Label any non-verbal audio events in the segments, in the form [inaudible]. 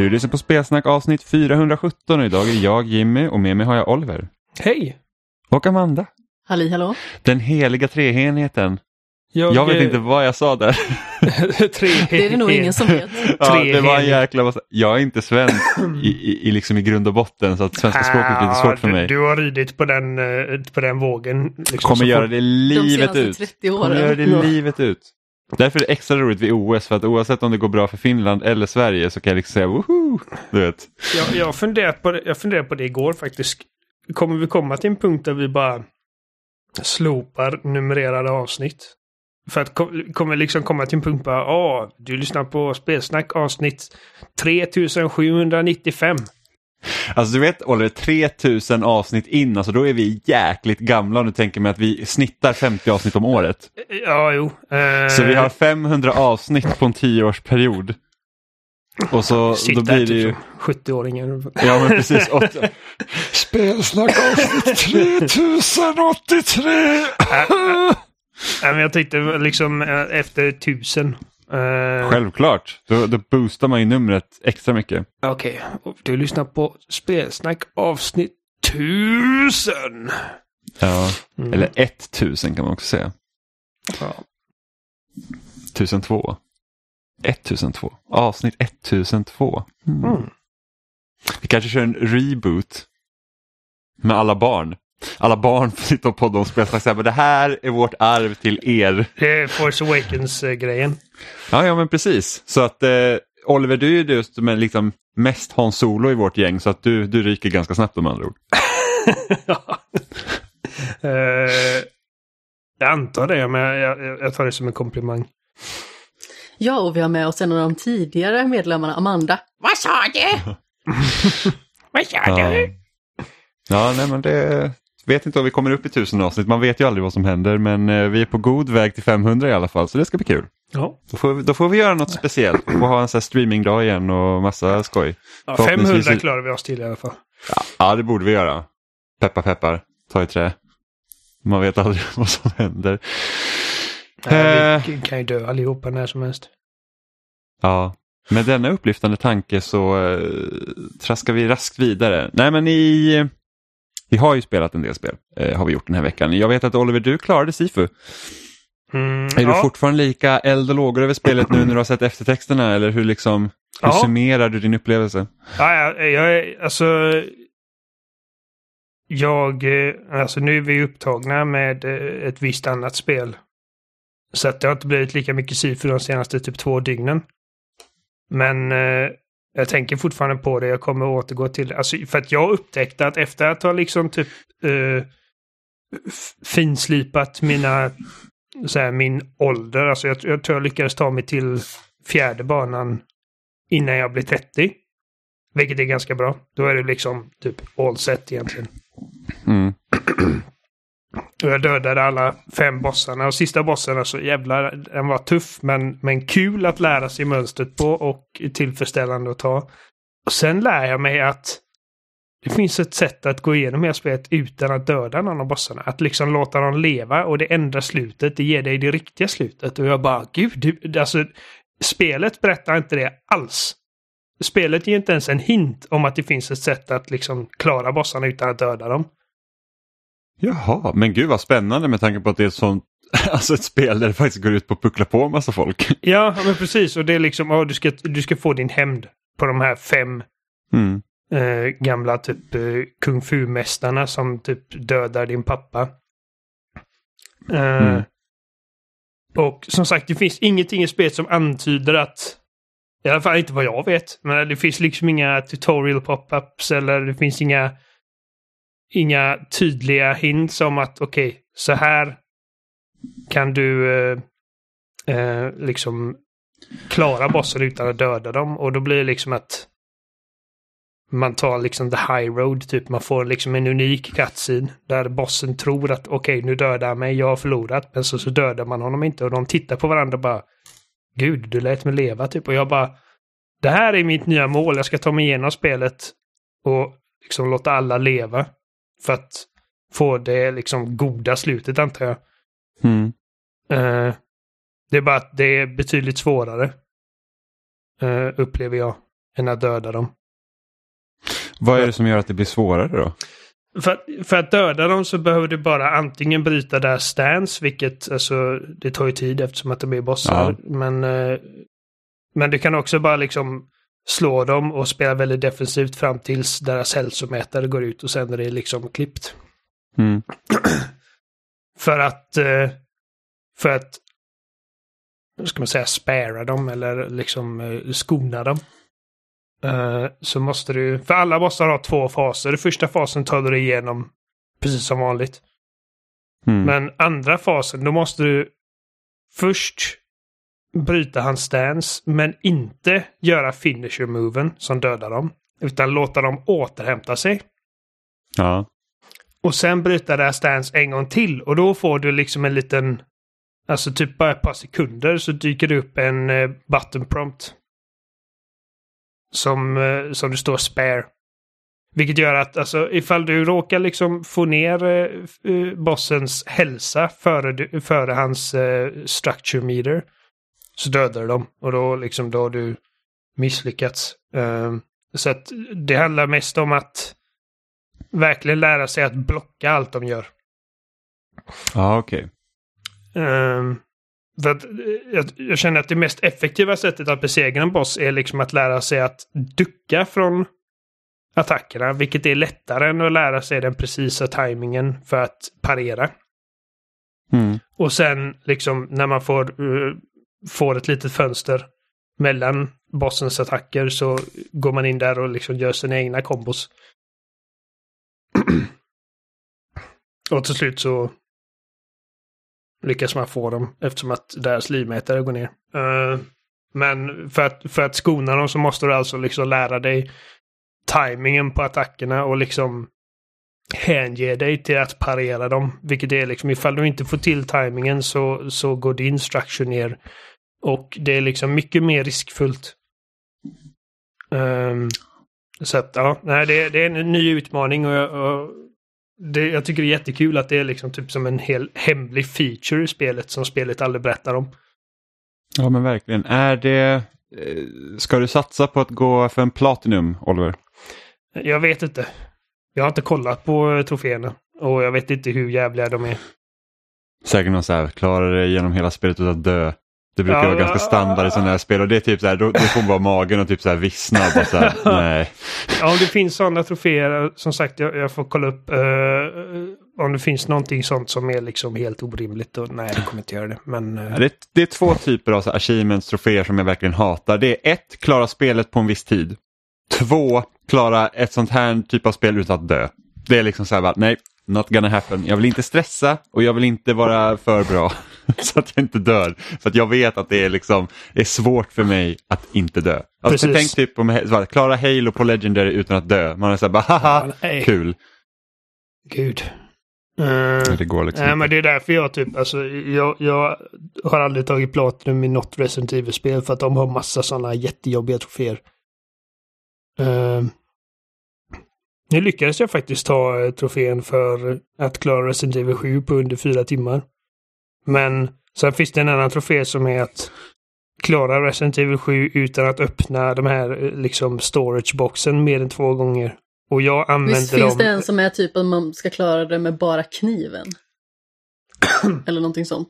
Du lyssnar på Spelsnack avsnitt 417 och idag är jag Jimmy och med mig har jag Oliver. Hej! Och Amanda. Halli hallå. Den heliga treenigheten. Jag, Jag vet eh, inte vad jag sa där. [laughs] Det är det nog ingen som vet. [laughs] ja, det var en jäkla massa. Jag är inte svensk i, i, i, liksom i grund och botten så att svenska språket är lite svårt för du, mig. Du har ridit på den, eh, på den vågen. Liksom, Kommer göra det De livet senaste ut. 30 Kommer åren. göra det livet ut. Därför är det extra roligt vid OS för att oavsett om det går bra för Finland eller Sverige så kan jag liksom säga woho! Du vet. Jag, jag, funderade på det, jag funderade på det igår faktiskt. Kommer vi komma till en punkt där vi bara slopar numrerade avsnitt? För att kom, kommer liksom komma till en punkt bara, ja, du lyssnar på Spelsnack avsnitt 3795. Alltså du vet Oliver, 3000 avsnitt in, alltså då är vi jäkligt gamla om du tänker mig att vi snittar 50 avsnitt om året. Ja, jo. eh, Så vi har 500 avsnitt på en 10-årslag. Och så då sitter blir det typ ju... som 70-åringar. Ja men precis. åtta- [laughs] Spelsnack avsnitt 3083! Nej, [laughs] men jag tänkte liksom eh, efter tusen. Eh, Självklart, då, då boostar man ju numret extra mycket. Okej, och du lyssnar på Spelsnack avsnitt tusen. Ja. Mm. Eller 1000 kan man också säga. Ja. 1002. 1002. Avsnitt 1002. Mm. Mm. Vi kanske kör en reboot. Med alla barn. Alla barn [laughs] får sitta och podda om "Men det här är vårt arv till er. Det är Force Awakens-grejen. Ja, ja men precis. Så att eh, Oliver, du är ju just med liksom mest Hans Solo i vårt gäng så att du, du ryker ganska snabbt om andra ord. [laughs] Eh, jag antar det, men jag, jag, jag tar det som en komplimang. Ja, och vi har med oss en av de tidigare medlemmarna, Amanda. Vad sa du? [laughs] Vad sa Ja, ja nej men det vet inte om vi kommer upp i tusen avsnitt. Man vet ju aldrig vad som händer men eh, vi är på god väg till 500 i alla fall så det ska bli kul. Ja. Då får vi, då får vi göra något speciellt. Får ha en sån streamingdag igen och massa skoj. Ja, Förhoppningsvis- 500 klarar vi oss till i alla fall. Ja, ja, det borde vi göra. Peppar peppar, ta i trä. Man vet aldrig [laughs] vad som händer. Nej, Eh. vi kan ju dö allihopa när som helst. Ja, med denna upplyftande tanke så eh, traskar vi raskt vidare. Nej men i... Vi har ju spelat en del spel, eh, har vi gjort den här veckan. Jag vet att Oliver, du klarade Sifu. Mm, Är du ja. fortfarande lika eld och lågor över spelet nu när du har sett eftertexterna eller hur liksom... Hur Ja. summerar du din upplevelse? Ja, ja, jag är alltså... Jag, eh, alltså nu är vi upptagna med eh, ett visst annat spel. Så att det har inte blivit lika mycket Sifu de senaste typ två dygnen. Men eh, jag tänker fortfarande på det, jag kommer återgå till det. Alltså, för att jag upptäckte att efter att ha liksom typ uh, finslipat mina, så här, min ålder, alltså jag, jag tror jag lyckades ta mig till fjärde banan innan jag blev 30. Vilket är ganska bra. Då är det liksom typ all set egentligen. Mm. Och jag dödade alla fem bossarna och sista bossen, alltså jävlar, den var tuff men, men kul att lära sig mönstret på och tillfredsställande att ta. Och sen lär jag mig att det finns ett sätt att gå igenom hela spelet utan att döda någon av bossarna. Att liksom låta dem leva och det ändrar slutet, det ger dig det riktiga slutet. Och jag bara, gud, du, alltså spelet berättar inte det alls. Spelet ger inte ens en hint om att det finns ett sätt att liksom klara bossarna utan att döda dem. Jaha, men gud vad spännande med tanke på att det är ett sånt, [laughs] alltså ett spel där det faktiskt går ut på att puckla på en massa folk. [laughs] Ja, men precis. Och det är liksom, oh, du, ska, du ska få din hämnd på de här fem Mm. eh, gamla typ eh, kung fu-mästarna som typ dödar din pappa. Eh, Mm. Och som sagt, det finns ingenting i spelet som antyder att i alla fall inte vad jag vet. Men det finns liksom inga tutorial pop-ups eller det finns inga inga tydliga hints om att okej, så här kan du eh, eh, liksom klara bossen utan att döda dem. Och då blir det liksom att man tar liksom the high road, typ. Man får liksom en unik cutscene där bossen tror att okej, nu dödar han mig, jag har förlorat. Men så, så dödar man honom inte och de tittar på varandra och bara Gud, du lät mig leva, typ. Och jag bara Det här är mitt nya mål, jag ska ta mig igenom spelet och liksom låta alla leva. För att få det liksom goda slutet, antar jag. Mm. Eh, det är bara att det är betydligt svårare. Uh, upplever jag. än att döda dem. Vad är det som gör att det blir svårare då? För att, för att döda dem så behöver du bara antingen bryta deras stance, vilket alltså det tar ju tid eftersom att de är bossar. Men, eh, men du kan också bara liksom slå dem och spela väldigt defensivt fram tills deras hälsomätare går ut och sen är det liksom klippt. Mm. [clears throat] För att, eh, för att, ska man säga, spara dem eller liksom eh, skona dem. Eh, Så måste du, för alla bossar har två faser. Första fasen tar du dig igenom precis som vanligt. Mm. Men andra fasen, då måste du först bryta hans stance, men inte göra finisher moven som dödar dem. Utan låta dem återhämta sig. Ja. Och sen bryta deras stance en gång till. Och då får du liksom en liten... Alltså typ bara ett par sekunder så dyker det upp en eh, button prompt. Som, eh, som det står spare. Vilket gör att alltså, ifall du råkar liksom få ner eh, eh, bossens hälsa före, före hans eh, structure meter. Så dödar du dem. Och då liksom då har du misslyckats. Ehm, så att det handlar mest om att verkligen lära sig att blocka allt de gör. Ja, okej. Ehm, för att, eh, jag, jag känner att det mest effektiva sättet att besegra en boss är liksom att lära sig att ducka från attackerna. Vilket är lättare än att lära sig den precisa tajmingen för att parera. Mm. Och sen liksom när man får, eh, får ett litet fönster mellan bossens attacker så går man in där och liksom gör sina egna kombos. [clears throat] och till slut så lyckas man få dem eftersom att deras livmätare går ner. Uh, men för att, för att skona dem så måste du alltså liksom lära dig tajmingen på attackerna och liksom hänge dig till att parera dem. Vilket är liksom ifall du inte får till tajmingen så, så går din structure ner. Och det är liksom mycket mer riskfullt. Ehm, så att ja, nej, det, det är en ny utmaning och, jag- och det, jag tycker det är jättekul att det är liksom typ som en hel hemlig feature i spelet som spelet aldrig berättar om. Ja, men verkligen. Är det... eh, Ska du satsa på att gå för en Platinum, Oliver? Jag vet inte. Jag har inte kollat på troféerna. Och jag vet inte hur jävliga de är. Säkert någon så här, klarar dig genom hela spelet utan att dö. Det brukar vara ganska standard i sådana här spel och det är typ så här, då, då får bara magen och typ så här vissna. och så här, [laughs] nej. Ja, om det finns sådana troféer, som sagt, jag, jag får kolla upp eh, om det finns någonting sånt som är liksom helt orimligt. Och, nej, jag kommer inte göra det. Men Ja, Det är, det är två typer av så här achievements, troféer som jag verkligen hatar. Det är ett, klara spelet på en viss tid. Två, klara ett sånt här typ av spel utan att dö. Det är liksom så här, nej, not gonna happen. Jag vill inte stressa och jag vill inte vara för bra [laughs] så att jag inte dör. För att jag vet att det är, liksom, det är svårt för mig att inte dö. Alltså, tänk typ om så här, klara Halo på Legendary utan att dö. Man är så här, bara haha, Ja, kul. gud. Eh, Men det går liksom Nej, inte. men det är därför jag typ, alltså, jag, jag har aldrig tagit Platinum i något Resident Evil-spel för att de har massa sådana jättejobbiga troféer. Uh, nu lyckades jag faktiskt ta eh, trofén för att klara Resident Evil 7 på under fyra timmar. Men sen finns det en annan trofé som är att klara Resident Evil 7 utan att öppna de här liksom storage-boxen mer än två gånger. Och jag använder Visst dem... finns det en som är typ att man ska klara det med bara kniven? [clears throat] Eller någonting sånt.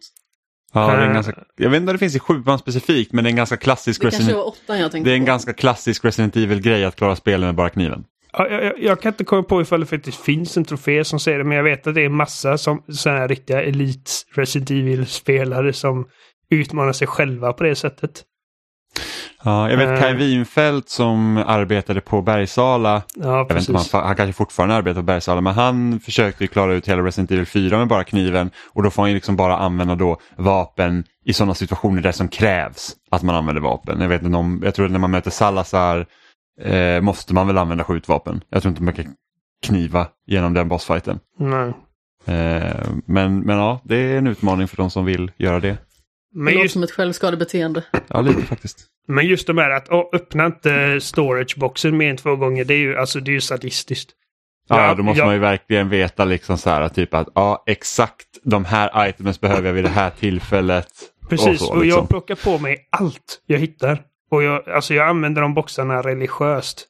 Ja, det är en Eh. ganska, jag vet inte om det finns i sjuan specifikt men det är en ganska klassisk Det kanske Resident, var åttan jag tänkte det är en på. ganska klassisk Resident Evil-grej att klara spelen med bara kniven. Ja, jag, jag, jag kan inte komma på ifall det faktiskt finns en trofé som säger det, men jag vet att det är massa som sådana här riktiga elit Resident Evil-spelare som utmanar sig själva på det sättet. Ja, jag vet Eh. Kai Winfeldt som arbetade på Bergsala. Ja, Jag vet inte om han, han kanske fortfarande arbetar på Bergsala men han försökte klara ut hela Resident Evil 4 med bara kniven och då får han ju liksom bara använda då vapen i sådana situationer där som krävs att man använder vapen. Jag vet inte om, jag tror att när man möter Salazar eh, måste man väl använda skjutvapen. Jag tror inte man kan kniva genom den bossfighten. Nej. Eh, men, men ja, det är en utmaning för de som vill göra det. Det Men låter just, som ett självskadebeteende. Ja, lite faktiskt. men just de här att åh, öppna inte storage-boxen mer än två gånger, det är ju, alltså, det är ju sadistiskt. Ja, Ja, då måste ja. man ju verkligen veta liksom så här typ att ja, exakt de här items behöver jag vid det här tillfället. Precis, så, och, liksom. jag plockar på mig allt jag hittar. Och jag, alltså jag använder de boxarna religiöst.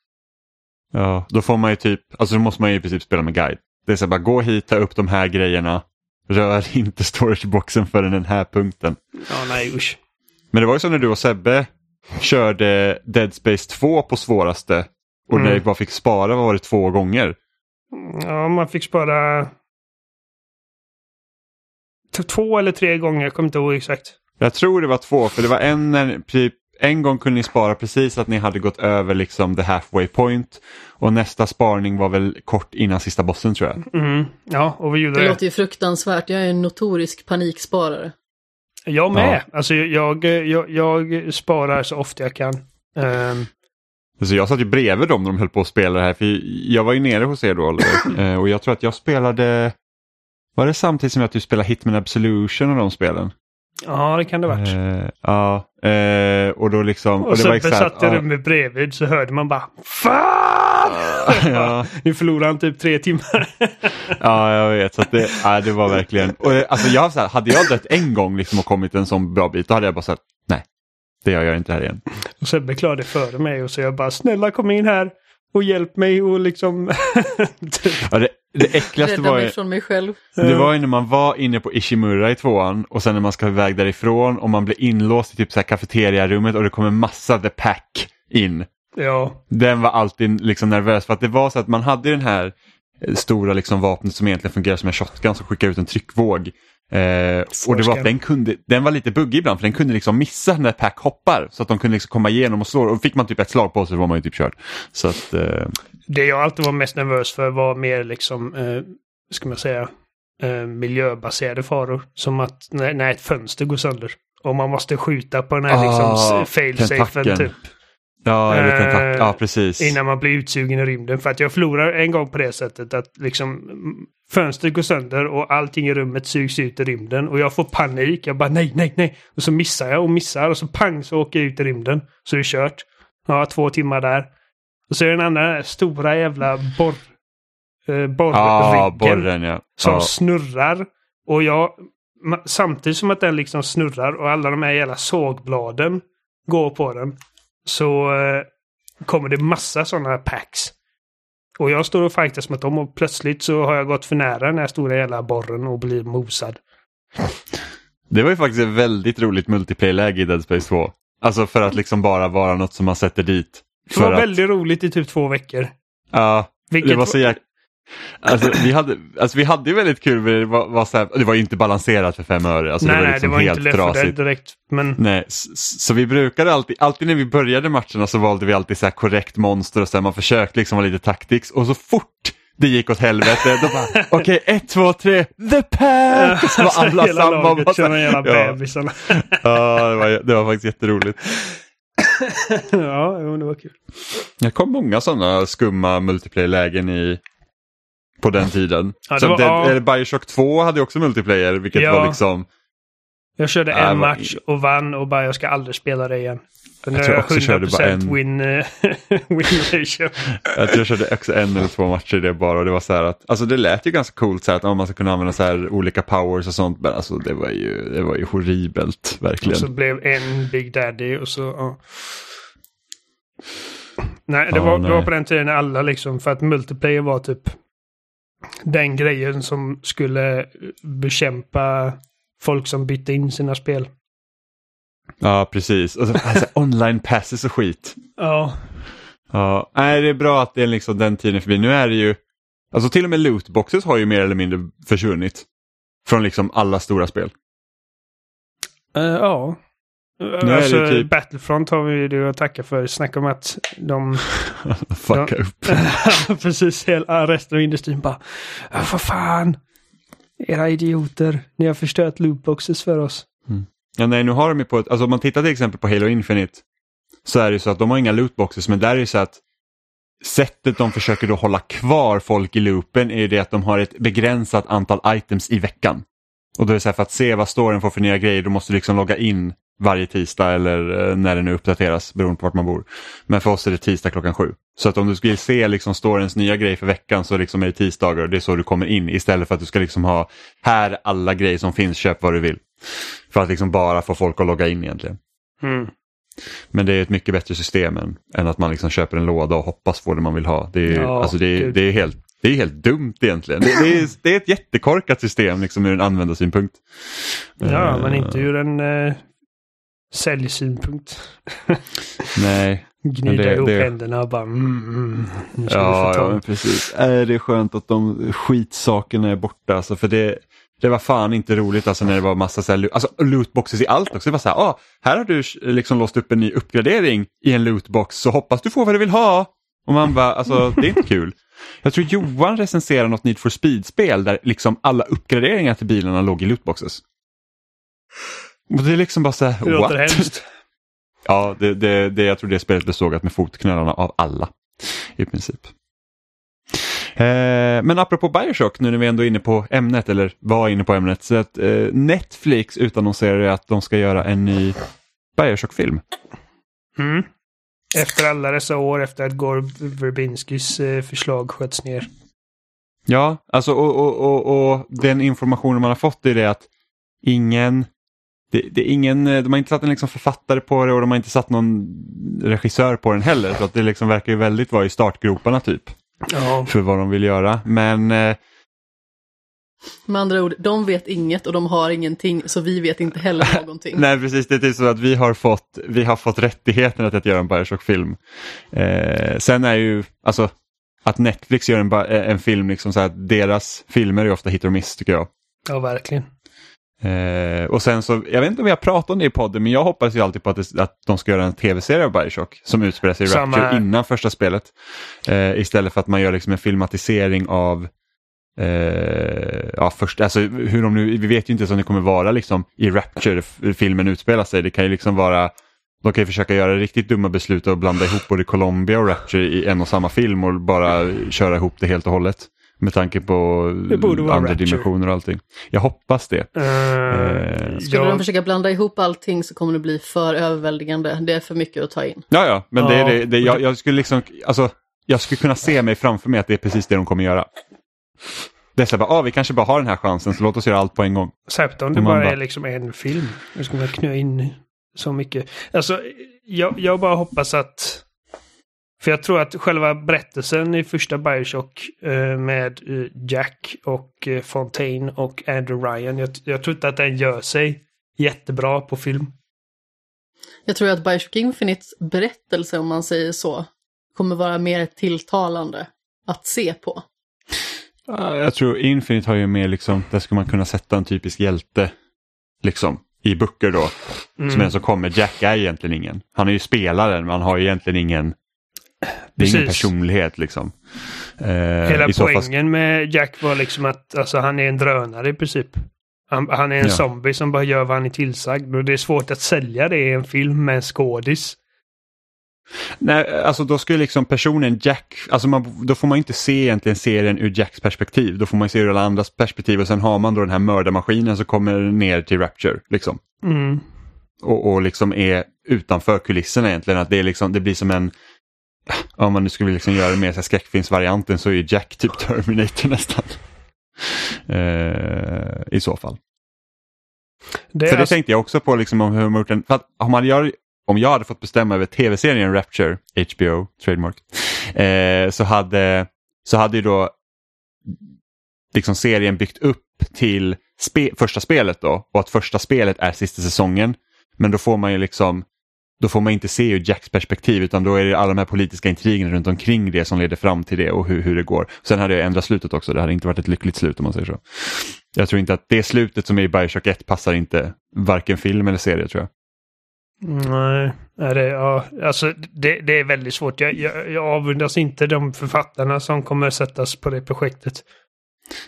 Ja, då får man ju typ, alltså då måste man ju i princip spela med guide. Det är så här, bara gå hit, ta upp de här grejerna. Rör [laughs] inte storageboxen förrän den här punkten. Ja, nej usch. Men det var ju så när du och Sebbe körde Dead Space 2 på svåraste och Mm. det bara fick spara, vad var det, två gånger? Ja, man fick spara två eller tre gånger, jag kommer inte ihåg exakt. Jag tror det var två, för det var en, när, typ, en gång kunde ni spara precis att ni hade gått över liksom the halfway point och nästa sparning var väl kort innan sista bossen tror jag. Mm. Ja, och vi gjorde Det det. låter ju fruktansvärt. Jag är en notorisk paniksparare. Jag med. Alltså jag, jag, jag sparar så ofta jag kan. Ehm, Så jag satt ju bredvid dem när de höll på att spela det här, för jag var ju nere hos er då Oliver. [coughs] Eh, och jag tror att jag spelade, var det samtidigt som jag typ spelade Hitman Absolution och de spelen? Ja, det kan det varit. Eh, ja, eh, och då liksom... och det var så exakt- satt jag ja. rummet bredvid så hörde man bara Fan! Ja. [laughs] Nu förlorade han typ tre timmar. [laughs] Ja, jag vet. Så att det, ja, det var verkligen... Och, det- alltså, jag, så här, hade jag dött en gång liksom, och kommit en sån bra bit, då hade jag bara sagt nej, det gör jag inte här igen. och Sebbe klarade före mig och så jag bara snälla kom in här och hjälp mig och liksom... [laughs] typ. Ja, det, det äckligaste var mig ju, från mig själv. det var ju när man var inne på Ishimura i tvåan och sen när man ska iväg därifrån och man blir inlåst i typ så här kafeteriarummet och det kommer massa the pack in. ja, Den var alltid liksom nervös för att det var så att man hade den här eh, stora liksom vapnet som egentligen fungerar som en shotgun som skickar ut en tryckvåg. Eh, och det var att den kunde, den var lite buggig ibland för den kunde liksom missa när Pack hoppar så att de kunde liksom komma igenom och slå och fick man typ ett slag på sig var man ju typ körd. Så att, eh, det jag alltid var mest nervös för var mer liksom, eh, ska man säga, eh, miljöbaserade faror. Som att när, när ett fönster går sönder. Och man måste skjuta på den här Ah, liksom fail-safen typ. Ja, eller Eh, tentak- ja, precis. Innan man blir utsugen i rymden. För att jag förlorar en gång på det sättet att liksom fönstret går sönder och allting i rummet sugs ut i rymden. Och jag får panik. Jag bara nej, nej, nej. Och så missar jag och missar och så pang så åker jag ut i rymden. Så är det kört. Ja, två timmar där. Och så är det den andra stora jävla borr... Eh, borrriggen borren ja. som ja. snurrar. Och jag, samtidigt som att den liksom snurrar och alla de här jävla sågbladen går på den. Så eh, kommer det massa sådana packs. Och jag står och fightas med dem och plötsligt så har jag gått för nära den här stora jävla borren och blir mosad. Det var ju faktiskt ett väldigt roligt multiplayer-läge i Dead Space 2. Alltså för att liksom bara vara något som man sätter dit. Det var att, väldigt roligt i typ två veckor. Ja, Vilket det var så jäk... Alltså vi hade, alltså vi hade ju väldigt kul, det var, var så här, det var inte balanserat för fem öre. Alltså nej, det var liksom det var helt inte trasigt. direkt. Men Nej, s- s- så vi brukade alltid, alltid när vi började matcherna så valde vi alltid så korrekt monster och så här, man försökte liksom vara lite taktiks och så fort det gick åt helvete då bara [laughs] okej ett, två, tre, the pack! Så var alla hela samma. laget bara så känner ja, bebisarna. [laughs] ja, det, var, det var faktiskt jätteroligt. [laughs] ja, det var kul. Det kom många sådana skumma multiplayer-lägen i på den tiden. [laughs] Ja, det var- Dead, ja. Bioshock 2 hade också multiplayer vilket Ja. var liksom Jag körde en det match och vann och bara jag ska aldrig spela det igen. Nu Jag tror jag också körde bara 100% en. win, eh, [laughs] win ratio. Jag tror jag körde också en eller två matcher i det bara och det var så här att, alltså det lät ju ganska coolt så här att ja, man ska kunna använda så här olika powers och sånt men alltså det var ju, det var ju horribelt verkligen. Och så blev en Big Daddy och så... Ja. Nej, det, Ja, var, det nej. var på den tiden alla liksom, för att multiplayer var typ den grejen som skulle bekämpa folk som bytte in sina spel. Ja precis, och så, alltså, [laughs] online passes och skit. Ja, Ja, nej det är bra att det är liksom den tiden förbi. Nu är det ju, alltså till och med lootboxes har ju mer eller mindre försvunnit. Från liksom alla stora spel. Eh, ja. Det alltså, typ- Battlefront har vi ju att tacka för. Snacka om att de... [laughs] Fucka Ja. upp. [laughs] Precis, hela resten av industrin bara... "Ja, Vad fan! Era idioter. Ni har förstört lootboxes för oss. Ja, nej, nu har de ju på ett, alltså om man tittar till exempel på Halo Infinite så är det så att de har inga lootboxes men där är det så att sättet de försöker då hålla kvar folk i loopen är ju det att de har ett begränsat antal items i veckan. Och då är det så här för att se vad storyn får för nya grejer då måste du liksom logga in varje tisdag eller eh, när det nu uppdateras beroende på vart man bor. Men för oss är det tisdag klockan sju. Så att om du vill se liksom storyns nya grejer för veckan så liksom är det tisdagar och det är så du kommer in istället för att du ska liksom ha här är alla grejer som finns, köp vad du vill. För att liksom bara få folk att logga in egentligen. Mm. Men det är ett mycket bättre system än, än att man liksom köper en låda och hoppas få det man vill ha. Det är, Ja, alltså det är, det är, helt, det är helt dumt egentligen. Det, det, är, det är ett jättekorkat system liksom ur en användarsynpunkt. Ja, Eh, men inte ur en uh, säljsynpunkt. [laughs] Nej, Gnida det- ihop det- händerna och bara mm, mm, nu ska Ja, vi få ja ta. men precis. Äh, det är skönt att de skitsakerna är borta. Alltså, för det, det var fan inte roligt alltså, när det var massa så här, alltså, lootboxes i allt också. Det var så här, ah, här har du liksom låst upp en ny uppgradering i en lootbox så hoppas du får vad du vill ha. Och man bara, alltså det är inte kul. Jag tror Johan recenserade något Need for Speed-spel där liksom alla uppgraderingar till bilarna låg i lootboxes. Och det är liksom bara så här, Det låter what? hemskt. [laughs] Ja, det, det, det, jag tror det spelet blev sågat med fotknölarna av alla. I princip. Eh, men apropå Bioshock, nu när vi ändå är inne på ämnet, eller var inne på ämnet, så att eh, Netflix utannonserar att de ska göra en ny Bioshock-film. Mm. Efter alla dessa år efter att Gore Verbinskis eh, förslag sköts ner. Ja, alltså och, och, och, och den informationen man har fått är det att ingen det, det är ingen, de har inte satt en liksom författare på det och de har inte satt någon regissör på den heller. Så att det liksom verkar ju väldigt vara i startgroparna typ. Ja. För vad de vill göra. Men eh, Med andra ord, de vet inget och de har ingenting, så vi vet inte heller [laughs] någonting. Nej precis, det är typ så att vi har fått, vi har fått rättigheterna till att göra en Bioshock-film. Eh, sen är ju, alltså att Netflix gör en, eh, en film, liksom så här, deras filmer är ju ofta hit or miss tycker jag. ja, verkligen. Eh, och sen så, jag vet inte om vi har pratat om det i podden, men jag hoppas ju alltid på att, det, att de ska göra en tv-serie av Bioshock som utspelar sig i Samma Rapture innan första spelet. Eh, istället för att man gör liksom en filmatisering av eh, ja, först, alltså, hur de nu, vi vet ju inte ens om det kommer vara liksom, i Rapture filmen utspelar sig. Det kan ju liksom vara de kan ju försöka göra riktigt dumma beslut och blanda ihop både Colombia och Rapture i en och samma film och bara köra ihop det helt och hållet. Med tanke på Det andra Rapture. dimensioner och allting. Jag hoppas det. Uh, Skulle de jag, försöka blanda ihop allting så kommer det bli för överväldigande. Det är för mycket att ta in. Ja, ja, men det, Ja. är det, det, jag, jag skulle liksom, alltså, jag skulle kunna se mig framför mig att det är precis det de kommer göra. Det är så här, bara, ah, vi kanske bara har den här chansen så låt oss göra allt på en gång. särskilt om det bara bara- är liksom en film. Nu ska man knö in så mycket. Alltså, jag, jag bara hoppas att... För jag tror att själva berättelsen i första Bioshock eh, med eh, Jack och eh, Fontaine och Andrew Ryan. Jag, jag tror inte att den gör sig jättebra på film. Jag tror att Bioshock Infinites berättelse, om man säger så, kommer vara mer tilltalande att se på. Ja, Jag tror Infinite har ju mer liksom, där ska man kunna sätta en typisk hjälte liksom i böcker då. Mm. Som är så kommer, Jack är egentligen ingen. Han är ju spelaren men han har ju egentligen ingen, det är ingen personlighet liksom. Eh, Hela poängen med Jack var liksom att alltså, han är en drönare i princip. Han, han är en Ja. zombie som bara gör vad han är tillsagd. Och det är svårt att sälja det i en film med en skådis. Nej, alltså då skulle liksom personen Jack, alltså man, då får man inte se egentligen serien ur Jacks perspektiv. Då får man se ur alla andras perspektiv och sen har man då den här mördarmaskinen som kommer ner till Rapture. Liksom. Mm. Och, och liksom är utanför kulisserna egentligen. Att det, är liksom, det blir som en, om man nu skulle liksom göra det mer så skräckfilmsvarianten så är Jack typ Terminator nästan. Eh, I så fall. Det För det alltså, tänkte jag också på liksom om hur man gjort en, för att om, man gör, om jag hade fått bestämma över tv-serien Rapture, HBO, trademark, eh, så, hade, så hade ju då liksom serien byggt upp till spe, första spelet då och att första spelet är sista säsongen. Men då får man ju liksom då får man inte se ur Jacks perspektiv utan då är det alla de här politiska intrigerna runt omkring det som leder fram till det och hur, hur det går. Sen hade jag ändrat slutet också, det hade inte varit ett lyckligt slut om man säger så. Jag tror inte att det slutet som är i Bioshock 1 passar inte varken film eller serie tror jag. Nej, är det, ja, alltså, det, det är väldigt svårt. Jag, jag, jag avundas inte de författarna som kommer sättas på det projektet.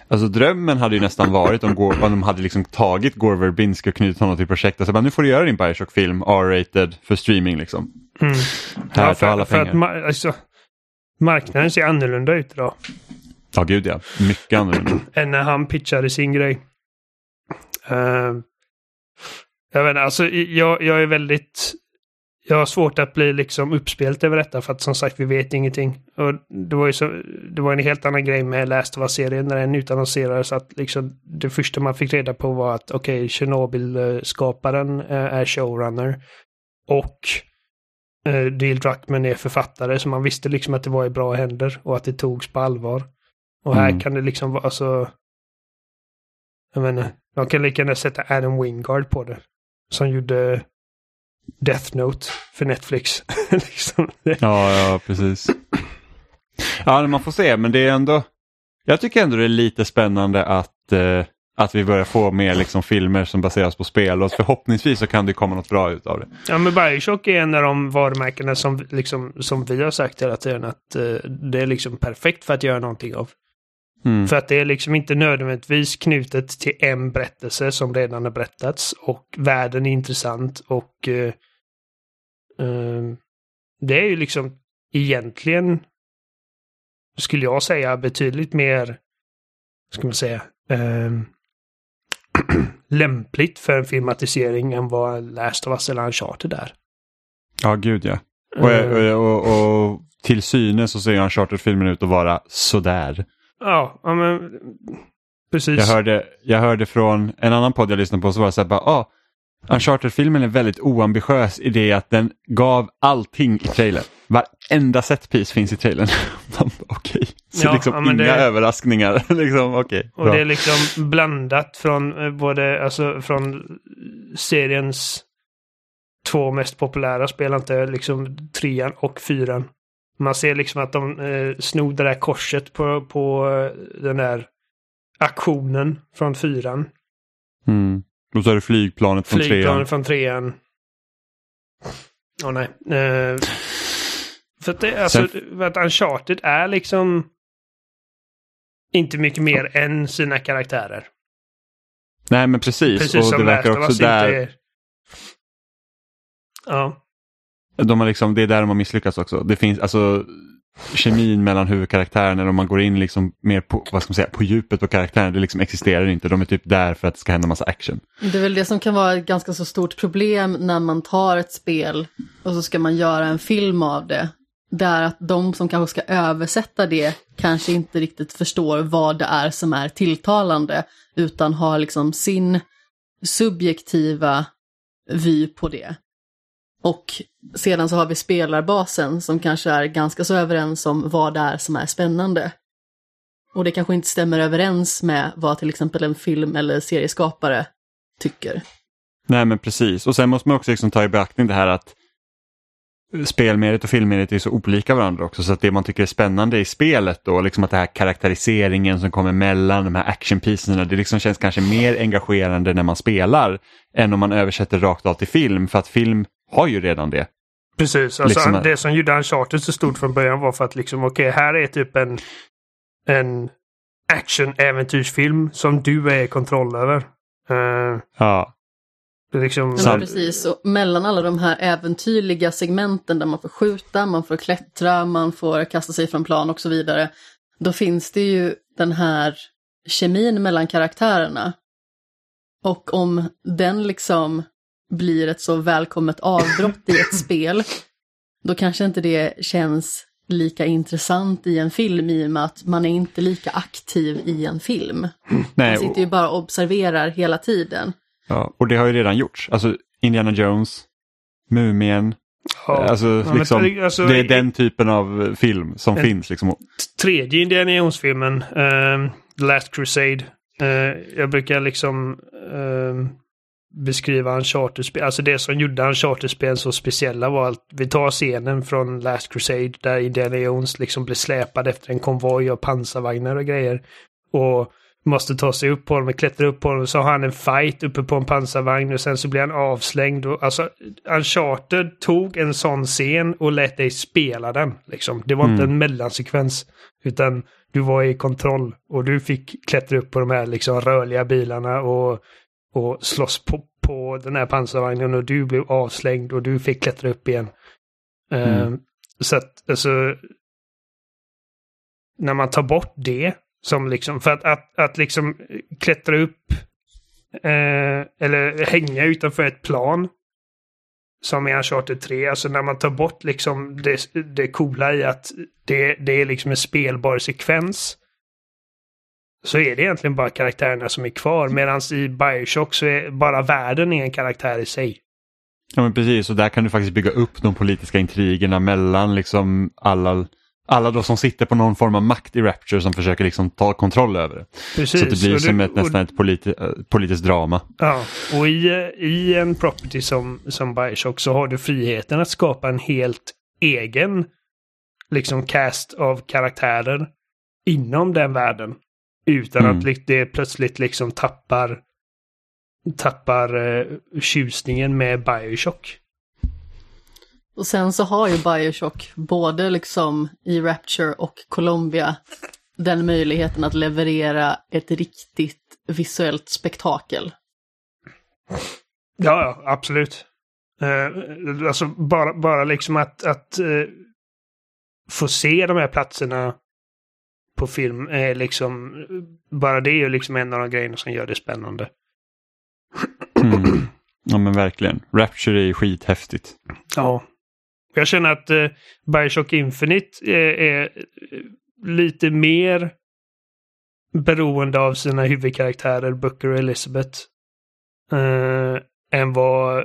Alltså drömmen hade ju nästan varit om, Gore, om de hade liksom tagit Gore Verbinski och knutit honom till projektet. Så bara, nu får du göra din Bioshock-film, R-rated, för streaming liksom. Mm. Här, Ja, ta alla för, för pengar. att alltså, marknaden ser annorlunda ut idag. Ja, gud ja. Mycket annorlunda. [clears throat] än när han pitchade sin grej. Uh, jag vet inte, alltså jag, jag är väldigt... Jag har svårt att bli liksom uppspelt över detta för att som sagt vi vet ingenting. Och det var ju så, det var en helt annan grej med Last of Us-serien när den utannonserades att liksom det första man fick reda på var att okej, Chernobyl-skaparen eh, är showrunner. Och uh, Neil Druckmann är författare så man visste liksom att det var i bra händer och att det togs på allvar. Och här Mm. kan det liksom vara alltså... Jag menar, de kan lika gärna sätta Adam Wingard på det. Som gjorde Death Note för Netflix. [laughs] liksom. Ja, ja, precis. Ja, man får se, men det är ändå... Jag tycker ändå det är lite spännande att, eh, att vi börjar få mer liksom, filmer som baseras på spel och förhoppningsvis så kan det komma något bra ut av det. Ja, men Bioshock är en av de varumärkena som, liksom, som vi har sagt hela tiden att eh, det är liksom perfekt för att göra någonting av. Mm. För att det är liksom inte nödvändigtvis knutet till en berättelse som redan har berättats och världen är intressant och eh, eh, det är ju liksom egentligen skulle jag säga betydligt mer, ska man säga, eh, [clears throat] lämpligt för en filmatisering än vad Last of Us eller Uncharted är. Ja, gud ja. Och, Eh, och, och, och till synes så ser Uncharted-filmen ut att vara sådär. Ja, ja, men precis. Jag hörde, jag hörde från en annan podd jag lyssnade på så var det så här bara, ah, Uncharted-filmen är väldigt oambitiös i det att den gav allting i trailern. Varenda setpiece finns i trailern. [laughs] Okej, så Ja, liksom ja, inga det- överraskningar. [laughs] liksom, okej, Och bra. det är liksom blandat från eh, både, alltså från seriens två mest populära spel, inte liksom trean och fyran. Man ser liksom att de eh, snor det där korset på, på eh, den där aktionen från fyran. Mm. Och så är det flygplanet från Flygplanen trean. från trean. Åh nej. Eh, för att det, alltså, för att Uncharted är liksom inte mycket mer än sina karaktärer. Nej men precis. Precis och som det verkar också där, inte. Ja de har liksom, det är där de har misslyckats också. Det finns alltså kemin mellan huvudkaraktärerna om man går in liksom mer på, vad ska man säga, på djupet på karaktärerna. Det liksom existerar inte. De är typ där för att det ska hända massa action. Det är väl det som kan vara ett ganska så stort problem när man tar ett spel och så ska man göra en film av det. Där att de som kanske ska översätta det kanske inte riktigt förstår vad det är som är tilltalande. Utan har liksom sin subjektiva vy på det. Och sedan så har vi spelarbasen som kanske är ganska så överens om vad det är som är spännande. Och det kanske inte stämmer överens med vad till exempel en film eller serieskapare tycker. Nej men precis. Och sen måste man också liksom ta i beaktning det här att spelmediet och filmmediet är så olika varandra också. Så att det man tycker är spännande i spelet då, liksom att det här karaktäriseringen som kommer mellan de här actionpiecerna, det liksom känns kanske mer engagerande när man spelar än om man översätter rakt av till film. För att film har ju redan det. Precis, alltså Liksom- det som gjorde Uncharted så stort från början var för att liksom, okej, här är typ en, en action-äventyrsfilm som du är i kontroll över. Eh, Ja, det är liksom... Ja, precis, och mellan alla de här äventyrliga segmenten där man får skjuta, man får klättra, man får kasta sig från plan och så vidare. Då finns det ju den här kemin mellan karaktärerna. Och om den liksom blir ett så välkommet avbrott i ett [laughs] spel, då kanske inte det känns lika intressant i en film i och med att man är inte lika aktiv i en film. nej, Man sitter ju bara och observerar hela tiden. ja, och det har ju redan gjorts. Alltså Indiana Jones, Mumien, ja. alltså, men liksom, alltså, det är den typen av film som En- finns. Liksom. tredje Indiana Jones-filmen, ehm, The Last Crusade. Eh, jag brukar liksom ehm, beskriva Uncharted-spel, alltså det som gjorde Uncharted-spel så speciella var att vi tar scenen från Last Crusade där Indiana Jones liksom blir släpad efter en konvoj av pansarvagnar och grejer. Och måste ta sig upp på honom klättra upp på honom. Så har han en fight uppe på en pansarvagn och sen så blir han avslängd. Och, alltså, Uncharted tog en sån scen och lät dig spela den. Liksom. Det var inte en mellansekvens. Utan du var i kontroll och du fick klättra upp på de här liksom, rörliga bilarna och, och slåss på, på den här pansarvagnen och du blev avslängd och du fick klättra upp igen. Mm. Eh, så att alltså när man tar bort det som liksom för att, att, att liksom klättra upp eh, eller hänga utanför ett plan som i Uncharted 3, alltså när man tar bort liksom det, det coola i att det, det är liksom en spelbar sekvens så är det egentligen bara karaktärerna som är kvar. Medan i Bioshock så är bara världen är en karaktär i sig. Ja men precis, och där kan du faktiskt bygga upp de politiska intrigerna mellan liksom alla, alla då som sitter på någon form av makt i Rapture som försöker liksom ta kontroll över det. Precis. Så det blir som ett, nästan ett politi politiskt drama. Ja, och i, i en property som, som Bioshock så har du friheten att skapa en helt egen liksom cast av karaktärer inom den världen. Utan Mm. att det plötsligt liksom tappar tappar eh, tjusningen med Bioshock. Och sen så har ju Bioshock både liksom i Rapture och Columbia den möjligheten att leverera ett riktigt visuellt spektakel. Ja, ja absolut. Eh, alltså bara, bara liksom att, att eh, få se de här platserna på film är liksom, bara det är ju liksom en av de grejerna som gör det spännande. Mm. Ja men verkligen. Rapture är ju skithäftigt. Ja. Jag känner att eh, Bioshock Infinite är, är eh, lite mer beroende av sina huvudkaraktärer Booker och Elizabeth eh, än vad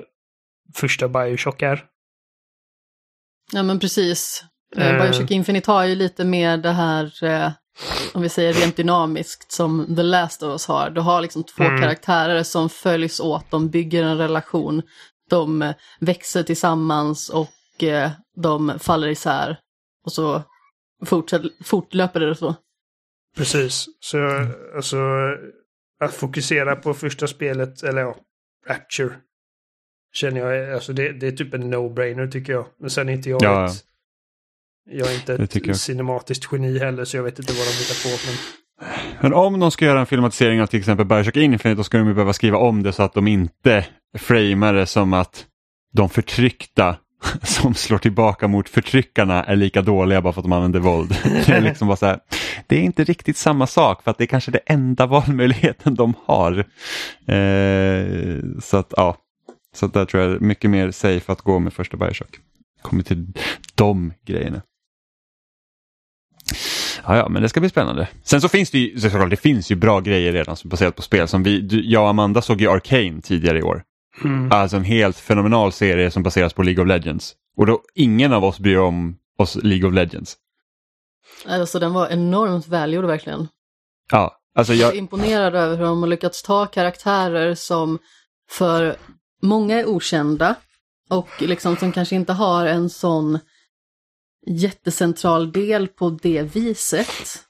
första Bioshock är. Ja men precis. Eh. Eh. Bioshock Infinite har ju lite mer det här, eh, om vi säger rent dynamiskt, som The Last of Us har. Du har liksom två Mm. karaktärer som följs åt, de bygger en relation, de eh, växer tillsammans och eh, de faller isär. Och så fortsätter, fortlöper det så. Precis. Så alltså att fokusera på första spelet, eller ja, Rapture. Känner jag, alltså det, det är typ en no-brainer tycker jag. Men sen är inte jag Ja, ett, jag är inte ett cinematiskt geni heller så jag vet inte vad de hittar på. Men Men om de ska göra en filmatisering av till exempel Bioshock Infinite då ska de ju behöva skriva om det så att de inte framar det som att de förtryckta [laughs] som slår tillbaka mot förtryckarna är lika dåliga bara för att de använder våld. [laughs] Det är liksom bara så här, det är inte riktigt samma sak för att det är kanske det enda [laughs] valmöjligheten de har. Eh, så att ja, så att där tror jag är mycket mer safe att gå med första Bioshock. Kommer till de grejerna. Ja, ja, men det ska bli spännande. Sen så finns det ju, såklart, det finns ju bra grejer redan som baserat på spel. Som vi, du, jag och Amanda såg ju Arcane tidigare i år. mm. Alltså en helt fenomenal serie som baseras på League of Legends. Och då ingen av oss bryr om oss League of Legends. Alltså den var enormt välgjord verkligen. Ja, alltså Jag är jag, imponerad över hur de har lyckats ta karaktärer som för många är okända och liksom som kanske inte har en sån jättecentral del på det viset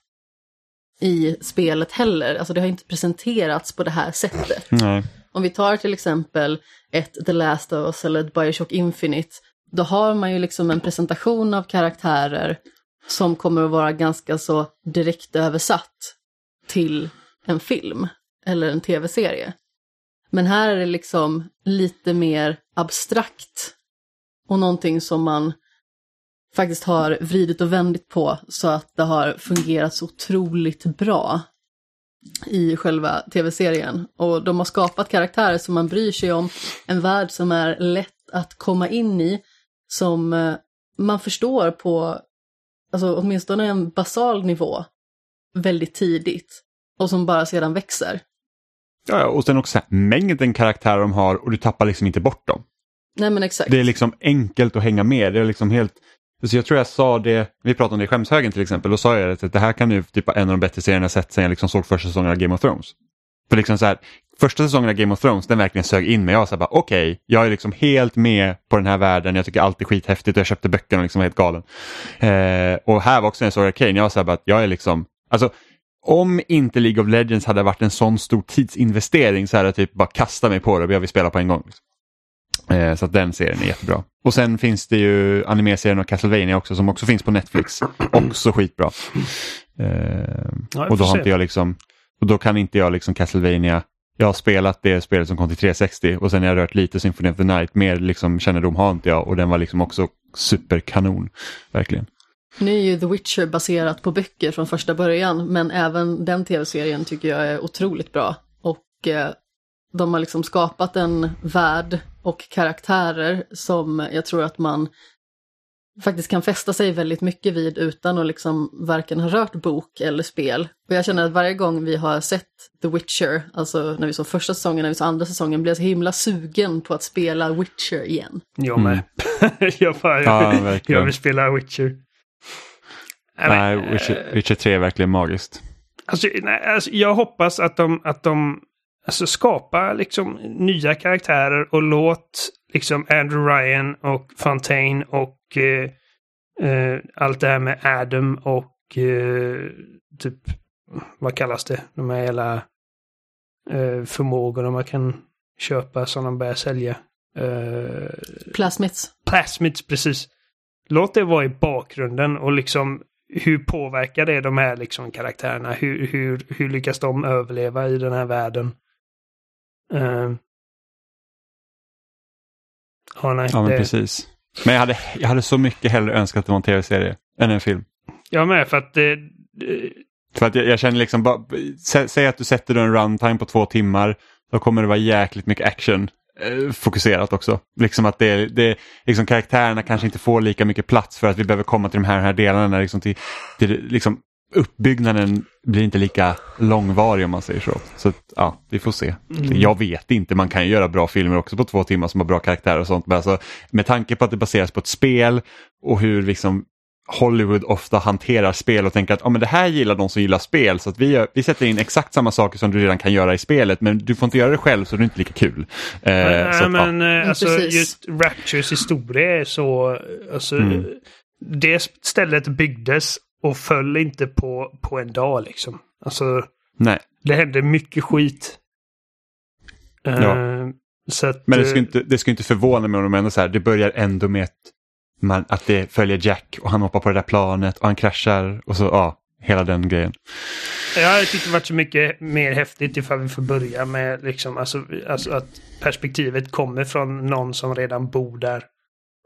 i spelet heller. Alltså det har inte presenterats på det här sättet. nej. Om vi tar till exempel ett The Last of Us eller ett Bioshock Infinite, då har man ju liksom en presentation av karaktärer som kommer att vara ganska så direkt översatt till en film eller en tv-serie. Men här är det liksom lite mer abstrakt och någonting som man faktiskt har vridit och vändit på så att det har fungerat så otroligt bra i själva tv-serien. Och de har skapat karaktärer som man bryr sig om, en värld som är lätt att komma in i, som eh, man förstår på, alltså åtminstone en basal nivå, väldigt tidigt. Och som bara sedan växer. Ja, och sen också här, mängden karaktärer de har och du tappar liksom inte bort dem. Nej men exakt. Det är liksom enkelt att hänga med. Det är liksom helt... Så jag tror jag sa det, vi pratade om det i skämshögen till exempel, då sa jag att det här kan ju typ en av de bättre serierna jag sett sen jag liksom såg första säsongen av Game of Thrones. För liksom så här, första säsongen av Game of Thrones, den verkligen sög in mig. Jag var så här bara, okej, jag är liksom helt med på den här världen, jag tycker allt är skithäftigt och jag köpte böckerna och liksom var helt galen. Eh, och här var också när jag såg Arcane, jag var så här bara, att jag är liksom, alltså om inte League of Legends hade varit en sån stor tidsinvestering så hade jag typ bara kastat mig på det och jag vill spela på en gång. Liksom. Eh, så att den serien är jättebra. Och sen finns det ju animeserien av Castlevania också som också finns på Netflix. Också skitbra. Eh, jag och då har inte jag liksom, och då kan inte jag liksom Castlevania jag har spelat det spelet som kom till 360 och sen har jag rört lite Symphony of the Night. Mer liksom kännedom har inte jag och den var liksom också superkanon. Verkligen. Nu är ju The Witcher baserat på böcker från första början, men även den tv-serien tycker jag är otroligt bra. Och eh, de har liksom skapat en värld och karaktärer som jag tror att man faktiskt kan fästa sig väldigt mycket vid utan att liksom varken ha rört bok eller spel. Och jag känner att varje gång vi har sett The Witcher, alltså när vi såg första säsongen, när vi såg andra säsongen, blir jag så himla sugen på att spela Witcher igen. Jag med. [laughs] jag, bara, Ja, jag, vill [laughs] spela Witcher. Nej, Witcher, eh, Witcher 3 är verkligen magiskt. Alltså, nej, alltså, jag hoppas att de, att de alltså, skapar liksom, nya karaktärer och låt liksom, Andrew Ryan och Fontaine och eh, eh, allt det här med Adam och eh, typ, vad kallas det? De här hela eh, förmågorna man kan köpa som de börjar sälja. Eh, Plasmids. plasmids, precis. Låt det vara i bakgrunden och liksom hur påverkar det de här liksom karaktärerna? Hur, hur, hur lyckas de överleva i den här världen? Uh, ja, nej, Ja, men det, precis. Men jag hade, jag hade så mycket hellre önskat att det var en tv-serie än en film. Jag med, för att det... det För att jag, jag känner liksom, bara, sä, säg att du sätter en runtime på två timmar, då kommer det vara jäkligt mycket action eh, fokuserat också. Liksom att det, det, liksom karaktärerna kanske inte får lika mycket plats för att vi behöver komma till de här, här delarna. Liksom till, till, liksom, uppbyggnaden blir inte lika långvarig om man säger så. Så ja, vi får se. Mm. Jag vet inte, man kan ju göra bra filmer också på två timmar som har bra karaktärer och sånt. Men alltså, med tanke på att det baseras på ett spel och hur liksom Hollywood ofta hanterar spel och tänker att ah, men det här gillar de som gillar spel så att vi, gör, vi sätter in exakt samma saker som du redan kan göra i spelet men du får inte göra det själv så det är inte lika kul. Eh, nej, så att, ja. men eh, alltså, precis. just Raptures historia är så... Alltså, Mm. Det stället byggdes och föll inte på, på en dag liksom. Alltså, Nej, det hände mycket skit. Eh, Ja. Så att, men det eh, ska, inte, det ska inte förvåna mig om de ändå så här, det börjar ändå med att, man, att det följer Jack och han hoppar på det där planet och han kraschar och så ja, hela den grejen. Jag hade tyckt det varit så mycket mer häftigt ifall vi får börja med liksom, alltså, alltså att perspektivet kommer från någon som redan bor där.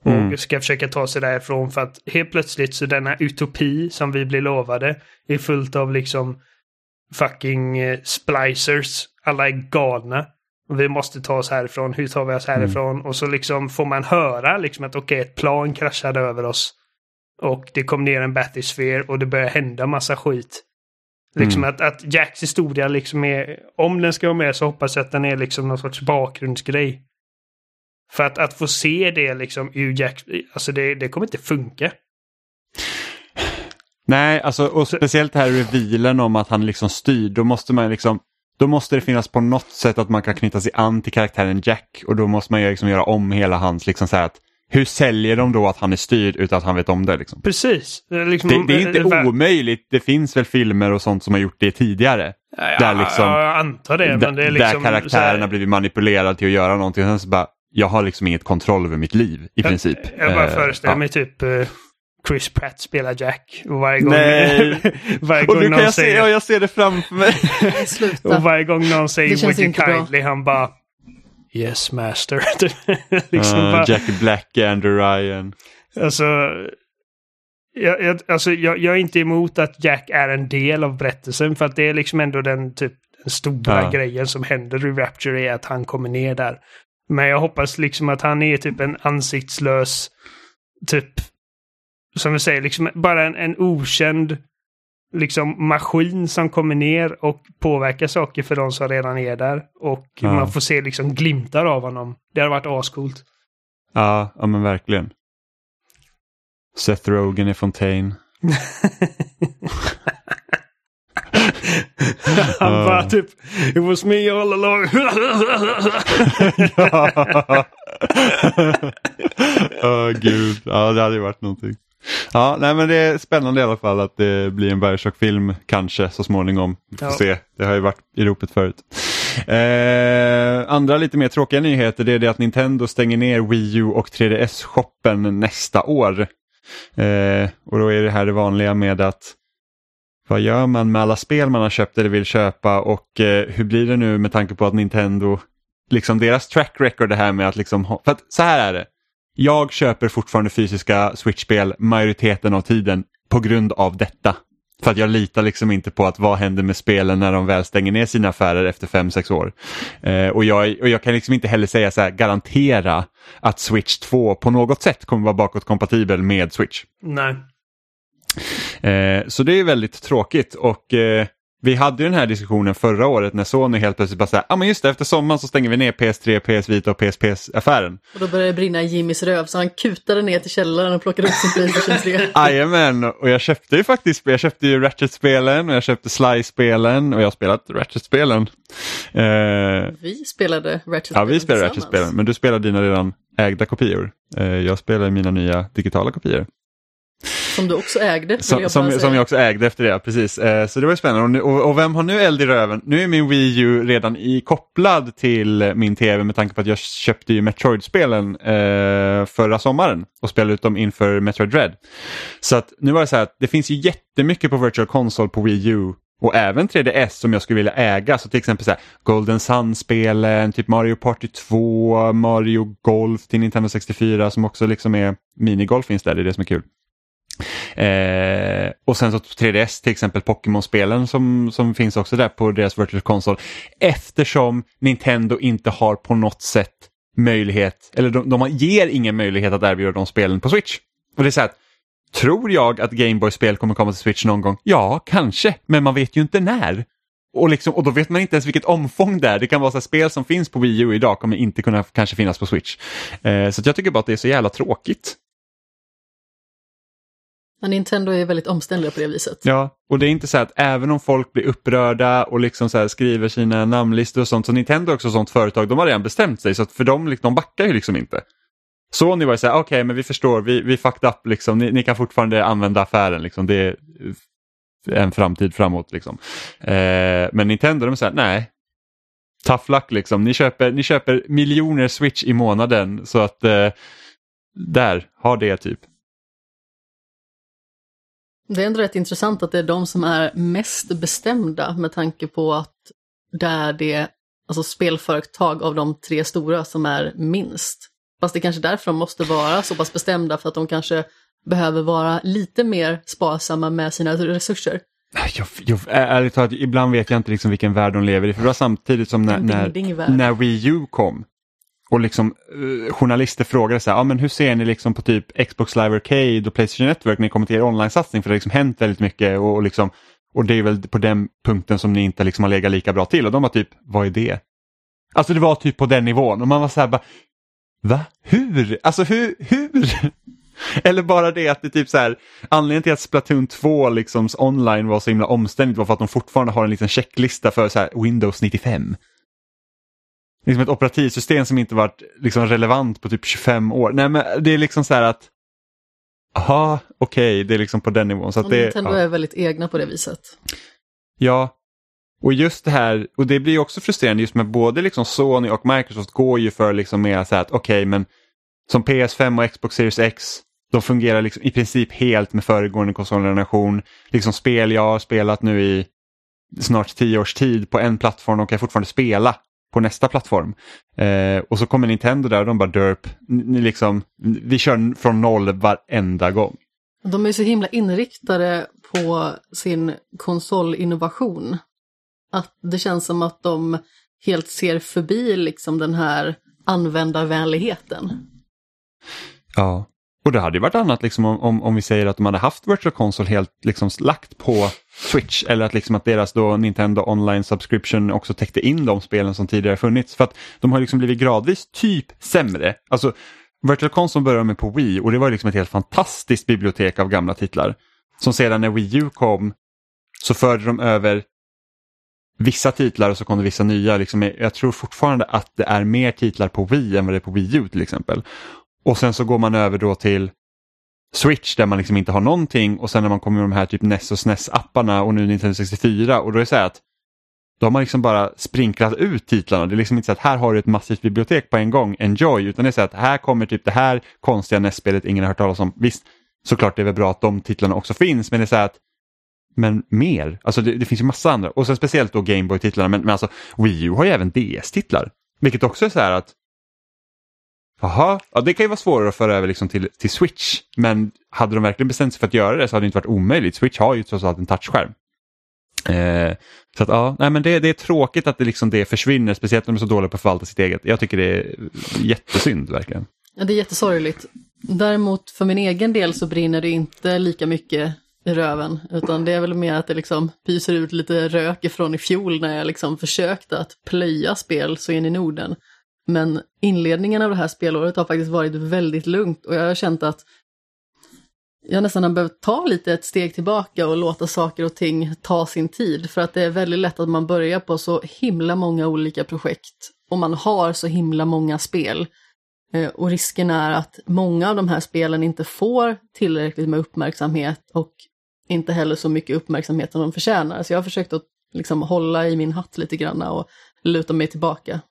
Och Mm. ska försöka ta sig därifrån för att helt plötsligt så denna utopi som vi blir lovade är fullt av liksom fucking eh, splicers. Alla är galna. Och vi måste ta oss härifrån. Hur tar vi oss härifrån? Och så liksom får man höra liksom att okej, ett plan kraschade över oss. Och det kom ner en bathysphere och det börjar hända massa skit. Liksom att, att Jacks historia liksom är, om den ska vara med så hoppas jag att den är liksom någon sorts bakgrundsgrej. För att, att få se det liksom ur Jack, alltså det, det kommer inte funka. Nej, alltså, och speciellt det här revealen om att han liksom styr, då måste man liksom då måste det finnas på något sätt att man kan knyta sig an till karaktären Jack och då måste man ju liksom göra om hela hans, liksom så här att hur säljer de då att han är styrd utan att han vet om det? Liksom? Precis. Det, är liksom, Det, det är inte vä- omöjligt, det finns väl filmer och sånt som har gjort det tidigare. Ja, där liksom- ja, jag antar det. Men det är där liksom, karaktärerna så här- blivit manipulerade till att göra någonting sen så bara, jag har liksom inget kontroll över mitt liv i princip. Jag bara Eh, föreställer ja. mig typ eh, Chris Pratt spelar Jack. Och varje gång, Nej. [laughs] varje Och gång nu kan någon jag se, säger... ja, jag ser det framför mig. [laughs] Och Sluta. varje gång någon säger you inte bra. kindly, han bara Yes master. [laughs] liksom Uh, bara, Jack Black, Andrew Ryan. alltså, jag, jag, alltså jag, jag är inte emot att Jack är en del av berättelsen för att det är liksom ändå den typ den stora Ja. grejen som händer i Rapture är att han kommer ner där. Men jag hoppas liksom att han är typ en ansiktslös typ som vi säger, liksom bara en, en okänd liksom maskin som kommer ner och påverkar saker för de som redan är där. Och Ja. man får se liksom glimtar av honom. Det hade varit ascoolt. Ja, ja men verkligen. Seth Rogen i Fontaine. [laughs] [laughs] Han Ja. bara typ It was me all along. Åh [laughs] gud, ja det hade ju varit någonting. Ja, nej men det är spännande i alla fall att det blir en Bioshock-film kanske så småningom. Vi får Ja. se, det har ju varit i ropet förut. Eh, andra lite mer tråkiga nyheter det är det att Nintendo stänger ner Wii U och 3DS-shoppen nästa år. Eh, och då är det här det vanliga med att vad gör man med alla spel man har köpt eller vill köpa och eh, hur blir det nu med tanke på att Nintendo, liksom deras track record det här med att liksom, ha, för att så här är det. Jag köper fortfarande fysiska Switch-spel majoriteten av tiden på grund av detta. För att jag litar liksom inte på att vad händer med spelen när de väl stänger ner sina affärer efter 5-6 år. Eh, och, jag, och jag kan liksom inte heller säga så här, garantera att Switch 2 på något sätt kommer vara bakåtkompatibel med Switch. Nej. Eh, så det är väldigt tråkigt och eh, vi hade ju den här diskussionen förra året när Sony helt plötsligt bara säger, ja ah, men just det, efter sommaren så stänger vi ner PS3, PS Vita och PSP-affären. Och då började det brinna i Jimmys röv så han kutade ner till källaren och plockade upp sin Playstation 3. [laughs] Jajamän, och jag köpte ju faktiskt, jag köpte ju Ratchet-spelen och jag köpte Sly-spelen och jag har spelat Ratchet-spelen. Eh, vi spelade Ratchet-spelen Ja, vi spelade Ratchet-spelen, men du spelade dina redan ägda kopior. Eh, jag spelar mina nya digitala kopior. Som du också ägde. Som jag, som, som, jag också ägde efter det, precis. Eh, så det var ju spännande. Och, och, vem har nu eld i röven? Nu är min Wii U redan i, kopplad till min tv med tanke på att jag köpte ju Metroid-spelen eh, förra sommaren och spelade ut dem inför Metroid Dread. Så att nu var det så här att det finns ju jättemycket på Virtual Console på Wii U och även 3DS som jag skulle vilja äga. Så till exempel så här, Golden Sun-spelen, typ Mario Party 2, Mario Golf till Nintendo 64 som också liksom är minigolf finns där, det är det som är kul. Eh, och sen så 3DS till exempel Pokémon-spelen som, som finns också där på deras Virtual Console. Eftersom Nintendo inte har på något sätt möjlighet, eller de, de ger ingen möjlighet att erbjuda de spelen på Switch. Och det är så här, tror jag att Gameboy-spel kommer komma till Switch någon gång? Ja, kanske, men man vet ju inte när. Och, liksom, och då vet man inte ens vilket omfång det är. Det kan vara så spel som finns på Wii U idag kommer inte kunna kanske finnas på Switch. Eh, så jag tycker bara att det är så jävla tråkigt. Men Nintendo är väldigt omständliga på det viset. Ja, och det är inte så att även om folk blir upprörda och liksom så skriver sina namnlistor och sånt, så Nintendo är också ett sånt företag, de har redan bestämt sig så att för dem, liksom, de backar ju liksom inte. Sony var ju så här, okej okay, men vi förstår, vi, vi fucked up liksom, ni, ni, kan fortfarande använda affären liksom, det är en framtid framåt liksom. Eh, men Nintendo de säger nej, tough luck liksom, ni köper, ni köper miljoner switch i månaden så att eh, där, ha det typ. Det är ändå rätt intressant att det är de som är mest bestämda med tanke på att det är det alltså spelföretag av de tre stora som är minst. Fast det är kanske därför de måste vara så pass bestämda för att de kanske behöver vara lite mer sparsamma med sina resurser. Jag, jag, ärligt talat, ibland vet jag inte liksom vilken värld de lever i. För det var samtidigt som när, när, när Wii U kom och liksom eh, journalister frågade så här, ah, men hur ser ni liksom på typ Xbox Live Arcade och Playstation Network när ni kommer till er online-satsning? För det har liksom hänt väldigt mycket och, och, liksom, och det är väl på den punkten som ni inte liksom har legat lika bra till. Och de var typ, vad är det? Alltså det var typ på den nivån och man var så här, bara, va? Hur? Alltså hur? hur? [laughs] Eller bara det att det typ så här, anledningen till att Splatoon 2 liksom online var så himla omständigt var för att de fortfarande har en liten checklista för så här Windows 95 liksom ett operativsystem som inte varit liksom relevant på typ 25 år. Nej men det är liksom så här att, aha, okej, okay, det är liksom på den nivån. Så att det, Nintendo ja. är väldigt egna på det viset. Ja, och just det här, och det blir också frustrerande just med både liksom Sony och Microsoft går ju för liksom mer så här att okej okay, men som PS5 och Xbox Series X, de fungerar liksom i princip helt med föregående konsolgeneration. Liksom spel jag har spelat nu i snart tio års tid på en plattform och kan fortfarande spela på nästa plattform. Eh, och så kommer Nintendo där och de bara derp, ni liksom, vi kör från noll varenda gång. De är så himla inriktade på sin konsolinnovation. Att det känns som att de helt ser förbi liksom den här användarvänligheten. Ja, och det hade ju varit annat liksom om, om, om vi säger att de hade haft Virtual Console helt liksom lagt på Switch eller att, liksom att deras då Nintendo Online Subscription också täckte in de spelen som tidigare funnits. För att de har liksom blivit gradvis typ sämre. Alltså Virtual Console började med på Wii och det var liksom ett helt fantastiskt bibliotek av gamla titlar. Som sedan när Wii U kom så förde de över vissa titlar och så kom det vissa nya. Liksom, jag tror fortfarande att det är mer titlar på Wii än vad det är på Wii U till exempel. Och sen så går man över då till Switch där man liksom inte har någonting och sen när man kommer med de här typ NES och SNES-apparna och nu Nintendo 64 och då är det så här att då har man liksom bara sprinklat ut titlarna. Det är liksom inte så att här har du ett massivt bibliotek på en gång, enjoy, utan det är så att här kommer typ det här konstiga NES-spelet ingen har hört talas om. Visst, såklart det är väl bra att de titlarna också finns, men det är så här att men mer, alltså det, det finns ju massa andra och sen speciellt då Gameboy-titlarna, men, men alltså Wii U har ju även DS-titlar. Vilket också är så här att Jaha, ja, det kan ju vara svårare att föra över liksom till, till Switch. Men hade de verkligen bestämt sig för att göra det så hade det inte varit omöjligt. Switch har ju trots allt en touchskärm. Eh, så att ja, nej, men det, det är tråkigt att det, liksom det försvinner, speciellt när de är så dåliga på att förvalta sitt eget. Jag tycker det är jättesynd verkligen. Ja, det är jättesorgligt. Däremot för min egen del så brinner det inte lika mycket i röven, utan det är väl mer att det liksom pyser ut lite rök ifrån i fjol när jag liksom försökte att plöja spel så in i Norden. Men inledningen av det här spelåret har faktiskt varit väldigt lugnt och jag har känt att jag nästan har behövt ta lite ett steg tillbaka och låta saker och ting ta sin tid. För att det är väldigt lätt att man börjar på så himla många olika projekt och man har så himla många spel. Eh, och risken är att många av de här spelen inte får tillräckligt med uppmärksamhet och inte heller så mycket uppmärksamhet som de förtjänar. Så jag har försökt att liksom hålla i min hatt lite grann och luta mig tillbaka.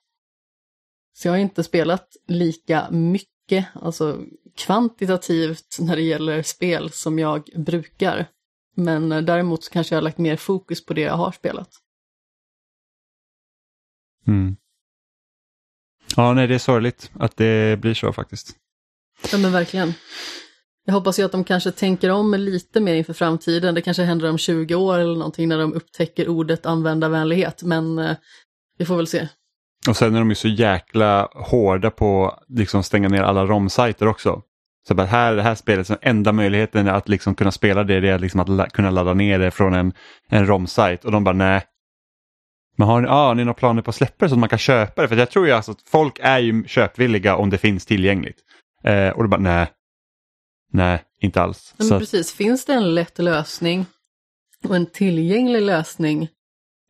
Så jag har inte spelat lika mycket, alltså kvantitativt när det gäller spel som jag brukar. Men däremot så kanske jag har lagt mer fokus på det jag har spelat. Mm. Ja, nej, det är sorgligt att det blir så faktiskt. Ja, men verkligen. Jag hoppas ju att de kanske tänker om lite mer inför framtiden. Det kanske händer om 20 år eller någonting när de upptäcker ordet användarvänlighet, men eh, vi får väl se. Och sen är de ju så jäkla hårda på att liksom stänga ner alla romsajter också. Så att här, det här spelet, så enda möjligheten att liksom kunna spela det, det är liksom att la, kunna ladda ner det från en, en romsajt. Och de bara nej. Men har ni, ah, ni några planer på att släppa det så att man kan köpa det? För jag tror ju alltså att folk är ju köpvilliga om det finns tillgängligt. Eh, och då bara nej. Nej, inte alls. Men så precis, finns det en lätt lösning och en tillgänglig lösning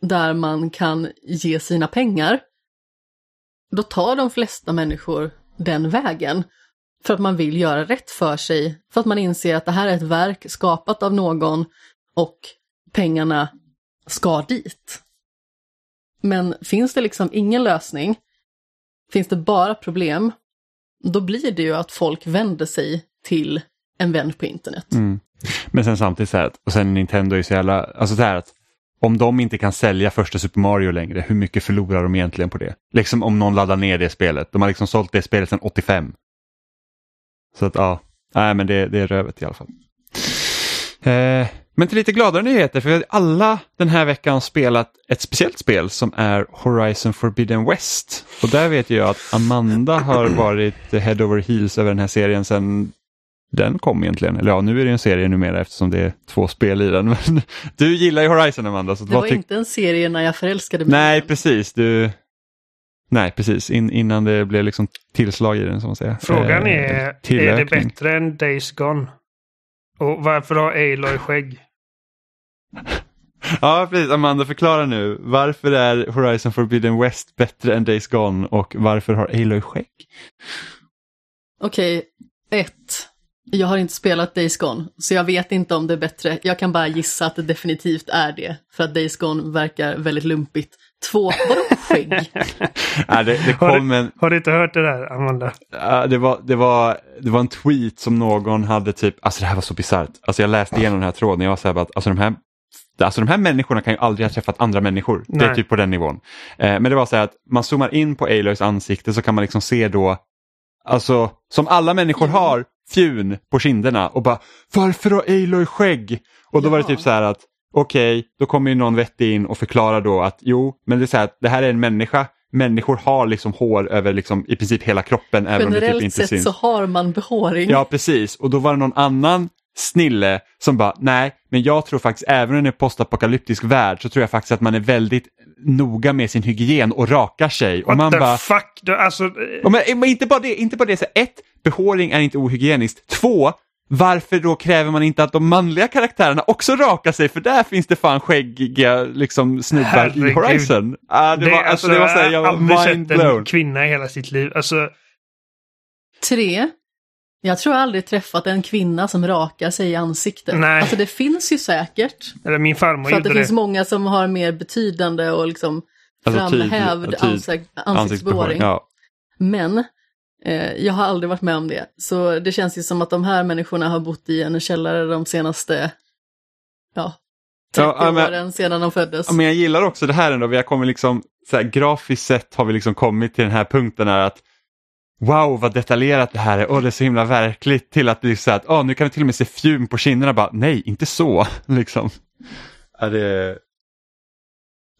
där man kan ge sina pengar, då tar de flesta människor den vägen. För att man vill göra rätt för sig, för att man inser att det här är ett verk skapat av någon och pengarna ska dit. Men finns det liksom ingen lösning, finns det bara problem, då blir det ju att folk vänder sig till en vän på internet. Mm. Men sen samtidigt så här, och sen Nintendo är så jävla, alltså så här att om de inte kan sälja första Super Mario längre, hur mycket förlorar de egentligen på det? Liksom om någon laddar ner det spelet. De har liksom sålt det spelet sedan 85. Så att ja, nej men det, det är rövet i alla fall. Eh, men till lite gladare nyheter, för vi har alla den här veckan spelat ett speciellt spel som är Horizon Forbidden West. Och där vet jag att Amanda har varit head over heels över den här serien sedan den kom egentligen. Eller ja, nu är det en serie numera eftersom det är två spel i den. [laughs] Men du gillar ju Horizon Amanda. Så Det var inte en serie när jag förälskade mig. Nej, precis. Du... Nej, precis. In, innan det blev liksom tillslag i den, som man säger. Frågan Eh, är, är det bättre än Days Gone? Och varför har Aloy skägg? [laughs] Ja, precis. Amanda, förklara nu. Varför är Horizon Forbidden West bättre än Days Gone och varför har Aloy skägg? Okej, ett. Jag har inte spelat Days Gone, så jag vet inte om det är bättre. Jag kan bara gissa att det definitivt är det, för att Days Gone verkar väldigt lumpigt. Två, vadå skägg? [laughs] Nej, det, det Har kom en... Har du inte hört det där, Amanda? Ja, det, var, det, var, det var en tweet som någon hade typ, alltså det här var så bisarrt. Alltså jag läste igenom den här tråden jag var så här bara att alltså de här, alltså de här människorna kan ju aldrig ha träffat andra människor. Det är Nej. typ på den nivån. Eh, men det var så här att man zoomar in på Aloys ansikte så kan man liksom se då, alltså som alla människor har, fjun på kinderna och bara varför har Aloy skägg? Och då var det Ja. typ så här att okej, då kommer ju någon vettig in och förklarar då att jo, men det är så här att det här är en människa. Människor har liksom hår över liksom i princip hela kroppen även om det typ Generellt inte sett syns. så har man behåring. Ja, precis. Och då var det någon annan snille som bara, nej, men jag tror faktiskt även i en postapokalyptisk värld så tror jag faktiskt att man är väldigt noga med sin hygien och rakar sig. Och What man the bara, fuck? Du, alltså, eh, Ja, men, men inte bara det, inte bara det. Så ett, behåring är inte ohygieniskt. Två, varför då kräver man inte att de manliga karaktärerna också rakar sig? För där finns det fan skäggiga liksom, snubbar i Herregud. Horizon. Ah, det, var, alltså, det var så här, jag jag har aldrig var sett en kvinna i hela sitt liv. Alltså, Tre, jag tror jag aldrig träffat en kvinna som rakar sig i ansiktet. Nej. Alltså det finns ju säkert. eller min farmor För att det gjorde finns det. många som har mer betydande och liksom Alltså, framhävd tyd- ansik- ansiktsbehåring. Ja. Men eh, jag har aldrig varit med om det. Så det känns ju som att de här människorna har bott i en källare de senaste ja, 30 Ja, ja, men- åren sedan de föddes. Ja, men jag gillar också det här ändå, vi har kommit liksom, så här, grafiskt sett har vi liksom kommit till den här punkten här att wow vad detaljerat det här är, åh det är så himla verkligt till att det är så att åh, nu kan vi till och med se fjun på kinderna, bara nej inte så. [laughs] liksom. Ja, det,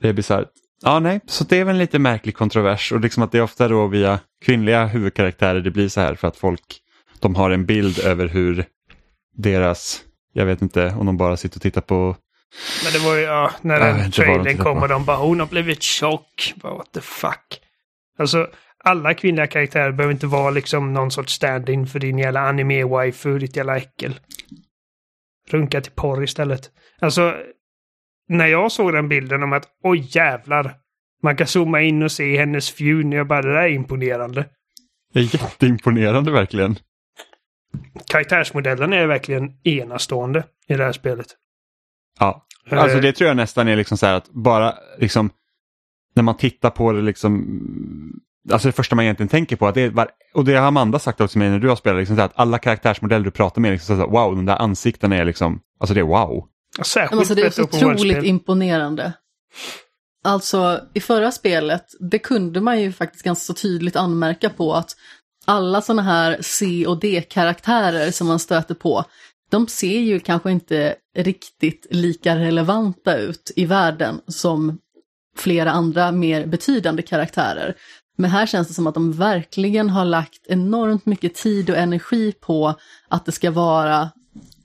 det är bisarrt. Ja, nej, så det är väl en lite märklig kontrovers och liksom att det är ofta då via kvinnliga huvudkaraktärer det blir så här för att folk de har en bild över hur deras, jag vet inte om de bara sitter och tittar på Men det var ju, ja, när den trailern kom och de bara hon har blivit tjock. Bara, What the fuck. Alltså, alla kvinnliga karaktärer behöver inte vara liksom någon sorts stand-in för din jävla anime-waifu, ditt jävla äckel. Runka till porr istället. Alltså, när jag såg den bilden om att oj jävlar, man kan zooma in och se hennes fjun, jag bara det där är imponerande. Det är jätteimponerande verkligen. Karaktärsmodellen är verkligen enastående i det här spelet. Ja, alltså Eh, det tror jag nästan är liksom så här att bara liksom när man tittar på det liksom Alltså det första man egentligen tänker på, att det är, var- och det har Amanda sagt också till mig när du har spelat, liksom så här att alla karaktärsmodeller du pratar med, liksom så här, wow, de där ansiktena är liksom, alltså det är wow. Särskilt alltså det är så otroligt imponerande. Alltså i förra spelet, det kunde man ju faktiskt ganska så tydligt anmärka på att alla sådana här C och D-karaktärer som man stöter på, de ser ju kanske inte riktigt lika relevanta ut i världen som flera andra mer betydande karaktärer. Men här känns det som att de verkligen har lagt enormt mycket tid och energi på att det ska vara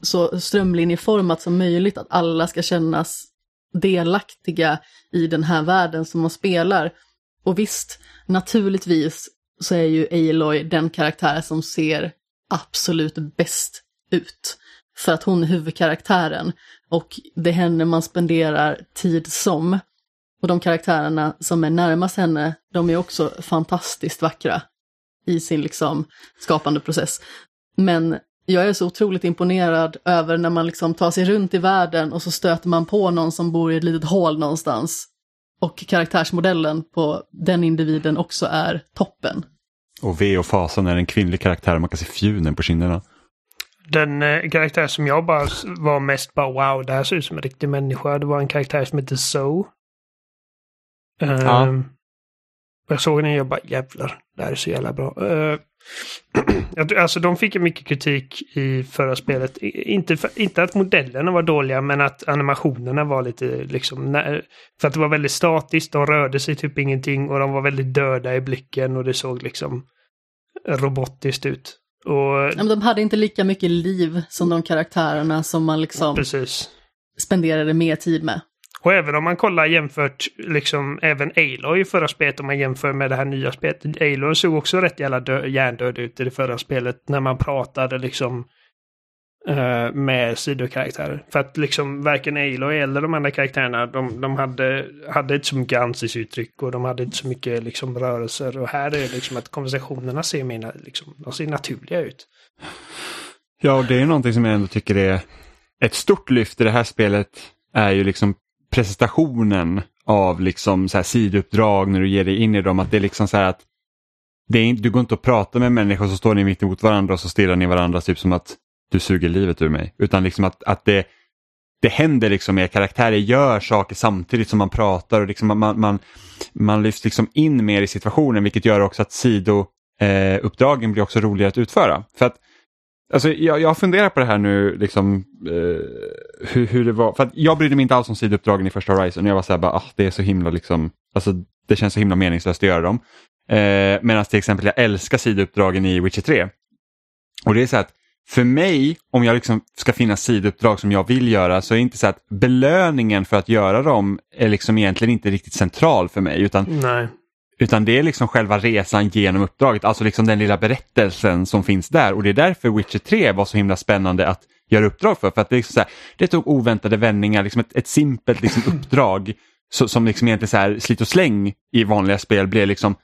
så strömlinjeformat som möjligt, att alla ska kännas delaktiga i den här världen som man spelar. Och visst, naturligtvis så är ju Aloy den karaktär som ser absolut bäst ut. För att hon är huvudkaraktären och det är henne man spenderar tid som. Och de karaktärerna som är närmast henne, de är också fantastiskt vackra i sin liksom skapande process. Men jag är så otroligt imponerad över när man liksom tar sig runt i världen och så stöter man på någon som bor i ett litet hål någonstans. Och karaktärsmodellen på den individen också är toppen. Och V och fasan är en kvinnlig karaktär, man kan se fjunen på kinderna. Den eh, karaktär som jag bara var mest bara wow, det här ser ut som en riktig människa. Det var en karaktär som heter Zoe. Ehm, Ja. och Jag såg den och jag bara jävlar, det här är så jävla bra. [clears throat] Uh, tror- alltså de fick ju mycket kritik i förra spelet. Inte, för, inte att modellerna var dåliga, men att animationerna var lite liksom... När, för att det var väldigt statiskt, de rörde sig typ ingenting och de var väldigt döda i blicken och det såg liksom robotiskt ut. Och men de hade inte lika mycket liv som de karaktärerna som man liksom precis. spenderade mer tid med. Och även om man kollar jämfört, liksom även Aloy i förra spelet, om man jämför med det här nya spelet. Aloy såg också rätt jävla dö- hjärndöd ut i det förra spelet när man pratade liksom uh, med sidokaraktärer. För att liksom varken Aloy eller de andra karaktärerna, de, de hade, hade inte så mycket ansiktsuttryck och de hade inte så mycket liksom rörelser. Och här är det liksom att konversationerna ser mer, liksom, de ser naturliga ut. Ja, och det är någonting som jag ändå tycker är ett stort lyft i det här spelet är ju liksom presentationen av liksom så här sidouppdrag när du ger dig in i dem. Att det är liksom så här att det är, du går inte att prata med människor så står ni mitt emot varandra och så stirrar ni varandra typ som att du suger livet ur mig. Utan liksom att, att det, det händer liksom mer, karaktärer gör saker samtidigt som man pratar och liksom man, man, man, lyfts liksom in mer i situationen vilket gör också att sidouppdragen eh, blir också roligare att utföra. För att Alltså, jag, jag funderar på det här nu, liksom, eh, hur, hur det var. För att jag brydde mig inte alls om sidouppdragen i första Horizon. Jag var så här, bara, ah, det är så himla, liksom, alltså, det känns så himla meningslöst att göra dem. Eh, Medan till exempel jag älskar sidouppdragen i Witcher 3. Och det är så här att för mig, om jag liksom ska finna sidouppdrag som jag vill göra, så är det inte så att belöningen för att göra dem är liksom egentligen inte riktigt central för mig. Utan Nej utan det är liksom själva resan genom uppdraget, alltså liksom den lilla berättelsen som finns där. Och det är därför Witcher 3 var så himla spännande att göra uppdrag för. För att det, är liksom så här, det tog oväntade vändningar, liksom ett, ett simpelt liksom uppdrag så, som liksom egentligen så här, slit och släng i vanliga spel blev liksom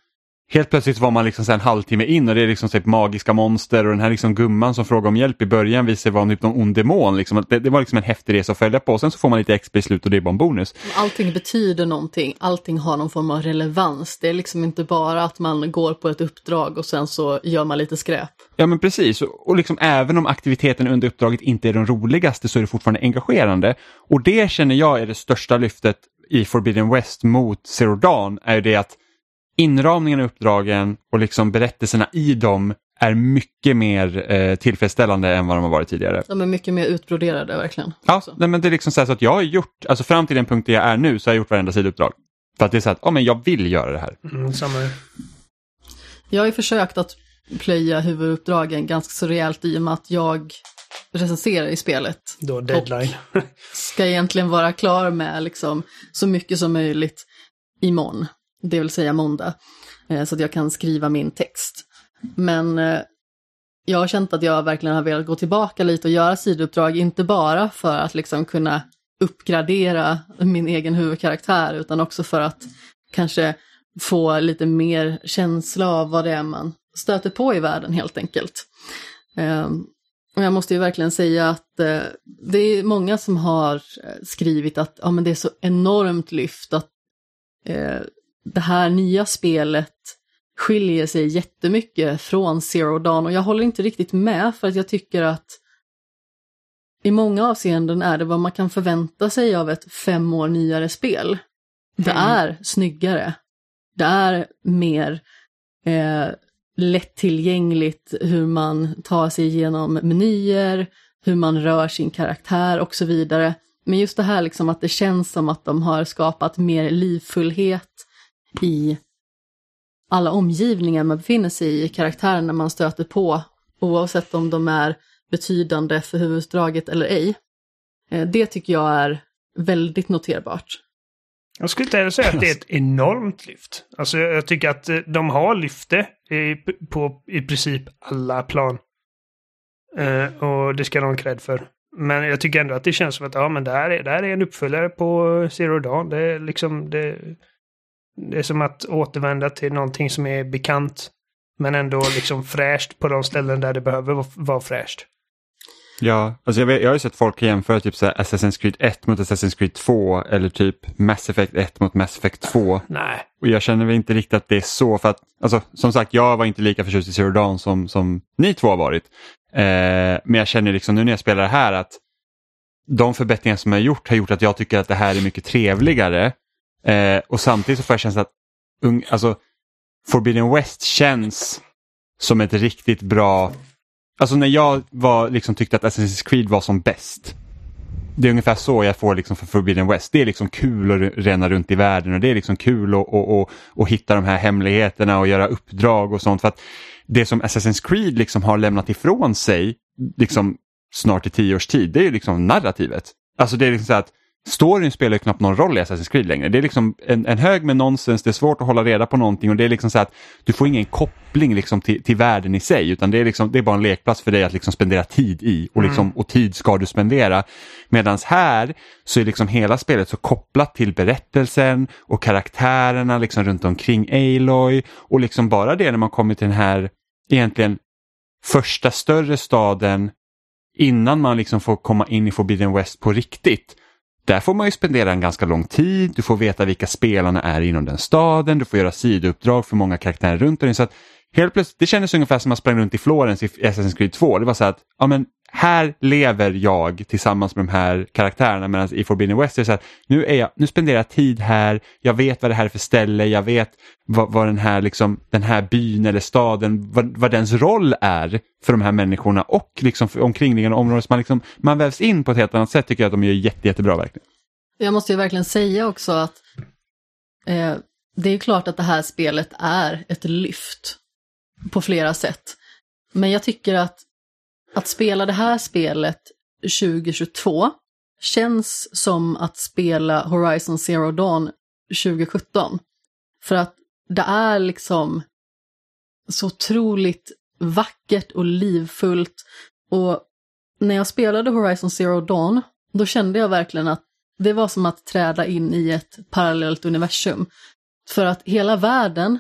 Helt plötsligt var man liksom en halvtimme in och det är liksom typ magiska monster och den här liksom gumman som frågar om hjälp i början visar sig vara typ någon ond demon. Liksom. Det, det var liksom en häftig resa att följa på. Sen så får man lite XP i slutet och det är bara en bonus. Allting betyder någonting, allting har någon form av relevans. Det är liksom inte bara att man går på ett uppdrag och sen så gör man lite skräp. Ja men precis, och och liksom även om aktiviteten under uppdraget inte är den roligaste så är det fortfarande engagerande. Och det känner jag är det största lyftet i Forbidden West mot Zero Dawn, är ju det att inramningen av uppdragen och liksom berättelserna i dem är mycket mer eh, tillfredsställande än vad de har varit tidigare. De är mycket mer utbroderade verkligen. Ja, nej, men det är liksom så, här så att jag har gjort, alltså fram till den punkten jag är nu så har jag gjort varenda sidouppdrag. För att det är så att, ja men jag vill göra det här. Mm, samma. Jag har ju försökt att plöja huvuduppdragen ganska så rejält i och med att jag recenserar i spelet. Då deadline. Ska egentligen vara klar med liksom så mycket som möjligt imorgon, det vill säga måndag. Eh, Så att jag kan skriva min text. Men eh, jag har känt att jag verkligen har velat gå tillbaka lite och göra sidouppdrag, inte bara för att liksom kunna uppgradera min egen huvudkaraktär, utan också för att kanske få lite mer känsla av vad det är man stöter på i världen helt enkelt. Ehm, och jag måste ju verkligen säga att eh, det är många som har eh, skrivit att ja, men det är så enormt lyft att eh, det här nya spelet skiljer sig jättemycket från Zero Dawn och jag håller inte riktigt med för att jag tycker att i många avseenden är det vad man kan förvänta sig av ett fem år nyare spel. Det Mm. är snyggare. Det är mer eh, lättillgängligt hur man tar sig igenom menyer, hur man rör sin karaktär och så vidare. Men just det här liksom att det känns som att de har skapat mer livfullhet i alla omgivningar man befinner sig i, karaktärerna man stöter på, oavsett om de är betydande för huvuddraget eller ej. Eh, Det tycker jag är väldigt noterbart. Jag skulle inte heller säga att det är ett enormt lyft. Alltså jag tycker att eh, de har lyft det i, på i princip alla plan. Eh, och det ska de ha cred för. Men jag tycker ändå att det känns som att ja, men det här är, det här är en uppföljare på Zero Dawn. Det är liksom det, det är som att återvända till någonting som är bekant. Men ändå liksom fräscht på de ställen där det behöver vara- fräscht. Ja, alltså jag, vet, jag har ju sett folk jämföra typ så Assassin's Creed 1 mot Assassin's Creed 2 eller typ Mass Effect 1 mot Mass Effect 2. Nej. Och jag känner väl inte riktigt att det är så för att, alltså som sagt jag var inte lika förtjust i Zero Dawn som, som ni två har varit. Eh, men jag känner liksom nu när jag spelar det här att de förbättringar som jag har gjort har gjort att jag tycker att det här är mycket trevligare. Eh, och samtidigt så får jag känslan att un, alltså, Forbidden West känns som ett riktigt bra Alltså när jag var, liksom, tyckte att Assassin's Creed var som bäst. Det är ungefär så jag får liksom för Forbidden West. Det är liksom kul att ränna runt i världen och det är liksom kul att, och, och, och hitta de här hemligheterna och göra uppdrag och sånt. För att det som Assassin's Creed liksom har lämnat ifrån sig liksom snart i tio års tid, det är ju liksom narrativet. Alltså det är liksom så att storyn spelar ju knappt någon roll i Assassin's Creed längre. Det är liksom en, en hög med nonsens, det är svårt att hålla reda på någonting och det är liksom så att du får ingen koppling liksom till, till världen i sig utan det är, liksom, det är bara en lekplats för dig att liksom spendera tid i och, liksom, och tid ska du spendera. Medan här så är liksom hela spelet så kopplat till berättelsen och karaktärerna liksom runt omkring Aloy och liksom bara det när man kommer till den här egentligen första större staden innan man liksom får komma in i Forbidden West på riktigt. Där får man ju spendera en ganska lång tid, du får veta vilka spelarna är inom den staden, du får göra sidouppdrag för många karaktärer runt omkring. Så att helt plötsligt, det kändes ungefär som att man sprang runt i Florens i Assassin's Creed 2. Det var så att, ja men här lever jag tillsammans med de här karaktärerna medan i Forbidden West är det så att nu, är jag, nu spenderar jag tid här, jag vet vad det här är för ställe, jag vet vad, vad den, här, liksom, den här byn eller staden, vad, vad dens roll är för de här människorna och liksom för omkringliggande områden. Man, liksom, man vävs in på ett helt annat sätt tycker jag att de gör jätte, jättebra verkligen. Jag måste ju verkligen säga också att eh, det är klart att det här spelet är ett lyft på flera sätt. Men jag tycker att att spela det här spelet 2022 känns som att spela Horizon Zero Dawn 2017. För att det är liksom så otroligt vackert och livfullt. Och när jag spelade Horizon Zero Dawn, då kände jag verkligen att det var som att träda in i ett parallellt universum. För att hela världen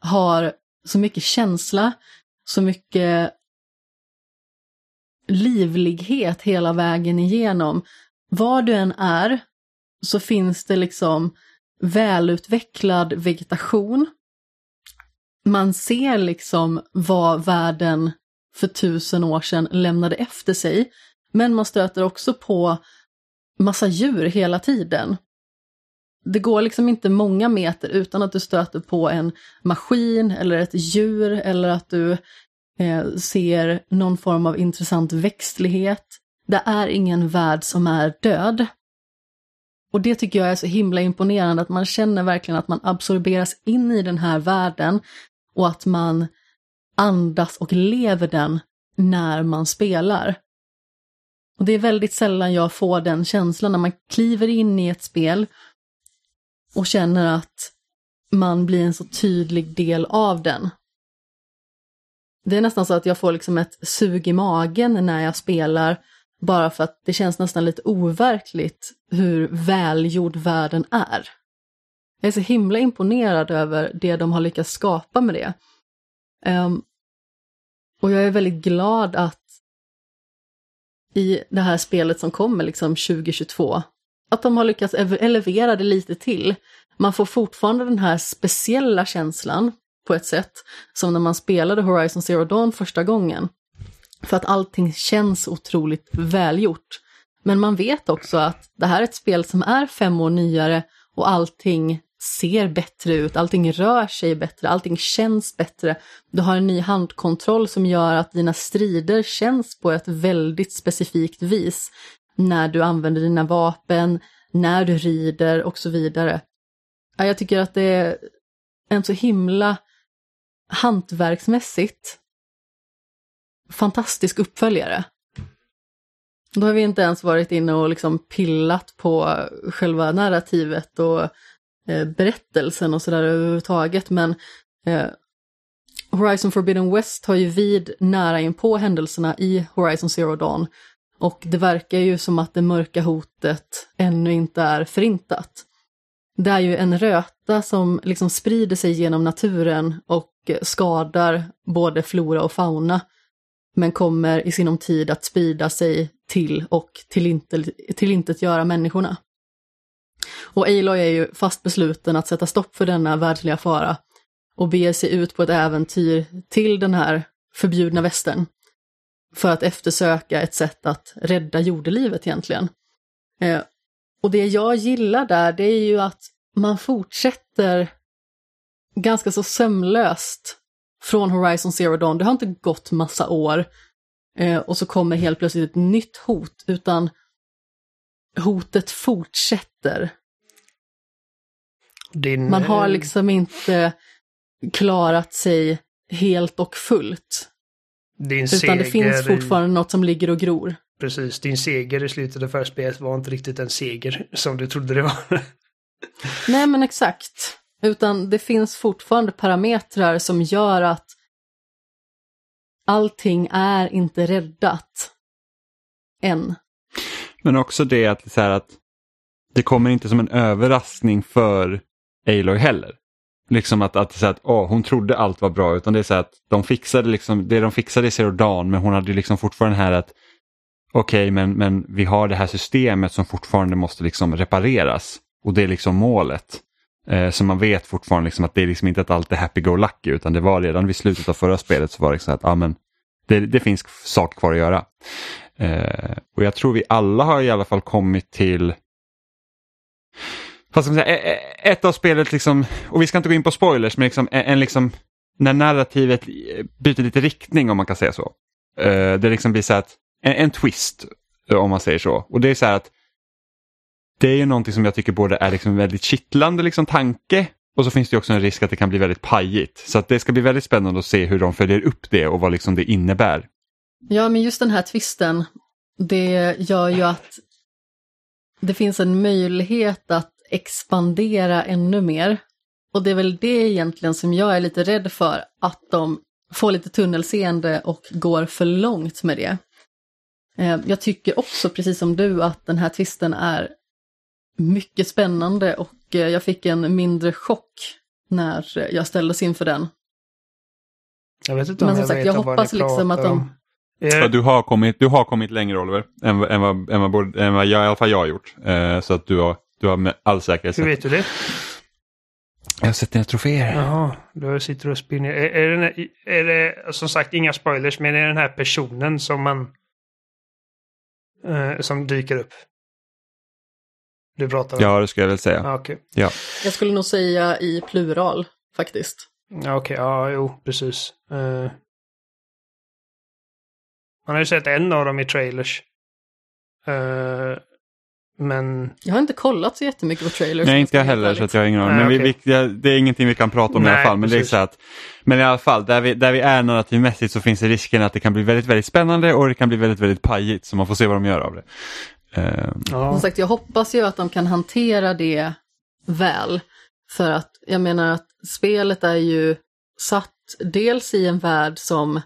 har så mycket känsla, så mycket livlighet hela vägen igenom. Var du än är så finns det liksom välutvecklad vegetation. Man ser liksom vad världen för tusen år sedan lämnade efter sig. Men man stöter också på massa djur hela tiden det går liksom inte många meter utan att du stöter på en maskin eller ett djur eller att du eh, ser någon form av intressant växtlighet. Det är ingen värld som är död. Och det tycker jag är så himla imponerande, att man känner verkligen att man absorberas in i den här världen och att man andas och lever den när man spelar. Och det är väldigt sällan jag får den känslan när man kliver in i ett spel och känner att man blir en så tydlig del av den. Det är nästan så att jag får liksom ett sug i magen när jag spelar bara för att det känns nästan lite overkligt hur välgjord världen är. Jag är så himla imponerad över det de har lyckats skapa med det. Um, och jag är väldigt glad att i det här spelet som kommer liksom 2022, att de har lyckats elevera det lite till. Man får fortfarande den här speciella känslan på ett sätt som när man spelade Horizon Zero Dawn första gången. För att allting känns otroligt välgjort. Men man vet också att det här är ett spel som är fem år nyare och allting ser bättre ut, allting rör sig bättre, allting känns bättre. Du har en ny handkontroll som gör att dina strider känns på ett väldigt specifikt vis när du använder dina vapen, när du rider och så vidare. Jag tycker att det är en så himla hantverksmässigt fantastisk uppföljare. Då har vi inte ens varit inne och liksom pillat på själva narrativet och eh, berättelsen och sådär överhuvudtaget, men eh, Horizon Forbidden West har ju vid nära in på händelserna i Horizon Zero Dawn och det verkar ju som att det mörka hotet ännu inte är förintat. Det är ju en röta som liksom sprider sig genom naturen och skadar både flora och fauna men kommer i sinom tid att sprida sig till och tillintetgöra till människorna. Och Aloy är ju fast besluten att sätta stopp för denna världsliga fara och beger sig ut på ett äventyr till den här förbjudna västern för att eftersöka ett sätt att rädda jordelivet egentligen. Eh, och det jag gillar där, det är ju att man fortsätter ganska så sömlöst från Horizon Zero Dawn. Det har inte gått massa år eh, och så kommer helt plötsligt ett nytt hot, utan hotet fortsätter. Din, Man har eh, liksom inte klarat sig helt och fullt. Din utan det finns fortfarande i... något som ligger och gror. Precis, din seger i slutet av första spelet var inte riktigt en seger som du trodde det var. [laughs] Nej men exakt. Utan det finns fortfarande parametrar som gör att allting är inte räddat. Än. Men också det att, så att det kommer inte som en överraskning för Aloy heller. Liksom att, att, så att åh, hon trodde allt var bra utan det är så att de fixade liksom, det de fixade i Zero Dawn men hon hade liksom fortfarande här att okej okay, men, men vi har det här systemet som fortfarande måste liksom repareras och det är liksom målet. Eh, så man vet fortfarande liksom att det är liksom inte att allt är happy-go-lucky utan det var redan vid slutet av förra spelet så var det liksom att ah, men, det, det finns saker kvar att göra. Eh, och jag tror vi alla har i alla fall kommit till Fast säga, e- e- ett av spelet, liksom, och vi ska inte gå in på spoilers, men liksom, en, liksom, när narrativet byter lite riktning om man kan säga så. Uh, det liksom blir så att, en, en, twist eh, om man säger så. Och det är så här att det är ju någonting som jag tycker både är liksom väldigt kittlande liksom tanke och så finns det också en risk att det kan bli väldigt pajigt. Så att det ska bli väldigt spännande att se hur de följer upp det och vad liksom det innebär. Ja, men just den här twisten, det gör ju att det finns en möjlighet att expandera ännu mer. Och det är väl det egentligen som jag är lite rädd för, att de får lite tunnelseende och går för långt med det. Eh, jag tycker också, precis som du, att den här twisten är mycket spännande och eh, jag fick en mindre chock när jag ställdes inför den. Jag vet inte om Men som jag sagt, vet jag hoppas liksom att de... Ja, du, har kommit, du har kommit längre Oliver än, än, vad, än, vad, än vad jag, i alla fall jag har gjort. Eh, så att du har, du har med all säkerhet Hur vet du det? Jag har sett dina troféer. Jaha, du sitter och spinner. Är, är, det, är det, som sagt, inga spoilers, men är det den här personen som man... Eh, som dyker upp? du pratar om? Ja, det skulle jag väl säga. Ah, Okej, Ja. Jag skulle nog säga i plural faktiskt. ja, okej, ja, jo, precis. Eh, man har ju sett en av dem i trailers. Eh, men Jag har inte kollat så jättemycket på trailers. Nej, inte jag heller så att jag har ingen aning. Men vi, okej. vi, det är ingenting vi kan prata om i Nej, alla fall. Men, det är så att, men i alla fall, där vi, där vi är narrativmässigt så finns det risken att det kan bli väldigt, väldigt spännande och det kan bli väldigt, väldigt pajigt. Så man får se vad de gör av det. Eh, ja, Som sagt, jag hoppas ju att de kan hantera det väl. För att jag menar att spelet är ju satt dels i en värld som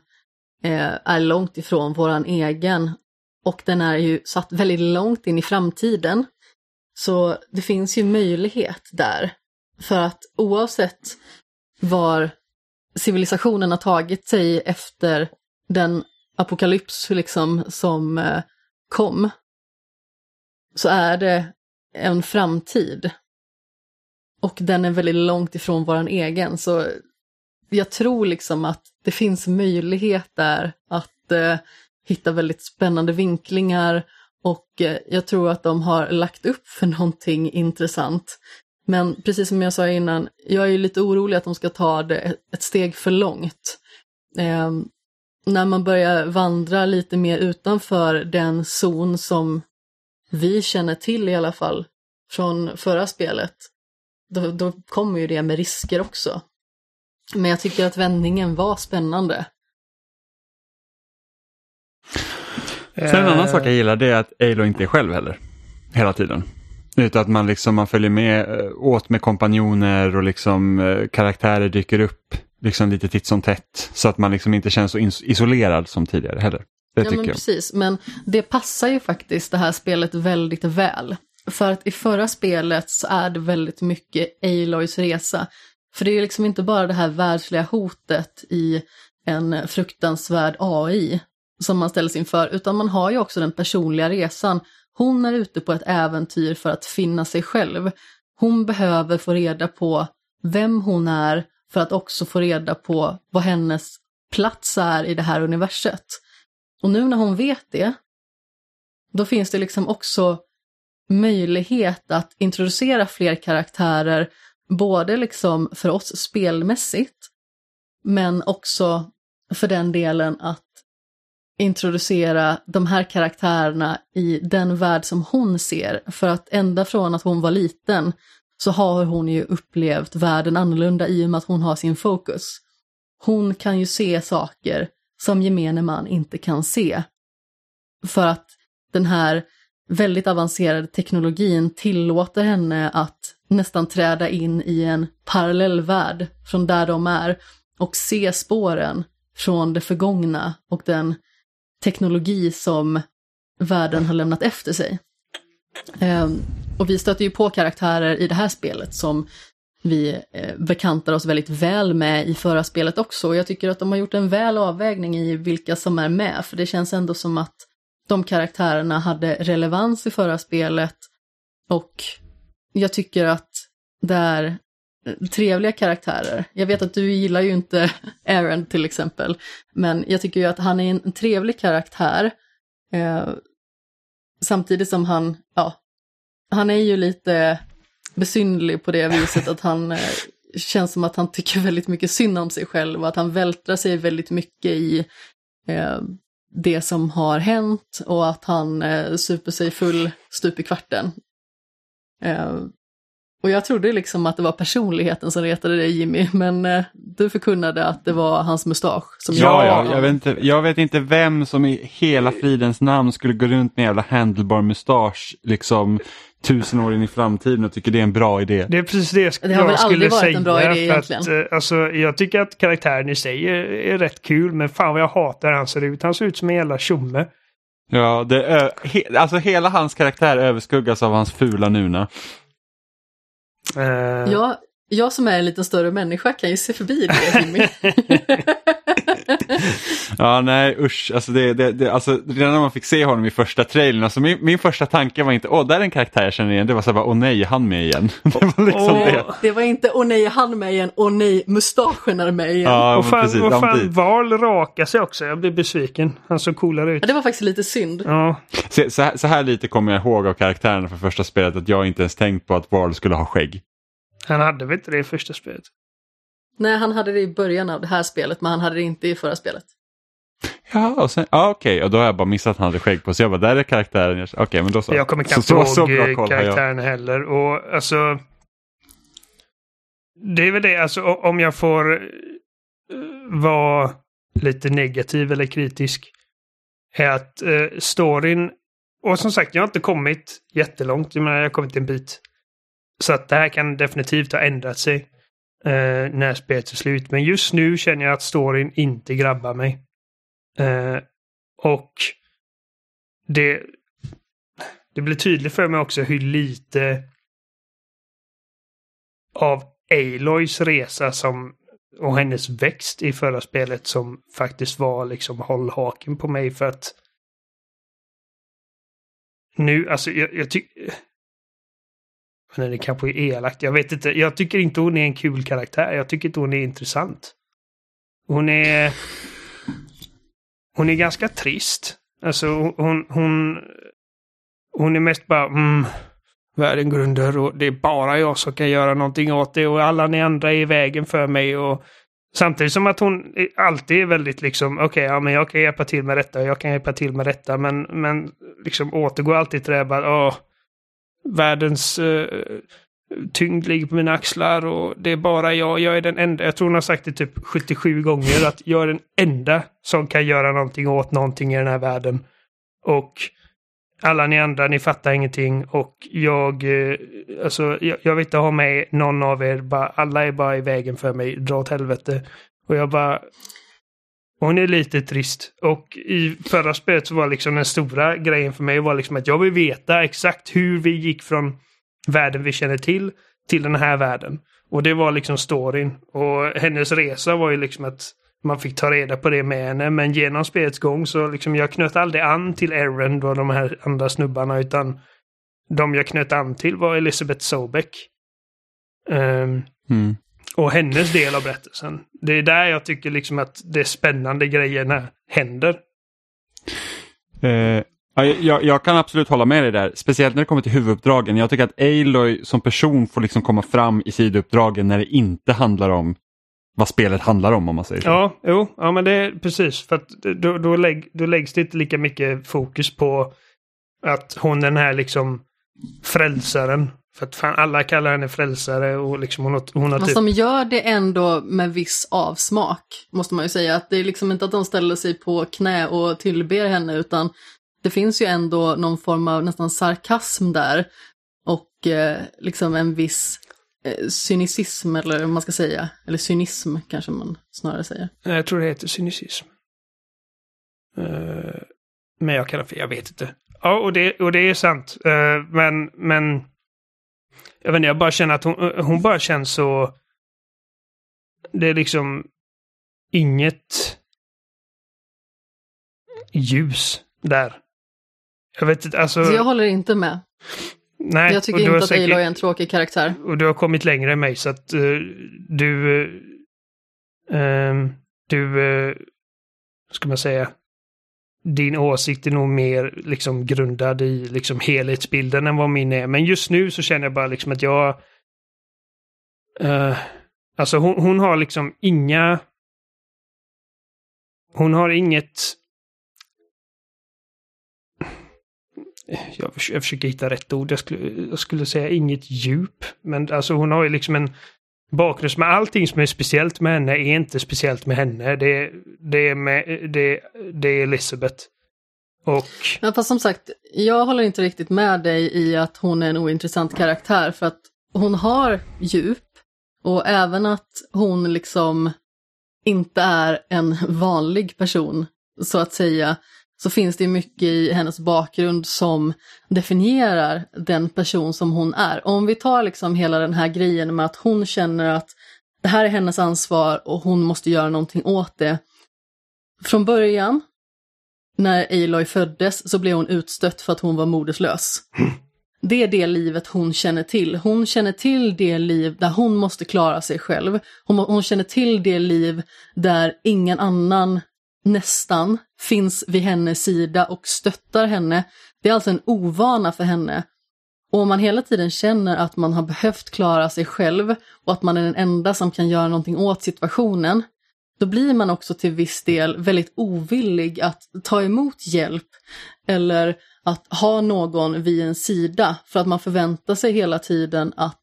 eh, är långt ifrån våran egen och den är ju satt väldigt långt in i framtiden. Så det finns ju möjlighet där. För att oavsett var civilisationen har tagit sig efter den apokalyps liksom som eh, kom så är det en framtid. Och den är väldigt långt ifrån våran egen. Så jag tror liksom att det finns möjlighet där att eh, hittar hitta väldigt spännande vinklingar och eh, jag tror att de har lagt upp för någonting intressant. Men precis som jag sa innan, jag är ju lite orolig att de ska ta det ett steg för långt. Eh, när man börjar vandra lite mer utanför den zon som vi känner till i alla fall från förra spelet, då, då kommer ju det med risker också. Men jag tycker att vändningen var spännande. Sen en annan Eh, sak jag gillar det är att Alo inte är själv heller. Hela tiden. Utan att man liksom man följer med eh, åt med kompanjoner och liksom eh, karaktärer dyker upp liksom lite titt som tätt. Så att man liksom inte känns så is- isolerad som tidigare heller. Det ja, men jag. precis. Men det passar ju faktiskt det här spelet väldigt väl. För att i förra spelet så är det väldigt mycket Aloys resa. För det är liksom inte bara det här världsliga hotet i en fruktansvärd AI som man ställs inför, utan man har ju också den personliga resan. Hon är ute på ett äventyr för att finna sig själv. Hon behöver få reda på vem hon är för att också få reda på vad hennes plats är i det här universet. Och nu när hon vet det, då finns det liksom också möjlighet att introducera fler karaktärer, både liksom för oss spelmässigt, men också för den delen att introducera de här karaktärerna i den värld som hon ser. För att ända från att hon var liten så har hon ju upplevt världen annorlunda i och med att hon har sin fokus. Hon kan ju se saker som gemene man inte kan se. För att den här väldigt avancerade teknologin tillåter henne att nästan träda in i en parallell värld från där de är och se spåren från det förgångna och den teknologi som världen har lämnat efter sig. Ehm, och vi stöter ju på karaktärer i det här spelet som vi eh, bekantar oss väldigt väl med i förra spelet också. Och jag tycker att de har gjort en väl avvägning i vilka som är med, för det känns ändå som att de karaktärerna hade relevans i förra spelet och jag tycker att det är trevliga karaktärer. Jag vet att du gillar ju inte [laughs] Aaron till exempel, men jag tycker ju att han är en trevlig karaktär. Eh, samtidigt som han, ja, han är ju lite besynnerlig på det viset att han eh, känns som att han tycker väldigt mycket synd om sig själv och att han vältrar sig väldigt mycket i eh, det som har hänt och att han eh, super sig full stup i kvarten. Eh, och jag trodde liksom att det var personligheten som retade dig Jimmy, men eh, du förkunnade att det var hans mustasch som Ja, gjorde ja jag, vet inte, jag vet inte vem som i hela fridens namn skulle gå runt med en jävla handlebar mustasch liksom tusen år in i framtiden och tycker det är en bra idé. Det är precis det jag, sk- Det har väl jag skulle aldrig varit säga. en bra idé egentligen. Att, eh, alltså, jag tycker att karaktären i sig är, är rätt kul, men fan vad jag hatar hur han ser ut. Han ser ut som en jävla tjomme. Ja, det, alltså hela hans karaktär överskuggas av hans fula nuna. Eh, Jag, jag som är en lite större människa kan ju se förbi det Jimmy. [laughs] [laughs] ja, nej usch. Alltså, det, det, det, alltså, redan när man fick se honom i första trailern, alltså, min, min första tanke var inte åh, där är en karaktär jag känner igen. Det var så här, åh nej, han med igen? [laughs] det var liksom Åh. det. Det var inte åh nej, han med igen, åh nej, mustaschen är med igen. Ja, och fan, precis, och fan. Val rakar sig också. Jag blir besviken. Han såg coolare ut. Ja, det var faktiskt lite synd. Ja, Så, så, här, så här lite kommer jag ihåg av karaktärerna för första spelet att jag inte ens tänkt på att Varl skulle ha skägg. han hade väl inte det i första spelet? Nej, han hade det i början av det här spelet, men han hade det inte i förra spelet. Ja, och sen, ja okej, och då har jag bara missat att han hade skägg på sig. Jag bara, där är karaktären. Okej, men då så. Jag kommer så, knappt så, ihåg så bra eh, jag. karaktären heller. Och alltså... Det är väl det, alltså om jag får eh, vara lite negativ eller kritisk. Är att eh, storyn... Och som sagt, jag har inte kommit jättelångt. Jag menar, jag har kommit en bit. Så att det här kan definitivt ha ändrat sig eh, när spelet är slut. Men just nu känner jag att storyn inte grabbar mig. Eh, och det, det blir tydligt för mig också hur lite av Aloys resa som och hennes växt i förra spelet som faktiskt var liksom håll haken på mig för att nu, alltså jag, jag tycker men det kanske är elakt, jag vet inte. Jag tycker inte hon är en kul karaktär. Jag tycker inte hon är intressant. Hon är... Hon är ganska trist. Alltså hon... Hon, hon är mest bara... Mm, världen går under och det är bara jag som kan göra någonting åt det och alla ni andra är i vägen för mig. Och Samtidigt som att hon alltid är väldigt liksom, okej, ja men jag kan hjälpa till med detta och jag kan hjälpa till med detta, men, men liksom återgår alltid till det här bara, åh, världens eh, tyngd ligger på mina axlar och det är bara jag, jag är den enda, jag tror hon har sagt det typ 77 gånger, att jag är den enda som kan göra någonting åt någonting i den här världen. Och alla ni andra, ni fattar ingenting och jag, eh, alltså jag, jag vill inte ha med någon av er, bara, alla är bara i vägen för mig, dra åt helvete. Och jag bara, hon är lite trist. Och i förra spelet så var liksom den stora grejen för mig var liksom att jag vill veta exakt hur vi gick från världen vi känner till till den här världen. Och det var liksom storyn. Och hennes resa var ju liksom att man fick ta reda på det med henne. Men genom spelets gång så liksom jag knöt aldrig an till Aaron och de här andra snubbarna utan de jag knöt an till var Elisabeth Sobeck. Um, ehm, Mm och hennes del av berättelsen. Det är där jag tycker liksom att de spännande grejerna händer. Eh, ja, jag, jag kan absolut hålla med dig där, speciellt när det kommer till huvuduppdragen. Jag tycker att Aloy som person får liksom komma fram i sidouppdragen när det inte handlar om vad spelet handlar om om man säger så. Ja, jo, ja men det är precis. För att då, då, lägg, då läggs det inte lika mycket fokus på att hon är den här liksom frälsaren. För att fan, alla kallar henne frälsare och liksom hon har, hon har typ... som gör det ändå med viss avsmak, måste man ju säga. Att det är liksom inte att de ställer sig på knä och tillber henne, utan det finns ju ändå någon form av nästan sarkasm där. Och eh, liksom en viss eh, cynicism, eller vad man ska säga. Eller cynism kanske man snarare säger. Jag tror det heter cynicism. Eh, men jag kallar för, jag vet inte. Ja, och det, och det är sant. Eh, men, men jag vet inte, jag bara känner att hon, hon bara känns så... Det är liksom inget ljus där. Jag vet inte, alltså... Så jag håller inte med. nej, Jag tycker inte att säkert- Aloy är en tråkig karaktär. och du har kommit längre än mig så att eh, du... ehm, du... Uh, ska man säga? Din åsikt är nog mer liksom grundad i liksom helhetsbilden än vad min är. Men just nu så känner jag bara liksom att jag... Uh, alltså hon, hon har liksom inga... Hon har inget... Jag, jag försöker hitta rätt ord. Jag skulle, jag skulle säga inget djup. Men alltså hon har ju liksom en bakgrund Men allting som är speciellt med henne är inte speciellt med henne. Det, det, är, med, det, det är Elizabeth. Och Ja, fast som sagt, jag håller inte riktigt med dig i att hon är en ointressant karaktär för att hon har djup och även att hon liksom inte är en vanlig person så att säga så finns det mycket i hennes bakgrund som definierar den person som hon är. Om vi tar liksom hela den här grejen med att hon känner att det här är hennes ansvar och hon måste göra någonting åt det från början, när Aloy föddes, så blev hon utstött för att hon var moderslös. Det är det livet hon känner till. Hon känner till det liv där hon måste klara sig själv. Hon, hon känner till det liv där ingen annan nästan finns vid hennes sida och stöttar henne. Det är alltså en ovana för henne. Och om man hela tiden känner att man har behövt klara sig själv och att man är den enda som kan göra någonting åt situationen, då blir man också till viss del väldigt ovillig att ta emot hjälp eller att ha någon vid en sida för att man förväntar sig hela tiden att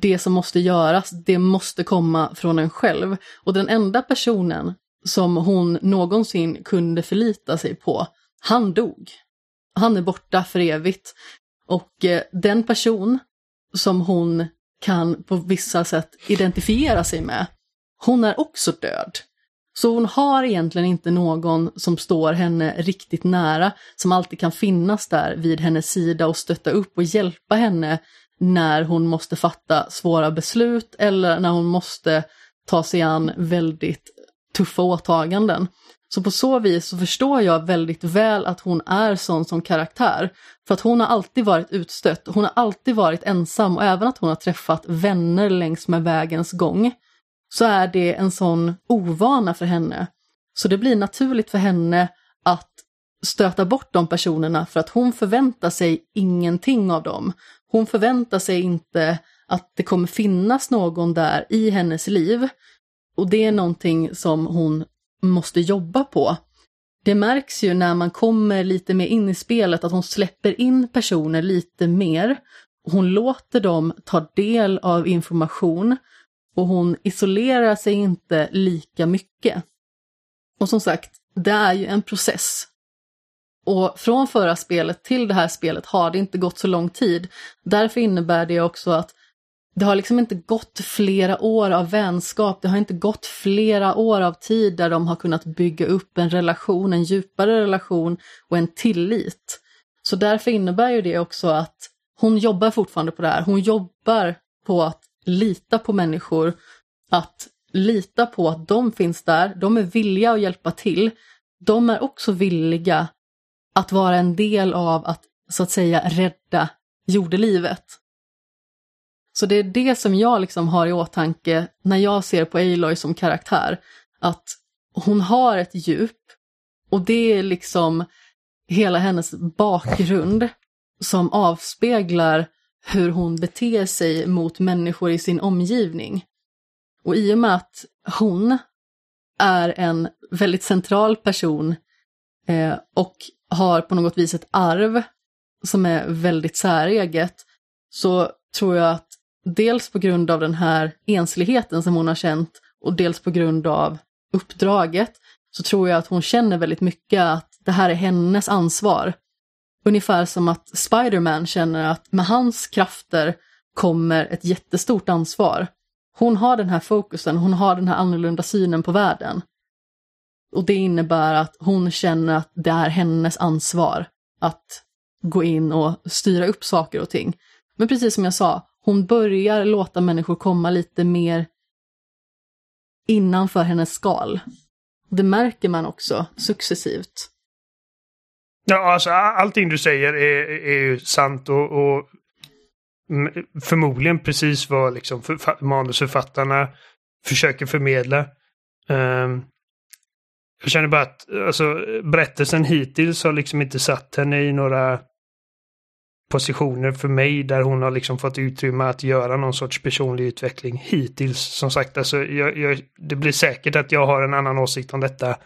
det som måste göras, det måste komma från en själv. Och den enda personen som hon någonsin kunde förlita sig på, han dog. Han är borta för evigt. Och eh, den person som hon kan på vissa sätt identifiera sig med, hon är också död. Så hon har egentligen inte någon som står henne riktigt nära, som alltid kan finnas där vid hennes sida och stötta upp och hjälpa henne när hon måste fatta svåra beslut eller när hon måste ta sig an väldigt tuffa åtaganden. Så på så vis så förstår jag väldigt väl att hon är sån som karaktär. För att hon har alltid varit utstött, hon har alltid varit ensam och även att hon har träffat vänner längs med vägens gång så är det en sån ovana för henne. Så det blir naturligt för henne att stöta bort de personerna för att hon förväntar sig ingenting av dem. Hon förväntar sig inte att det kommer finnas någon där i hennes liv. Och det är någonting som hon måste jobba på. Det märks ju när man kommer lite mer in i spelet att hon släpper in personer lite mer. Hon låter dem ta del av information och hon isolerar sig inte lika mycket. Och som sagt, det är ju en process. Och från förra spelet till det här spelet har det inte gått så lång tid. Därför innebär det också att det har liksom inte gått flera år av vänskap, det har inte gått flera år av tid där de har kunnat bygga upp en relation, en djupare relation och en tillit. Så därför innebär ju det också att hon jobbar fortfarande på det här. Hon jobbar på att lita på människor, att lita på att de finns där, de är villiga att hjälpa till. De är också villiga att vara en del av att så att säga rädda jordelivet. Så det är det som jag liksom har i åtanke när jag ser på Aloy som karaktär. Att hon har ett djup och det är liksom hela hennes bakgrund som avspeglar hur hon beter sig mot människor i sin omgivning. Och i och med att hon är en väldigt central person eh, och har på något vis ett arv som är väldigt säreget så tror jag att dels på grund av den här ensligheten som hon har känt och dels på grund av uppdraget så tror jag att hon känner väldigt mycket att det här är hennes ansvar. Ungefär som att Spiderman känner att med hans krafter kommer ett jättestort ansvar. Hon har den här fokusen, hon har den här annorlunda synen på världen. Och det innebär att hon känner att det är hennes ansvar att gå in och styra upp saker och ting. Men precis som jag sa, hon börjar låta människor komma lite mer innanför hennes skal. Det märker man också successivt. Ja, alltså allting du säger är, är ju sant och, och förmodligen precis vad liksom för, manusförfattarna försöker förmedla. Um, jag känner bara att alltså, berättelsen hittills har liksom inte satt henne i några positioner för mig där hon har liksom fått utrymme att göra någon sorts personlig utveckling hittills. Som sagt, alltså, jag, jag, det blir säkert att jag har en annan åsikt om detta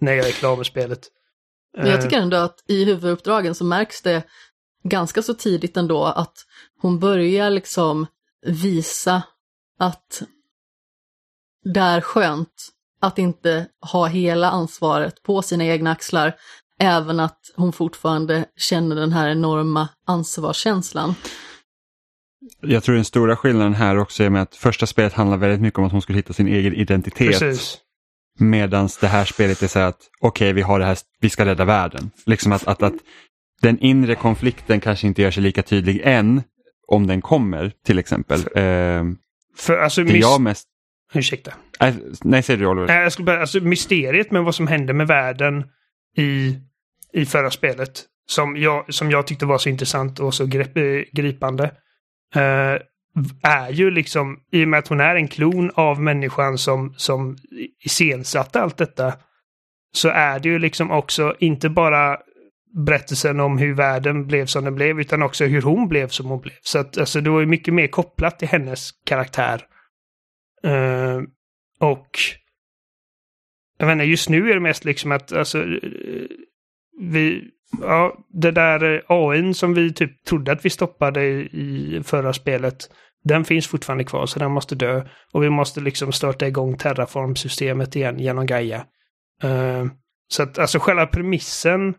när jag är klar med spelet. Men jag tycker ändå att i huvuduppdragen så märks det ganska så tidigt ändå att hon börjar liksom visa att det är skönt att inte ha hela ansvaret på sina egna axlar, även att hon fortfarande känner den här enorma ansvarskänslan. Jag tror den stora skillnaden här också är med att första spelet handlar väldigt mycket om att hon skulle hitta sin egen identitet. Precis. Medan det här spelet är så att okej, okay, vi har det här, vi ska rädda världen. Liksom att, att, att den inre konflikten kanske inte gör sig lika tydlig än, om den kommer till exempel. Eh, För, alltså, det jag mest... Ursäkta. Nej, säger du Oliver. Nej, jag skulle bara, alltså mysteriet med vad som hände med världen i, i förra spelet. Som jag, som jag tyckte var så intressant och så grip, eh, gripande. eh, är ju liksom, i och med att hon är en klon av människan som, som iscensatte allt detta. Så är det ju liksom också inte bara berättelsen om hur världen blev som den blev, utan också hur hon blev som hon blev. Så att alltså, det var ju mycket mer kopplat till hennes karaktär. Eh, och jag vet inte, just nu är det mest liksom att alltså, eh, vi, ja, det där eh, AI som vi typ trodde att vi stoppade i förra spelet, den finns fortfarande kvar så den måste dö. Och vi måste liksom starta igång Terraform-systemet igen genom Gaia. Uh, så att alltså själva premissen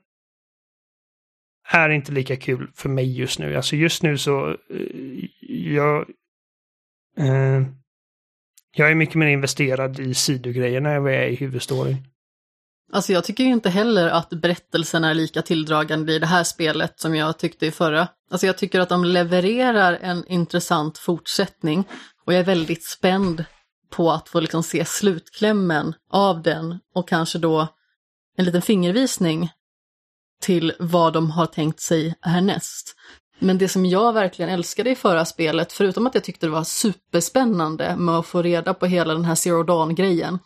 är inte lika kul för mig just nu. Alltså just nu så, uh, jag, Uh, jag är mycket mer investerad i sidogrejerna än vad jag är i huvudstoryn. Alltså jag tycker ju inte heller att berättelsen är lika tilldragande i det här spelet som jag tyckte i förra. Alltså jag tycker att de levererar en intressant fortsättning och jag är väldigt spänd på att få liksom se slutklämmen av den och kanske då en liten fingervisning till vad de har tänkt sig härnäst. Men det som jag verkligen älskade i förra spelet, förutom att jag tyckte det var superspännande med att få reda på hela den här Zero Dawn-grejen,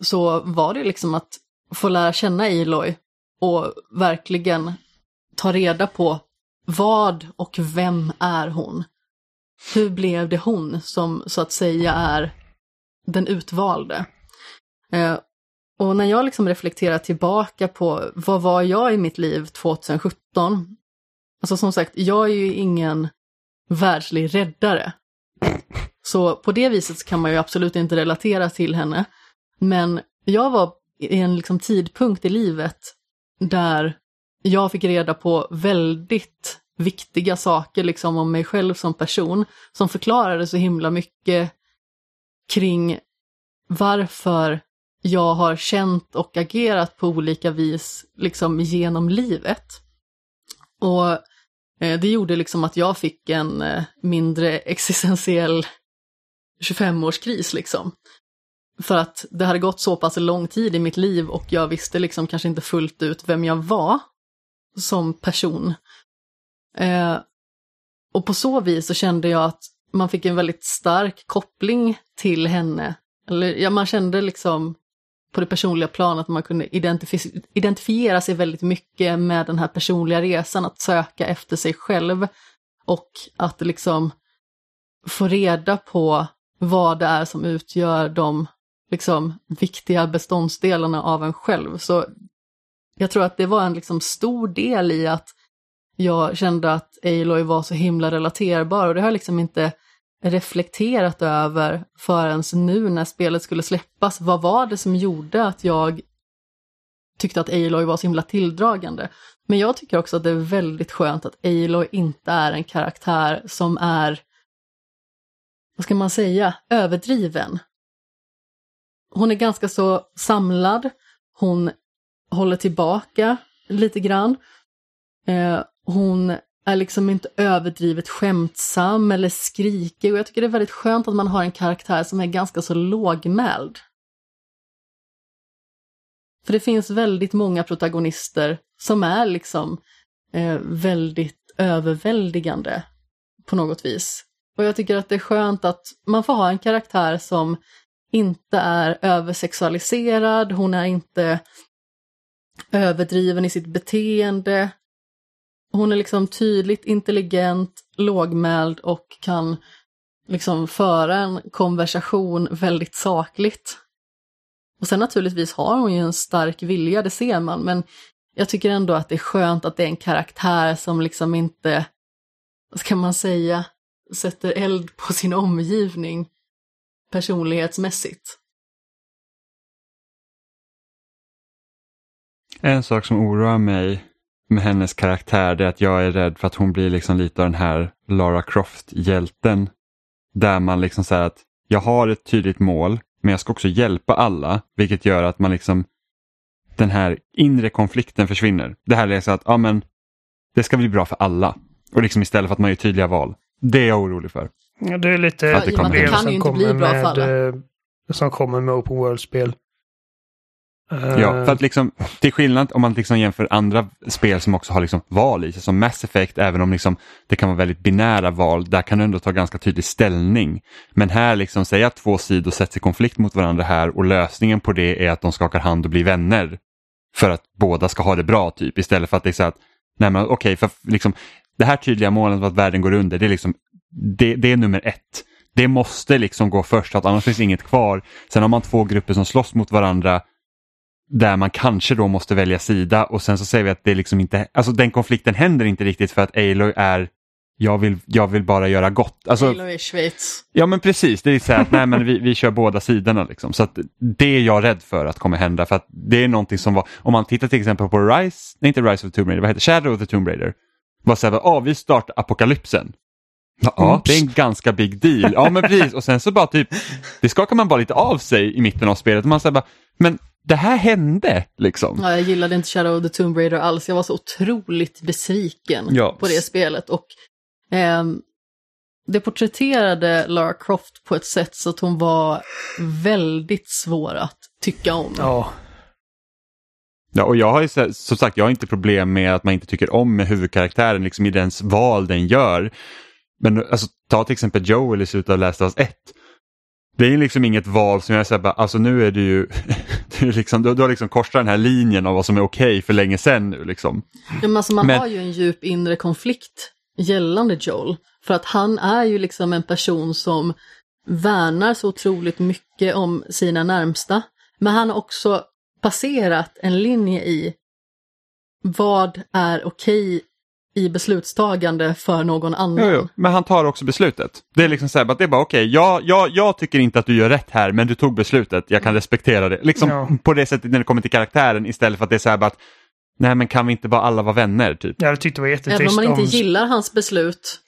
så var det liksom att få lära känna Eloy och verkligen ta reda på vad och vem är hon? Hur blev det hon som så att säga är den utvalde? Eh, och när jag liksom reflekterar tillbaka på vad var jag i mitt liv 2017? Alltså som sagt, jag är ju ingen världslig räddare. Så på det viset kan man ju absolut inte relatera till henne. Men jag var i en liksom tidpunkt i livet där jag fick reda på väldigt viktiga saker liksom om mig själv som person som förklarade så himla mycket kring varför jag har känt och agerat på olika vis liksom genom livet. Och eh, det gjorde liksom att jag fick en eh, mindre existentiell 25-årskris liksom. För att det hade gått så pass lång tid i mitt liv och jag visste liksom kanske inte fullt ut vem jag var som person. Eh, och på så vis så kände jag att man fick en väldigt stark koppling till henne. Eller ja, man kände liksom på det personliga planet att man kunde identif- identifiera sig väldigt mycket med den här personliga resan, att söka efter sig själv och att liksom få reda på vad det är som utgör de liksom viktiga beståndsdelarna av en själv. Så jag tror att det var en liksom stor del i att jag kände att Aloy var så himla relaterbar och det har jag liksom inte reflekterat över förrän nu när spelet skulle släppas. Vad var det som gjorde att jag tyckte att Aloy var så himla tilldragande? Men jag tycker också att det är väldigt skönt att Aloy inte är en karaktär som är, vad ska man säga, överdriven. Hon är ganska så samlad, hon håller tillbaka lite grann. Eh, hon är liksom inte överdrivet skämtsam eller skrikig och jag tycker det är väldigt skönt att man har en karaktär som är ganska så lågmäld. För det finns väldigt många protagonister som är liksom eh, väldigt överväldigande på något vis. Och jag tycker att det är skönt att man får ha en karaktär som inte är översexualiserad, hon är inte överdriven i sitt beteende, hon är liksom tydligt intelligent, lågmäld och kan liksom föra en konversation väldigt sakligt. Och sen naturligtvis har hon ju en stark vilja, det ser man, men jag tycker ändå att det är skönt att det är en karaktär som liksom inte, vad ska man säga, sätter eld på sin omgivning personlighetsmässigt. En sak som oroar mig med hennes karaktär är att jag är rädd för att hon blir liksom lite av den här Lara Croft-hjälten. Där man liksom säger att jag har ett tydligt mål men jag ska också hjälpa alla vilket gör att man liksom den här inre konflikten försvinner. Det här är så att ja, men, det ska bli bra för alla och liksom istället för att man gör tydliga val. Det är jag orolig för. Ja, det är lite det det kan som ju inte bli kommer bra för med eh, som kommer med Open World-spel. Ja, Eh, för att liksom, till skillnad om man liksom jämför andra spel som också har liksom val i sig, som Mass Effect, även om liksom det kan vara väldigt binära val, där kan du ändå ta ganska tydlig ställning. Men här, liksom, säg att två sidor sätts i konflikt mot varandra här och lösningen på det är att de skakar hand och blir vänner. För att båda ska ha det bra, typ, istället för att det är så att, nej men okej, för liksom, det här tydliga målet att världen går under, det är liksom, det, det är nummer ett. Det måste liksom gå först, att annars finns inget kvar. Sen har man två grupper som slåss mot varandra där man kanske då måste välja sida och sen så säger vi att det liksom inte, alltså den konflikten händer inte riktigt för att Aloy är jag vill, jag vill bara göra gott. Alltså, Halo i Schweiz. ja men precis, det är så här att nej, men vi, vi kör båda sidorna. Liksom. Så att det är jag rädd för att kommer hända. För att det är någonting som var, om man tittar till exempel på Rise, nej inte Rise of the Tomb Raider, vad heter? Shadow of the Tomb Raider. Var så här, ja vi startar apokalypsen. Ja, Oops. det är en ganska big deal. Ja men precis, och sen så bara typ, det skakar man bara lite av sig i mitten av spelet. Och man säger bara, men det här hände liksom. Ja, jag gillade inte Shadow of the Tomb Raider alls. Jag var så otroligt besviken Ja. på det spelet. Och ehm, det porträtterade Lara Croft på ett sätt så att hon var väldigt svår att tycka om. Ja, Ja, och jag har ju så- som sagt, jag har inte problem med att man inte tycker om med huvudkaraktären liksom i dens val den gör. Men alltså, ta till exempel Joel i slutet av Last of Us 1. Det är liksom inget val som jag säger bara, alltså nu är du ju, [laughs] du, liksom, du, du har liksom korsat den här linjen av vad som är okej för länge sedan nu liksom. Ja, men alltså man Men- har ju en djup inre konflikt gällande Joel. För att han är ju liksom en person som värnar så otroligt mycket om sina närmsta. Men han har också passerat en linje i vad är okej i beslutstagande för någon annan. Jo, jo, men han tar också beslutet. Det är liksom så här, att det är bara okej, jag, jag, jag tycker inte att du gör rätt här, men du tog beslutet, jag kan respektera det. Liksom Ja. på det sättet när det kommer till karaktären istället för att det är så här bara att, nej men kan vi inte bara alla vara vänner typ. jag tyckte det var jättetrist Även om man inte om... gillar hans beslut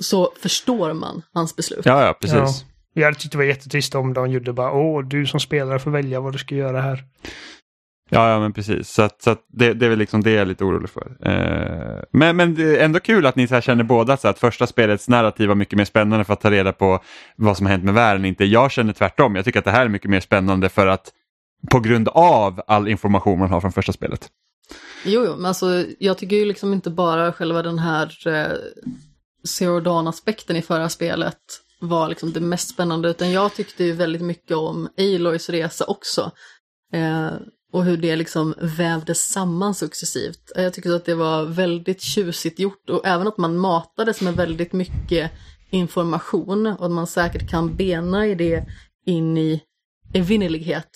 så förstår man hans beslut. Ja, ja, precis. Ja. Jag hade tyckt det var jättetrist om de gjorde bara åh, du som spelare får välja vad du ska göra här. Ja, ja men precis. Så, att, så att det, det är väl liksom det jag är lite orolig för. Eh, men, men det är ändå kul att ni så här känner båda så att första spelets narrativ var mycket mer spännande för att ta reda på vad som har hänt med världen. Inte jag känner tvärtom. Jag tycker att det här är mycket mer spännande för att på grund av all information man har från första spelet. Jo, jo, men alltså jag tycker ju liksom inte bara själva den här eh, Zero Dawn-aspekten i förra spelet var liksom det mest spännande, utan jag tyckte ju väldigt mycket om Aloys resa också. Eh, och hur det liksom vävdes samman successivt. Eh, jag tycker att det var väldigt tjusigt gjort och även att man matades med väldigt mycket information och att man säkert kan bena i det in i evinnerlighet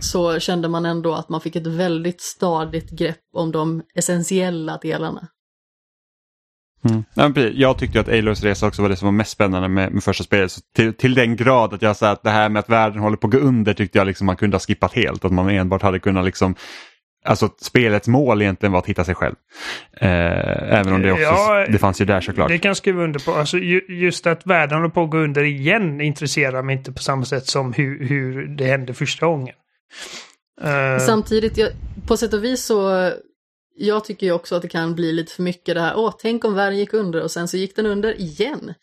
så kände man ändå att man fick ett väldigt stadigt grepp om de essentiella delarna. Mm. Ja, precis. jag tyckte att Aloys resa också var det som var mest spännande med, med första spelet. Så till, till den grad att jag sa att det här med att världen håller på att gå under tyckte jag liksom man kunde ha skippat helt. Att man enbart hade kunnat liksom Alltså spelets mål egentligen var att hitta sig själv. Eh, även om det också, Ja, det fanns ju där såklart. Det kan jag skriva under på. Alltså, ju, just att världen håller på att gå under igen intresserar mig inte på samma sätt som hur, hur det hände första gången. Eh, Samtidigt, jag, på sätt och vis så, jag tycker ju också att det kan bli lite för mycket det här, åh, tänk om världen gick under och sen så gick den under igen.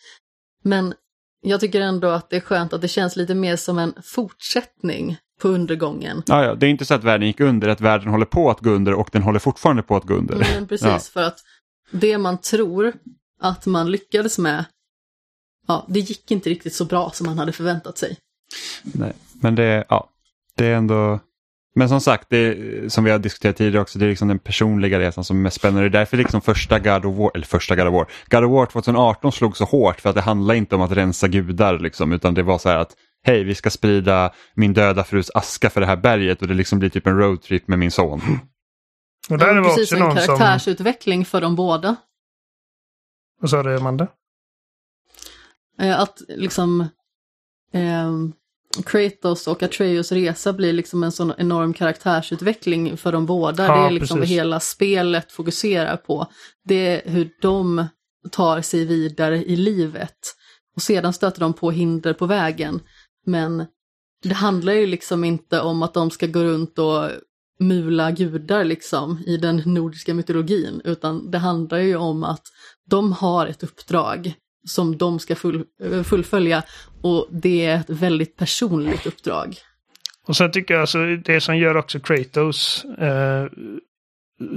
Men jag tycker ändå att det är skönt att det känns lite mer som en fortsättning på undergången. Ja, ja, det är inte så att världen gick under, att världen håller på att gå under och den håller fortfarande på att gå under. Men [laughs] precis, Ja. för att det man tror att man lyckades med, ja, det gick inte riktigt så bra som man hade förväntat sig. Nej, men det, ja, det är ändå... Men som sagt, det, som vi har diskuterat tidigare också, det är liksom den personliga resan som är mest spännande. Det är därför liksom första God of War, eller första God of War, God of War 2018 slog så hårt för att det handlar inte om att rensa gudar liksom, utan det var så här att hej, vi ska sprida min döda frus aska för det här berget och det liksom blir typ en roadtrip med min son. och där Ja, var precis också en någon som... karaktärsutveckling för de båda. Vad sa du, Amanda? Eh, Att liksom ehm, Kratos och Atreus resa blir liksom en sån enorm karaktärsutveckling för de båda. Ja, det är liksom precis. vad hela spelet fokuserar på. Det är hur de tar sig vidare i livet. Och sedan stöter de på hinder på vägen. Men det handlar ju liksom inte om att de ska gå runt och mula gudar liksom i den nordiska mytologin, utan det handlar ju om att de har ett uppdrag som de ska full, eh, fullfölja och det är ett väldigt personligt uppdrag. Och sen tycker jag alltså det som gör också Kratos eh,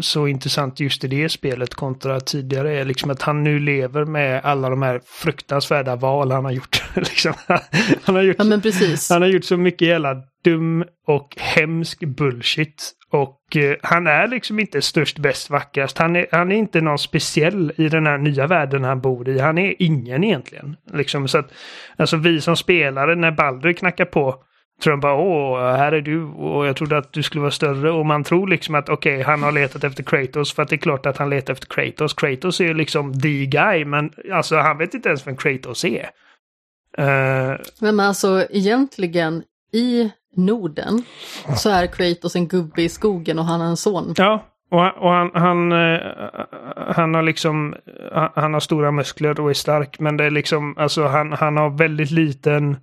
så intressant just i det spelet kontra tidigare är liksom att han nu lever med alla de här fruktansvärda val han har gjort. [laughs] liksom. han, har gjort Ja han har gjort så mycket jävla dum och hemsk bullshit. Och eh, han är liksom inte störst, bäst, vackrast. Han är, han är inte någon speciell i den här nya världen han bor i. Han är ingen egentligen. Liksom, så att, alltså vi som spelare, när Baldur knackar på, tror de bara åh, här är du och jag trodde att du skulle vara större. Och man tror liksom att okej, okay, han har letat efter Kratos för att det är klart att han letar efter Kratos. Kratos är ju liksom the guy, men alltså han vet inte ens vem Kratos är. Uh, men alltså egentligen i Norden så är Kratos en gubbe i skogen och han har en son. Ja, och, och han, han, uh, han har liksom, han har stora muskler och är stark, men det är liksom, alltså han, han har väldigt liten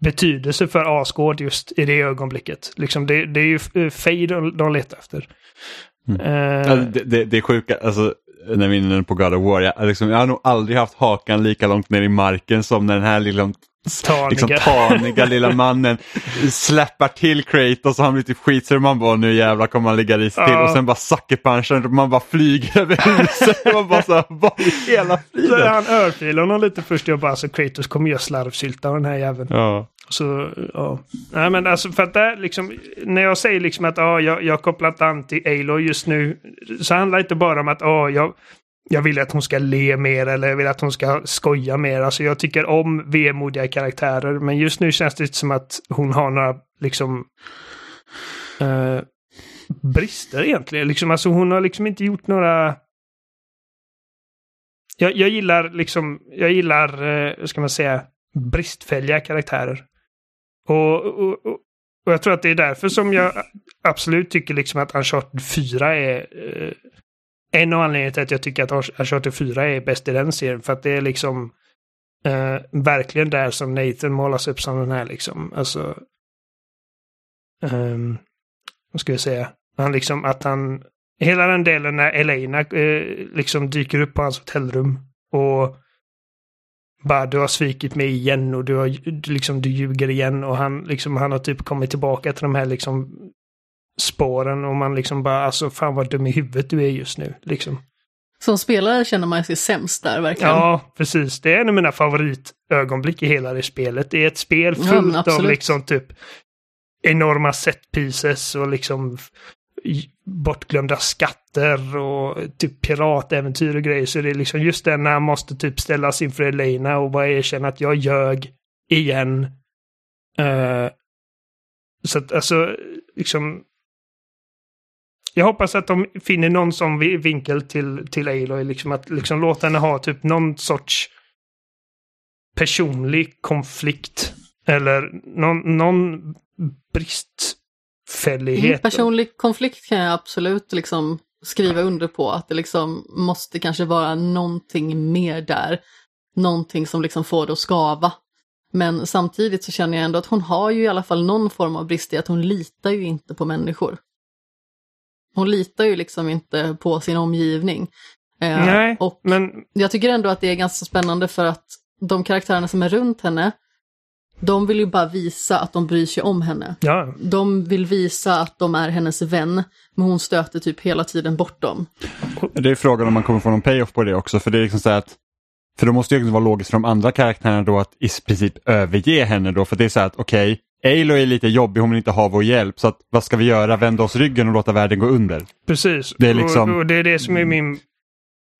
betydelse för Asgård just i det ögonblicket. Liksom det, det är ju Fade de, de letar efter. Mm. Uh, alltså, det, det, det är sjuka, alltså när vi är inne på God of War, jag, liksom, jag har nog aldrig haft hakan lika långt ner i marken som när den här liksom, taniga, liksom, taniga lilla mannen släpper till Kratos och han blir typ skit så man bara nu jävlar kommer han ligga risigt till och sen bara och man bara flyger över huset. [laughs] man bara så vad i hela friden? Så han örfilar honom lite först jag bara så Kratos kommer göra slarvsylta av den här jäveln. Ja. Så, ja. Nej men alltså för att det liksom, när jag säger liksom att ja, jag, jag kopplat an till Aloy just nu, så handlar det inte bara om att ja, jag, jag vill att hon ska le mer eller jag vill att hon ska skoja mer. Alltså jag tycker om vemodiga karaktärer, men just nu känns det som att hon har några liksom eh, brister egentligen. Liksom, alltså hon har liksom inte gjort några jag, jag gillar liksom, jag gillar, eh, hur ska man säga, bristfälliga karaktärer. Och, och, och, och, jag tror att det är därför som jag absolut tycker liksom att Uncharted 4 är eh, en av anledningarna till att jag tycker att Uncharted 4 är bäst i den serien. För att det är liksom eh, verkligen där som Nathan målas upp som den här liksom, alltså. Um, vad ska jag säga? Han liksom att han, hela den delen när Elena eh, liksom dyker upp på hans hotellrum och bara du har svikit mig igen och du har liksom du ljuger igen och han liksom han har typ kommit tillbaka till de här liksom spåren och man liksom bara alltså fan vad dum i huvudet du är just nu liksom. Som spelare känner man sig sämst där verkligen. Ja, precis. Det är en av mina favoritögonblick i hela det spelet. Det är ett spel fullt ja, av liksom typ enorma set pieces och liksom bortglömda skatter och typ piratäventyr och grejer. Så det är liksom just det när han måste typ ställas inför Elena och bara erkänna att jag ljög igen. Uh, så att alltså, liksom. Jag hoppas att de finner någon som vinkel till, till Aloy, liksom att liksom låta henne ha typ någon sorts personlig konflikt. Eller någon, någon bristfällighet. Mm, personlig konflikt kan jag absolut liksom skriva under på. Att det liksom måste kanske vara någonting mer där. Någonting som liksom får det att skava. Men samtidigt så känner jag ändå att hon har ju i alla fall någon form av brist i att hon litar ju inte på människor. Hon litar ju liksom inte på sin omgivning. Eh, Nej, och men... Jag tycker ändå att det är ganska spännande för att de karaktärerna som är runt henne de vill ju bara visa att de bryr sig om henne. Ja. De vill visa att de är hennes vän, men hon stöter typ hela tiden bort dem. Det är frågan om man kommer få någon payoff på det också, för det är liksom så att för då måste det vara logiskt för de andra karaktärerna då att i princip överge henne då, för det är så att okej, okay, Aloy är lite jobbig, hon vill inte ha vår hjälp, så att, vad ska vi göra? Vända oss ryggen och låta världen gå under? Precis, det är liksom... och, och det är det som är min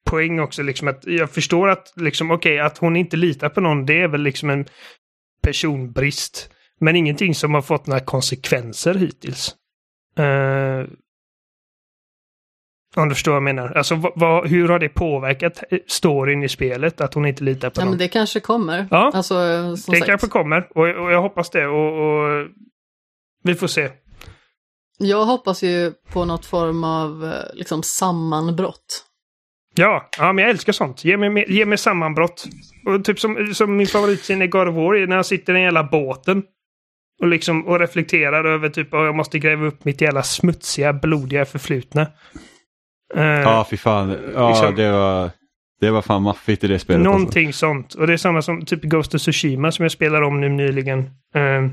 poäng också, liksom att jag förstår att, liksom, okay, att hon inte litar på någon, det är väl liksom en personbrist. Men ingenting som har fått några konsekvenser hittills. Uh, om du förstår vad jag menar. Alltså vad, hur har det påverkat storyn i spelet att hon inte litar på ja, någon? Men det kanske kommer. Ja, alltså, det sagt. kanske kommer. Och, och, jag hoppas det. Och, och, vi får se. Jag hoppas ju på något form av eh, liksom sammanbrott. Ja, ja, men jag älskar sånt. Ge mig, ge mig sammanbrott. Och typ som, som min favoritscen i God of War är när han sitter i den jävla båten. Och liksom och reflekterar över typ att jag måste gräva upp mitt jävla smutsiga, blodiga förflutna. Uh, ja, fy fan. Ja, liksom. det var... Det var fan maffigt i det spelet. Någonting alltså. sånt. Och det är samma som typ Ghost of Tsushima som jag spelar om nu nyligen. Uh,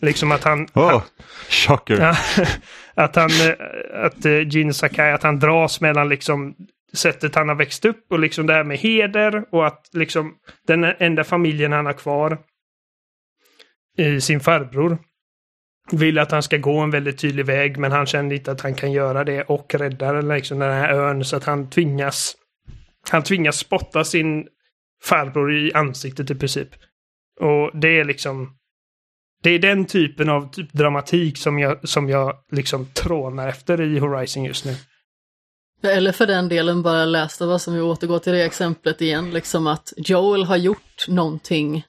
liksom att han... Oh, han, shocker. Ja, [laughs] att han, eh, att uh, Gene Sakai, att han dras mellan liksom sättet han har växt upp och liksom det här med heder och att liksom den enda familjen han har kvar i sin farbror vill att han ska gå en väldigt tydlig väg men han känner inte att han kan göra det och räddar liksom den här ön så att han tvingas han tvingas spotta sin farbror i ansiktet i princip. Och det är liksom det är den typen av typ dramatik som jag, som jag liksom trånar efter i Horizon just nu. Eller för den delen bara lästa vad som vi återgår till det exemplet igen, liksom att Joel har gjort någonting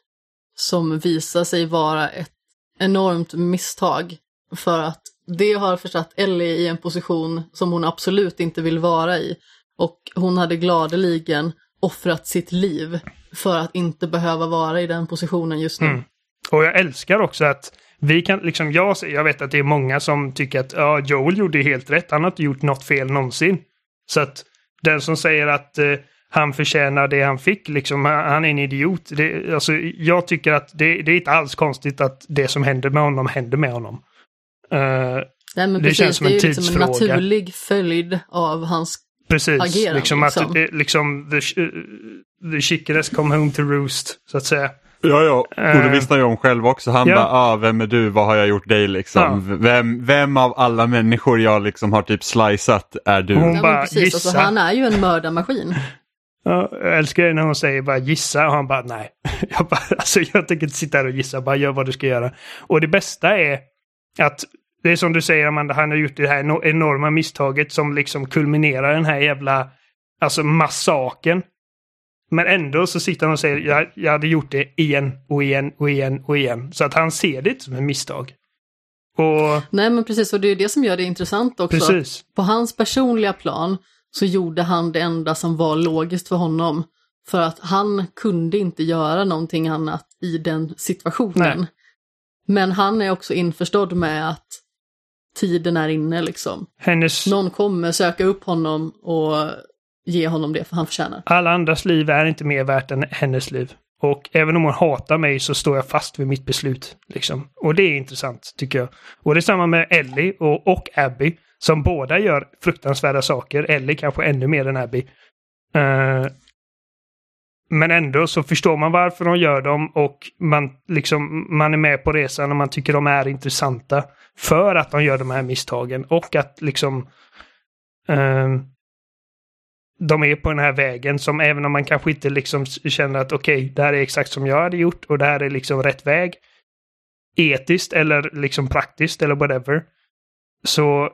som visar sig vara ett enormt misstag för att det har försatt Ellie i en position som hon absolut inte vill vara i. Och hon hade gladeligen offrat sitt liv för att inte behöva vara i den positionen just nu. Mm. Och jag älskar också att vi kan, liksom jag, jag vet att det är många som tycker att ja, Joel gjorde helt rätt, han har inte gjort något fel någonsin. Så att den som säger att eh, han förtjänar det han fick, liksom, han är en idiot. Det, alltså, jag tycker att det, det, är inte alls konstigt att det som händer med honom händer med honom. Uh, Nej, det precis, känns som en tidsfråga. Det är ju liksom en naturlig följd av hans Precis, agerande. Liksom, liksom. att det, liksom the, the chickenes come home to roost, så att säga. Ja, ja, och det eh, visste han ju om själv också. Han ja. bara, ah, vem är du, vad har jag gjort dig liksom? Ja. Vem, vem av alla människor jag liksom har typ slicat är du? Hon ja, bara, precis, gissa. Alltså, han är ju en mördarmaskin. Ja, jag älskar det när hon säger bara gissa och han bara nej. [laughs] Jag, bara, alltså, jag tänker inte sitta här och gissa, bara gör vad du ska göra. Och det bästa är att det är som du säger Amanda, han har gjort det här enorma misstaget som liksom kulminerar den här jävla alltså massaken. Men ändå så sitter han och säger jag, jag hade gjort det igen och igen och igen och igen. Så att han ser det inte som ett misstag. Och... Nej men precis, och det är det som gör det intressant också. Precis. På hans personliga plan så gjorde han det enda som var logiskt för honom. För att han kunde inte göra någonting annat i den situationen. Nej. Men han är också införstådd med att tiden är inne liksom. Hennes... Någon kommer söka upp honom och ge honom det för han förtjänar. Alla andras liv är inte mer värt än hennes liv. Och även om hon hatar mig så står jag fast vid mitt beslut. Liksom. Och det är intressant tycker jag. Och det är samma med Ellie och, och Abby. Som båda gör fruktansvärda saker. eller kanske ännu mer än Abby. Uh, men ändå så förstår man varför de gör dem och man, liksom, man är med på resan och man tycker de är intressanta. För att de gör de här misstagen och att liksom uh, de är på den här vägen som även om man kanske inte liksom känner att okej, okay, det här är exakt som jag hade gjort och det här är liksom rätt väg. Etiskt eller liksom praktiskt eller whatever. Så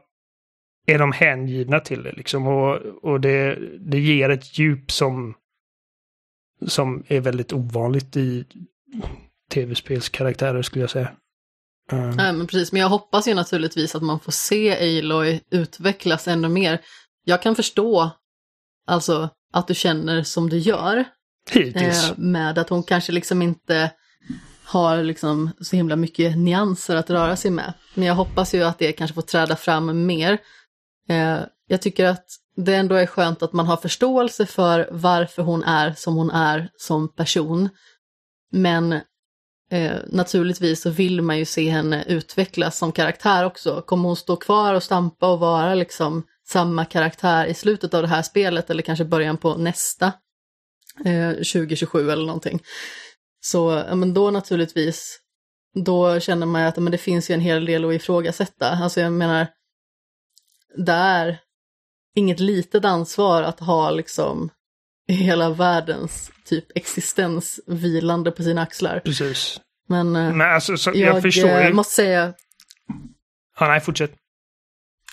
är de hängivna till det liksom och, och det, det ger ett djup som som är väldigt ovanligt i tv-spelskaraktärer skulle jag säga. Um. Nej, men precis, men jag hoppas ju naturligtvis att man får se Aloy utvecklas ännu mer. Jag kan förstå alltså att du känner som du gör. Eh, med att hon kanske liksom inte har liksom så himla mycket nyanser att röra sig med. Men jag hoppas ju att det kanske får träda fram mer. Eh, jag tycker att det ändå är skönt att man har förståelse för varför hon är som hon är som person. Men eh, naturligtvis så vill man ju se henne utvecklas som karaktär också. Kommer hon stå kvar och stampa och vara liksom samma karaktär i slutet av det här spelet eller kanske början på nästa eh, 2027 eller någonting. Så ja, men då naturligtvis, då känner man att men det finns ju en hel del att ifrågasätta. Alltså jag menar, det är inget litet ansvar att ha liksom hela världens typ existens vilande på sina axlar. Precis. Men, eh, men alltså, så, jag, jag förstår ju. måste säga... Ja, nej, fortsätt.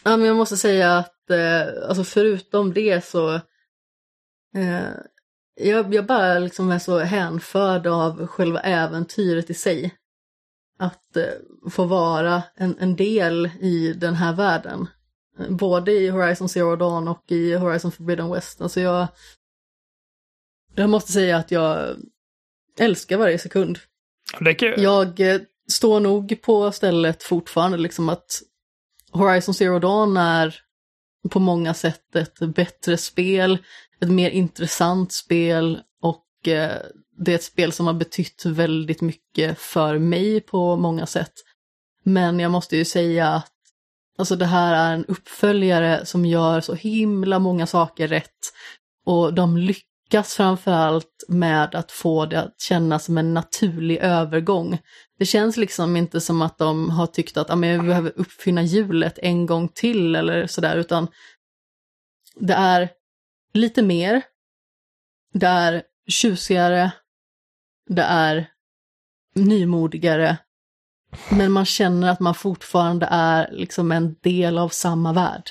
Ja, men jag måste säga att eh, alltså förutom det så eh, jag, jag bara liksom är så hänförd av själva äventyret i sig. Att eh, få vara en, en del i den här världen. Både i Horizon Zero Dawn och i Horizon Forbidden West. Alltså jag, jag måste säga att jag älskar varje sekund. Jag eh, står nog på stället fortfarande, liksom att Horizon Zero Dawn är på många sätt ett bättre spel. ett mer intressant spel och eh, det är ett spel som har betytt väldigt mycket för mig på många sätt. Men jag måste ju säga att alltså det här är en uppföljare som gör så himla många saker rätt. Och de lyckas framförallt med att få det att kännas som en naturlig övergång. Det känns liksom inte som att de har tyckt att ah, men vi behöver uppfinna hjulet en gång till eller sådär, utan det är lite mer, det är tjusigare, det är nymodigare, men man känner att man fortfarande är liksom en del av samma värld.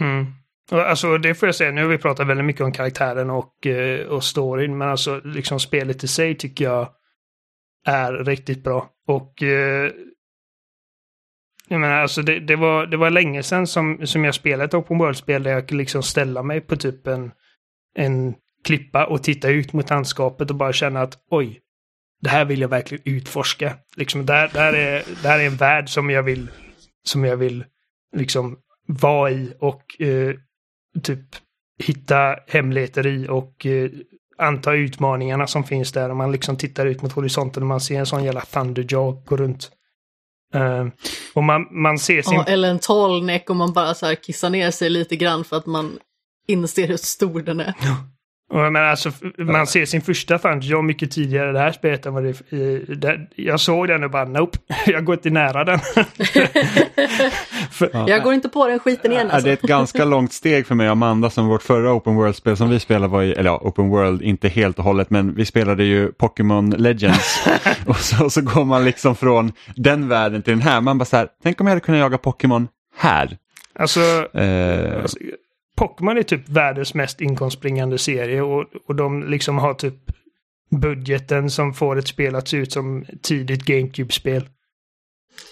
Mm. Alltså det får jag säga, nu har vi pratat väldigt mycket om karaktären och, eh, och storyn, men alltså liksom spelet i sig tycker jag är riktigt bra. Och eh, jag menar, alltså det, det, var, det var länge sedan som, som jag spelade ett Open World-spel där jag kunde liksom ställa mig på typ en, en klippa och titta ut mot landskapet och bara känna att oj, det här vill jag verkligen utforska. Liksom, där, där, är, där är en värld som jag vill, som jag vill liksom vara i och eh, typ hitta hemligheter i och eh, anta utmaningarna som finns där. Om man liksom tittar ut mot horisonten och man ser en sån jävla Thunderjaw gå runt. Uh, och man, man ser sin... Ja, eller en tallneck och man bara så här kissar ner sig lite grann för att man inser hur stor den är. Men alltså, man ser sin första Thunderjaw mycket tidigare i det här spelet än vad det, Jag såg den och bara nope, [laughs] jag går inte nära den. [laughs] för, ja. Jag går inte på den skiten igen. Alltså. Det är ett ganska långt steg för mig och Amanda som vårt förra Open World-spel som vi spelade var i, eller ja, Open World, inte helt och hållet, men vi spelade ju Pokémon Legends. [laughs] och, så, och så går man liksom från den världen till den här. Man bara så här, tänk om jag hade kunnat jaga Pokémon här. Alltså, eh, alltså Pokémon är typ världens mest inkomstbringande serie och, och de liksom har typ budgeten som får ett spel att se ut som tidigt GameCube-spel.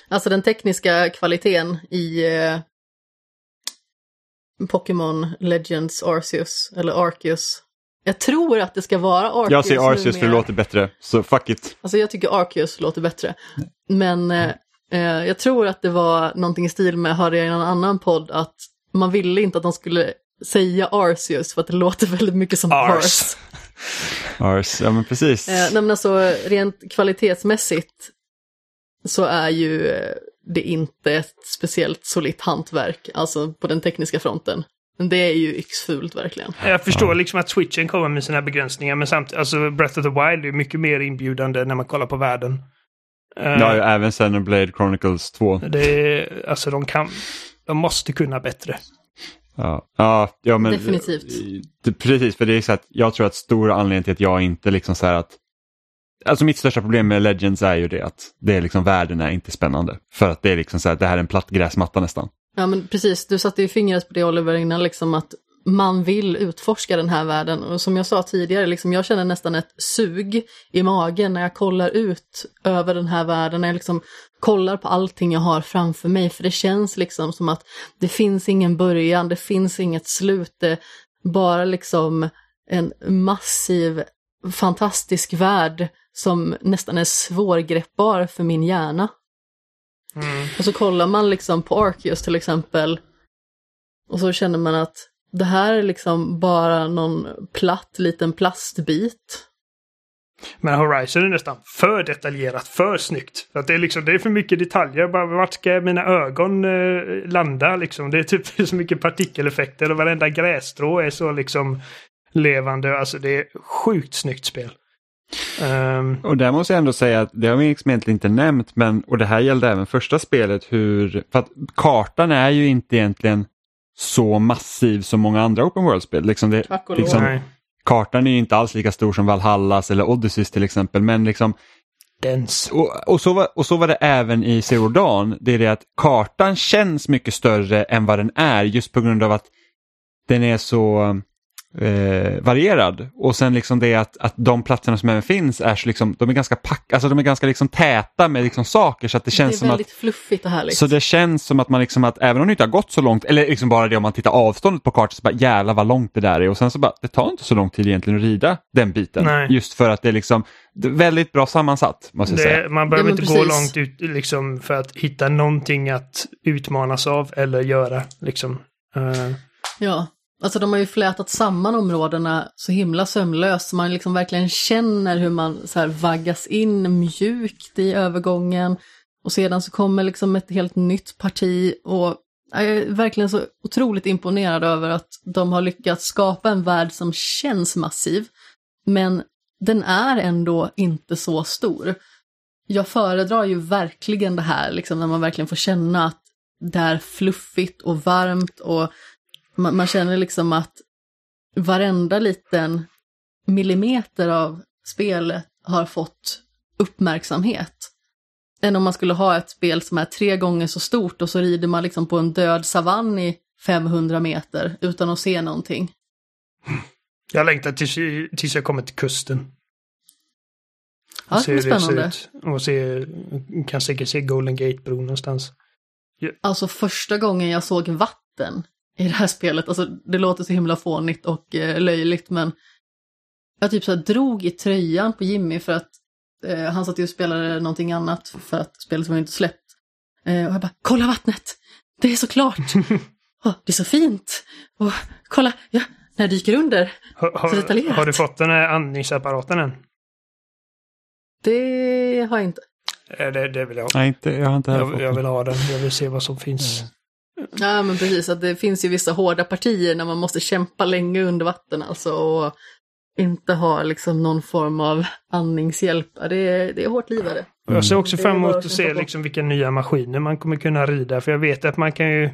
Alltså den tekniska kvaliteten i eh, Pokémon Legends Arceus, eller Arceus. Jag tror att det ska vara Arceus. Jag säger Arceus för det låter bättre, så fuck it. Alltså jag tycker Arceus låter bättre. Men eh, eh, jag tror att det var någonting i stil med, hörde jag i någon annan podd, att man ville inte att de skulle säga Arceus för att det låter väldigt mycket som Ars. Ars, [laughs] Ars ja men precis. Eh, nej, men alltså rent kvalitetsmässigt så är ju eh, det inte ett speciellt solitt hantverk, alltså på den tekniska fronten. Men det är ju yxfult verkligen. Jag förstår liksom att switchen kommer med sina begränsningar, men samtidigt, alltså Breath of the Wild är mycket mer inbjudande när man kollar på världen. Ja, uh, även Xenoblade Chronicles 2. Det är, alltså de kan, de måste kunna bättre. Ja, ja, ja men definitivt. Det, precis, för det är så att jag tror att stora anledningen till att jag inte liksom så här att Alltså mitt största problem med Legends är ju det att det är liksom världen är inte spännande. För att det är liksom så här, det här är en platt gräsmatta nästan. Ja men precis, du satte ju fingret på det Oliver innan, liksom att man vill utforska den här världen. Och som jag sa tidigare, liksom, jag känner nästan ett sug i magen när jag kollar ut över den här världen, när jag liksom kollar på allting jag har framför mig. För det känns liksom som att det finns ingen början, det finns inget slut, det är bara liksom en massiv, fantastisk värld som nästan är svårgreppbar för min hjärna. Mm. Och så kollar man liksom på Arceus till exempel och så känner man att det här är liksom bara någon platt liten plastbit. Men Horizon är nästan för detaljerat, för snyggt. För att det, är liksom, det är för mycket detaljer. Bara, vart ska mina ögon eh, landa liksom? Det är typ [laughs] så mycket partikeleffekter och varenda grässtrå är så liksom levande. Alltså det är sjukt snyggt spel. Um... Och där måste jag ändå säga att det har vi liksom egentligen inte nämnt, men och det här gällde även första spelet, hur, för att kartan är ju inte egentligen så massiv som många andra open world-spel. Liksom det, Tack och liksom, lov. Kartan är ju inte alls lika stor som Valhallas eller Odysseys till exempel, men liksom Dens. Och, och, så var, och så var det även i Zero Dawn. Det är det att kartan känns mycket större än vad den är just på grund av att den är så eh, varierad. Och sen liksom det att, att de platserna som även finns är så liksom, de är ganska pack, alltså de är ganska liksom täta med liksom saker så att det känns som att... Det är väldigt fluffigt och härligt. Så det känns som att man liksom att även om det inte har gått så långt, eller liksom bara det om man tittar avståndet på kartan så bara jävlar vad långt det där är och sen så bara det tar inte så lång tid egentligen att rida den biten. Nej. Just för att det är liksom det är väldigt bra sammansatt måste jag säga. Man behöver ja, inte precis. gå långt ut liksom för att hitta någonting att utmanas av eller göra liksom. Uh... Ja, Alltså de har ju flätat samman områdena så himla sömlöst så man liksom verkligen känner hur man så här vaggas in mjukt i övergången. Och sedan så kommer liksom ett helt nytt parti och jag är verkligen så otroligt imponerad över att de har lyckats skapa en värld som känns massiv. Men den är ändå inte så stor. Jag föredrar ju verkligen det här, liksom, när man verkligen får känna att det är fluffigt och varmt och man, man känner liksom att varenda liten millimeter av spelet har fått uppmärksamhet. Än om man skulle ha ett spel som är tre gånger så stort och så rider man liksom på en död savann i 500 meter utan att se någonting. Jag längtar tills, tills jag kommer till kusten. Ja, det blir spännande. Och se, kan säkert se Golden Gate-bron någonstans. Alltså första gången jag såg vatten i det här spelet, alltså det låter så himla fånigt och eh, löjligt men jag typ så här drog i tröjan på Jimmy för att eh, han satt ju och spelade någonting annat för att spelet var inte släppt. Eh, och jag bara, kolla vattnet! Det är så klart! [laughs] oh, det är så fint! Och kolla, ja, när jag dyker under. Har, har, har du fått den här andningsapparaten än? Det har jag inte. Eh, det, det vill jag ha. Nej, inte, jag har inte jag, jag vill ha den. Jag vill se vad som finns. Mm. Ja, men precis. Att det finns ju vissa hårda partier när man måste kämpa länge under vatten alltså. Och inte ha liksom någon form av andningshjälp. Det är, det är hårt livade. Mm. Jag ser också fram emot att se liksom vilka nya maskiner man kommer kunna rida. För jag vet att man kan ju...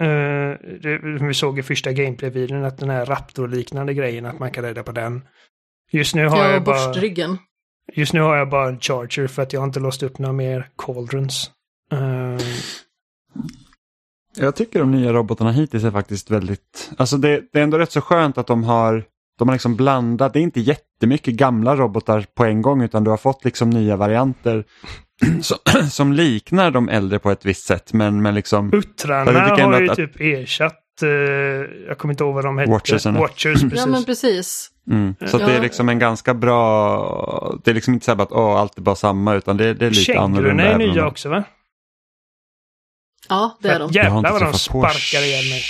Uh, det, vi såg i första gameplay-videon att den här Raptor-liknande grejen, att man kan rida på den. Just nu har ja, jag bara... Borstryggen. Just nu har jag bara en Charger för att jag inte låst upp några mer Cauldrons. Uh... Jag tycker de nya robotarna hittills är faktiskt väldigt, alltså det, det, är ändå rätt så skönt att de har, de har liksom blandat, det är inte jättemycket gamla robotar på en gång utan du har fått liksom nya varianter [clears throat] som, [clears throat] som liknar de äldre på ett visst sätt men, men liksom... Uttrarna har ju att, typ ersatt, uh, jag kommer inte ihåg vad de hette. Watchers. Watchers precis. [clears throat] Ja men precis. Mm. Så ja. det är liksom en ganska bra, det är liksom inte så att oh, allt är bara samma utan det, det är lite Kängurorna annorlunda. är nya också va? Ja, det är de. Jävlar vad de sparkar ihjäl mig.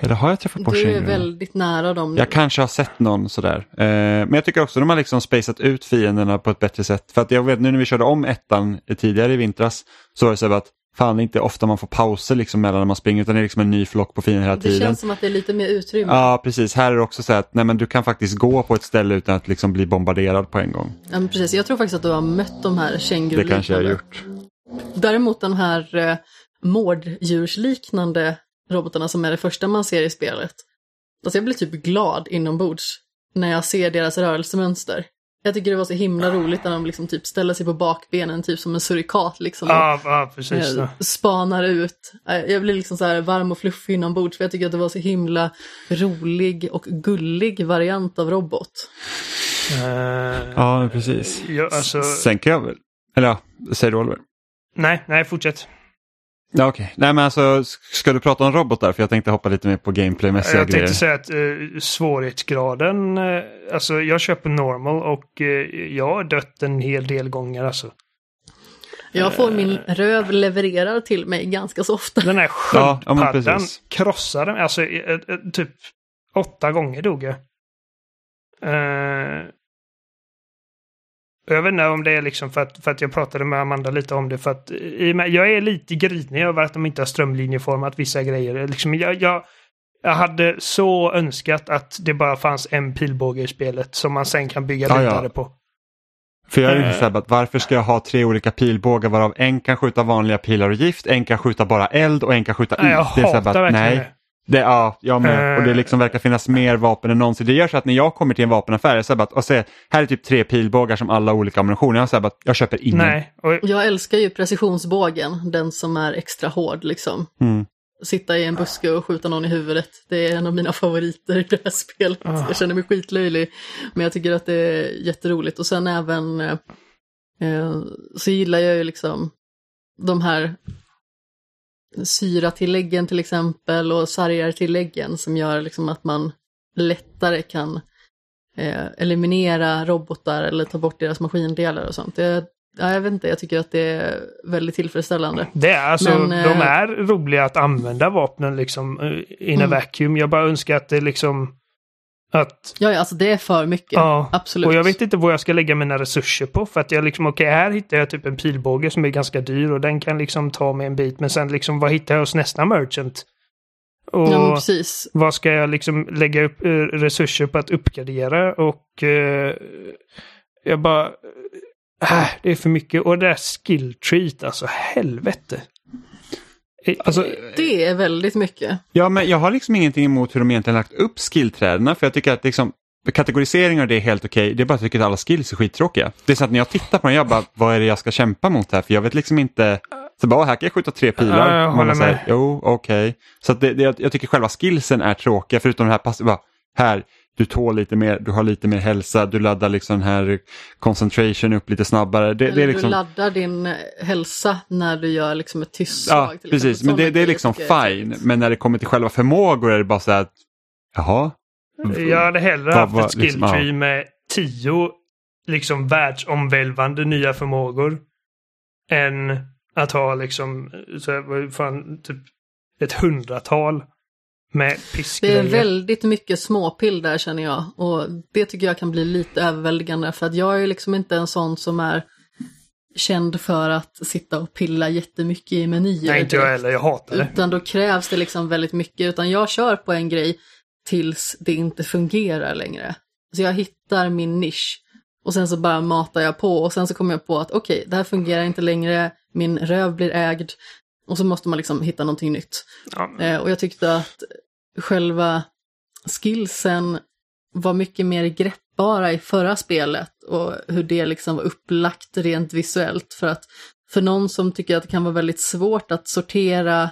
Eller har jag träffat på Du är väldigt nära dem. Jag kanske har sett någon sådär. Eh, men jag tycker också att de har liksom spacat ut fienderna på ett bättre sätt. För att jag vet nu när vi körde om ettan tidigare i vintras så var det så att fan det är inte ofta man får pauser liksom mellan när man springer utan det är liksom en ny flock på fiender hela det tiden. Det känns som att det är lite mer utrymme. Ja precis, här är det också så att nej, men du kan faktiskt gå på ett ställe utan att liksom bli bombarderad på en gång. Ja precis, jag tror faktiskt att du har mött de här känguru Det kanske jag har gjort. Däremot den här eh, mårddjursliknande robotarna som är det första man ser i spelet. Alltså jag blir typ glad inombords när jag ser deras rörelsemönster. Jag tycker det var så himla roligt när de liksom typ ställer sig på bakbenen, typ som en surikat liksom. Ja, ja precis. Eh, spanar ut. Eh, jag blir liksom så här varm och fluffig inombords för jag tycker att det var så himla rolig och gullig variant av robot. Uh, ja, precis. Ja, alltså... Sen kan jag väl, eller ja, säger du Oliver? Nej, nej, fortsätt. Ja, Okej, okay. nej men alltså ska du prata om robotar? För jag tänkte hoppa lite mer på gameplaymässiga grejer. Jag tänkte säga att eh, svårighetsgraden, eh, alltså jag köper normal och eh, jag har dött en hel del gånger alltså. Jag får min röv levererad till mig ganska så ofta. Den här sköldpaddan ja, krossade alltså eh, eh, typ åtta gånger dog jag. Jag vet inte om det är liksom för att, för att jag pratade med Amanda lite om det för att jag är lite grinig över att de inte har strömlinjeformat vissa grejer. Liksom jag, jag, jag hade så önskat att det bara fanns en pilbåge i spelet som man sen kan bygga ja, vidare ja. på. För jag är inte såhär, varför ska jag ha tre olika pilbågar varav en kan skjuta vanliga pilar och gift, en kan skjuta bara eld och en kan skjuta nej, Jag det är hatar verkligen nej. Det. Ja, jag med. Och det liksom verkar finnas mer vapen än någonsin. Det gör så att när jag kommer till en vapenaffär, jag säger bara och säger, här är typ tre pilbågar som alla olika ammunition. Jag säger bara, jag köper ingen. Nej. Och... Jag älskar ju precisionsbågen, den som är extra hård liksom. Mm. Sitta i en buske och skjuta någon i huvudet. Det är en av mina [laughs] favoriter i det här spelet. Oh. Jag känner mig skitlöjlig. Men jag tycker att det är jätteroligt. Och sen även eh, så gillar jag ju liksom de här syratilläggen till exempel och sargartilläggen som gör liksom att man lättare kan eh, eliminera robotar eller ta bort deras maskindelar och sånt. Det, ja, jag vet inte, jag tycker att det är väldigt tillfredsställande. Det är alltså, Men, de eh, är roliga att använda vapnen liksom eh, in a Mm. vacuum. Jag bara önskar att det liksom... Att, Ja, alltså det är för mycket. ja, Absolut. och jag vet inte vad jag ska lägga mina resurser på. För att jag liksom, okej, här hittar jag typ en pilbåge som är ganska dyr och den kan liksom ta mig en bit. Men sen liksom, vad hittar jag hos nästa merchant? Och Ja, precis. vad ska jag liksom lägga upp eh, resurser på att uppgradera? Och eh, jag bara... Äh, det är för mycket. Och det där skill treat, alltså helvete. Alltså, Det är väldigt mycket. Ja, men jag har liksom ingenting emot hur de egentligen lagt upp skillträdena för jag tycker att liksom kategoriseringar det är helt okej. Det är bara att jag tycker att alla skills är skittråkiga. Det är så att när jag tittar på den, jag bara, vad är det jag ska kämpa mot här? För jag vet liksom inte. Så bara, här kan jag skjuta tre pilar. Ja, jag håller säger, med. Jo, okej. Så att det, det, jag, jag tycker själva skillsen är tråkiga förutom den här passiva. Här, du tål lite mer, du har lite mer hälsa, du laddar liksom den här concentration upp lite snabbare. Det, det är liksom... Du laddar din eh, hälsa när du gör liksom ett tyst slag. Ja, till precis. Men det, det är liksom fine. Men när det kommer till själva förmågor är det bara så här att, jaha. Jag hade hellre haft ett skill liksom, ja. med tio liksom världsomvälvande nya förmågor. Än att ha liksom så här, vad fan, typ ett hundratal med Det är väldigt mycket småpill där känner jag. Och det tycker jag kan bli lite överväldigande. För att jag är ju liksom inte en sån som är känd för att sitta och pilla jättemycket i menyer. Nej, inte jag heller. Jag hatar det. Utan då krävs det liksom väldigt mycket. Utan jag kör på en grej tills det inte fungerar längre. Så jag hittar min nisch. Och sen så bara matar jag på och sen så kommer jag på att okej, det här fungerar inte längre, min röv blir ägd. Och så måste man liksom hitta någonting nytt. Ja, Eh, och jag tyckte att själva skillsen var mycket mer greppbara i förra spelet och hur det liksom var upplagt rent visuellt. För att för någon som tycker att det kan vara väldigt svårt att sortera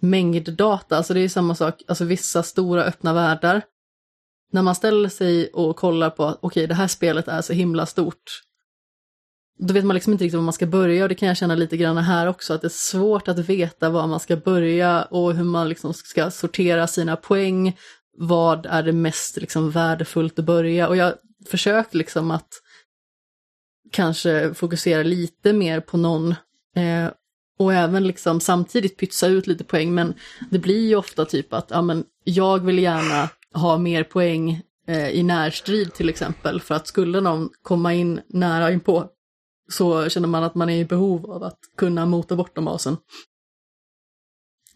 mängddata, alltså det är ju samma sak, alltså vissa stora öppna världar. När man ställer sig och kollar på att okej, det här spelet är så himla stort. Då vet man liksom inte riktigt var man ska börja och det kan jag känna lite grann här också, att det är svårt att veta var man ska börja och hur man liksom ska sortera sina poäng. Vad är det mest liksom värdefullt att börja? Och jag försöker liksom att kanske fokusera lite mer på någon eh, och även liksom samtidigt pytsa ut lite poäng. Men det blir ju ofta typ att ja, men jag vill gärna ha mer poäng eh, i närstrid till exempel. För att skulle någon komma in nära inpå så känner man att man är i behov av att kunna mota bort de asen.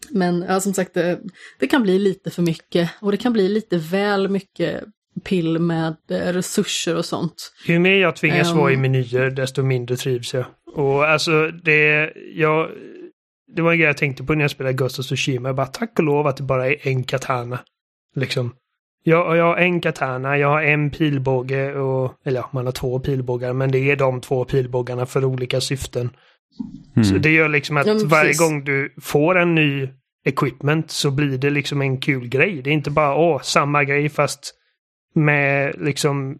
Men ja, som sagt, det, det kan bli lite för mycket och det kan bli lite väl mycket pill med eh, resurser och sånt. Ju mer jag tvingas Ehm. vara i menyer, desto mindre trivs jag. Och alltså, det... Jag, det var en grej jag tänkte på när jag spelade Ghost of Tsushima. Jag bara, tack och lov att det bara är en katana. Liksom. Jag, jag har en katana, jag har en pilbåge och... Eller ja, man har två pilbågar, men det är de två pilbågarna för olika syften. Så Mm. det gör liksom att Ja, varje gång du får en ny equipment så blir det liksom en kul grej. Det är inte bara åh, samma grej fast med liksom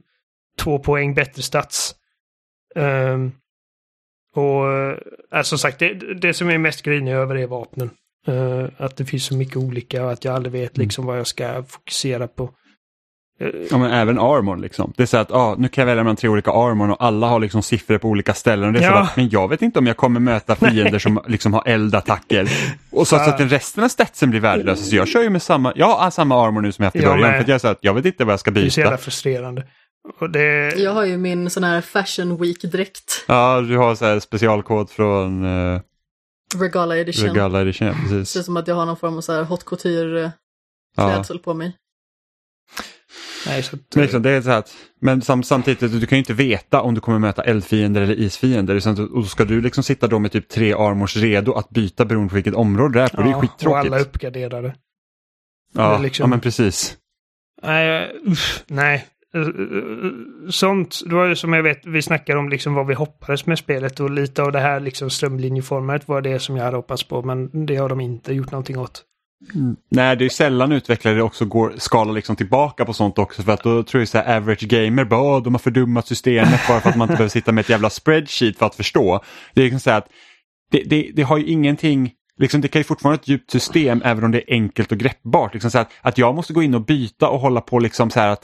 två poäng bättre stats. Ehm, och äh, som sagt, det, det som är mest grinig över är vapnen. Eh, att det finns så mycket olika och att jag aldrig vet liksom vad jag ska fokusera på. Eh, Ja, men även armorn liksom. Det är så att ah, nu kan jag välja mellan tre olika armorn och alla har liksom siffror på olika ställen. Och det är så Ja. att, men jag vet inte om jag kommer möta fiender som liksom har eldattacker. Och så, så att den resten av statsen blir värdelösa. Så jag kör ju med samma, jag har samma armor nu som jag haft i Jag början. med. För att jag, är så att jag vet inte vad jag ska det är så jävla byta. frustrerande. Och det, Jag har ju min sån här fashion week-dräkt, Ja, du har så här specialkod från uh, Regala edition. Regala Edition. Ja, Det ser precis. som att jag har någon form av så här hot Ja. couture-klädsel på mig. nej, så att, Men, liksom, det är så här att, men sam, samtidigt, du kan ju inte veta om du kommer möta eldfiender eller isfiender. Så att- Och då ska du liksom sitta då med typ tre armors redo att byta beroende på vilket område det är på. det är ja, och skittråkigt. alla uppgraderade. ja, det är liksom- ja, men precis. Nej, uff, nej. Eh, sånt, det var ju som jag vet, vi snackade om liksom vad vi hoppades med spelet och lite av det här liksom strömlinjeformat var det som jag hade hoppats på men det har de inte gjort någonting åt. Mm. Nej, det är ju sällan utvecklare också går, skalar liksom tillbaka på sånt också för att då tror jag så här average gamer bara de har fördummat systemet bara för att man inte behöver sitta med ett jävla spreadsheet för att förstå. Det är liksom så här att det, det, det har ju ingenting Liksom, det kan ju fortfarande vara ett djupt system även om det är enkelt och greppbart. Liksom så att, att jag måste gå in och byta och hålla på liksom så här att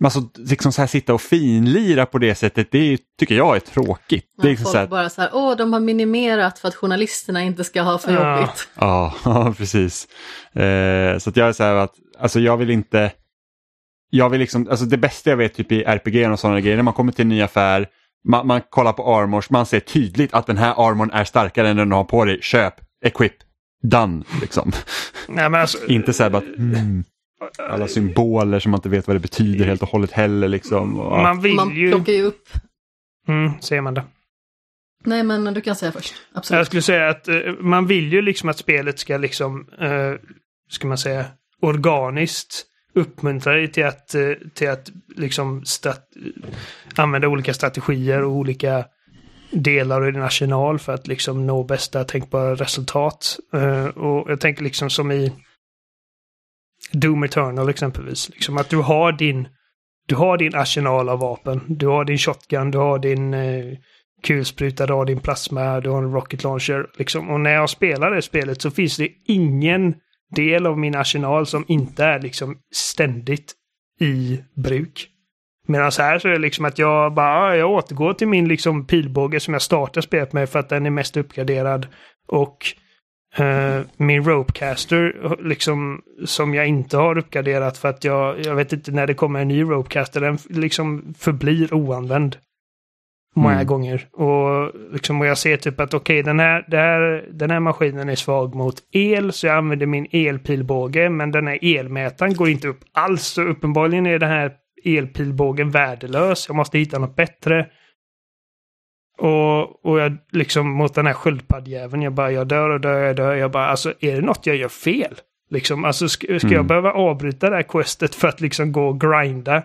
men alltså, liksom så här sitta och finlira på det sättet, det är, tycker jag är tråkigt. det är liksom folk så här, bara så här, åh, de har minimerat för att journalisterna inte ska ha för Ja. jobbigt. [laughs] Ja, ja, precis. Eh, så att jag är så här att, alltså jag vill inte, jag vill liksom, alltså det bästa jag vet typ i RPG och sådana grejer, när man kommer till en ny affär, man, man kollar på armors, man ser tydligt att den här armorn är starkare än den du har på dig, köp, equip, done liksom. Nej, men alltså, inte så här bara, mm, alla symboler som man inte vet vad det betyder helt och hållet heller liksom. Och, man vill Man ju... plockar ju upp. Mm, säger man det. Nej, men du kan säga först. Absolut. Jag skulle säga att eh, man vill ju liksom att spelet ska liksom, eh, ska man säga, organiskt uppmuntra dig till att, eh, till att liksom stat- använda olika strategier och olika delar i din arsenal för att liksom nå bästa tänkbara resultat. Eh, och jag tänker liksom som i Doom Eternal exempelvis. Liksom att du har din du har din arsenal av vapen. Du har din shotgun, du har din eh, kulspruta, du har din plasma, du har en rocket launcher. Liksom. Och när jag spelar det spelet så finns det ingen del av min arsenal som inte är liksom ständigt i bruk. Medan här så är det liksom att jag bara, ah, jag återgår till min liksom pilbåge som jag startar spelet med för att den är mest uppgraderad. Och eh, min ropecaster liksom som jag inte har uppgraderat för att jag, jag vet inte när det kommer en ny ropecaster, den liksom förblir oanvänd. Många Mm. gånger. Och, liksom, och jag ser typ att okej, den, här, det här, den här maskinen är svag mot el, så jag använder min elpilbåge, men den här elmätaren går inte upp alls. Så uppenbarligen är den här elpilbågen värdelös. Jag måste hitta något bättre. Och, och jag liksom mot den här sköldpaddjäveln, jag bara, jag dör och dör, jag dör. Jag bara, alltså är det något jag gör fel? Liksom, alltså ska, ska jag Mm. behöva avbryta det här questet för att liksom gå och grinda?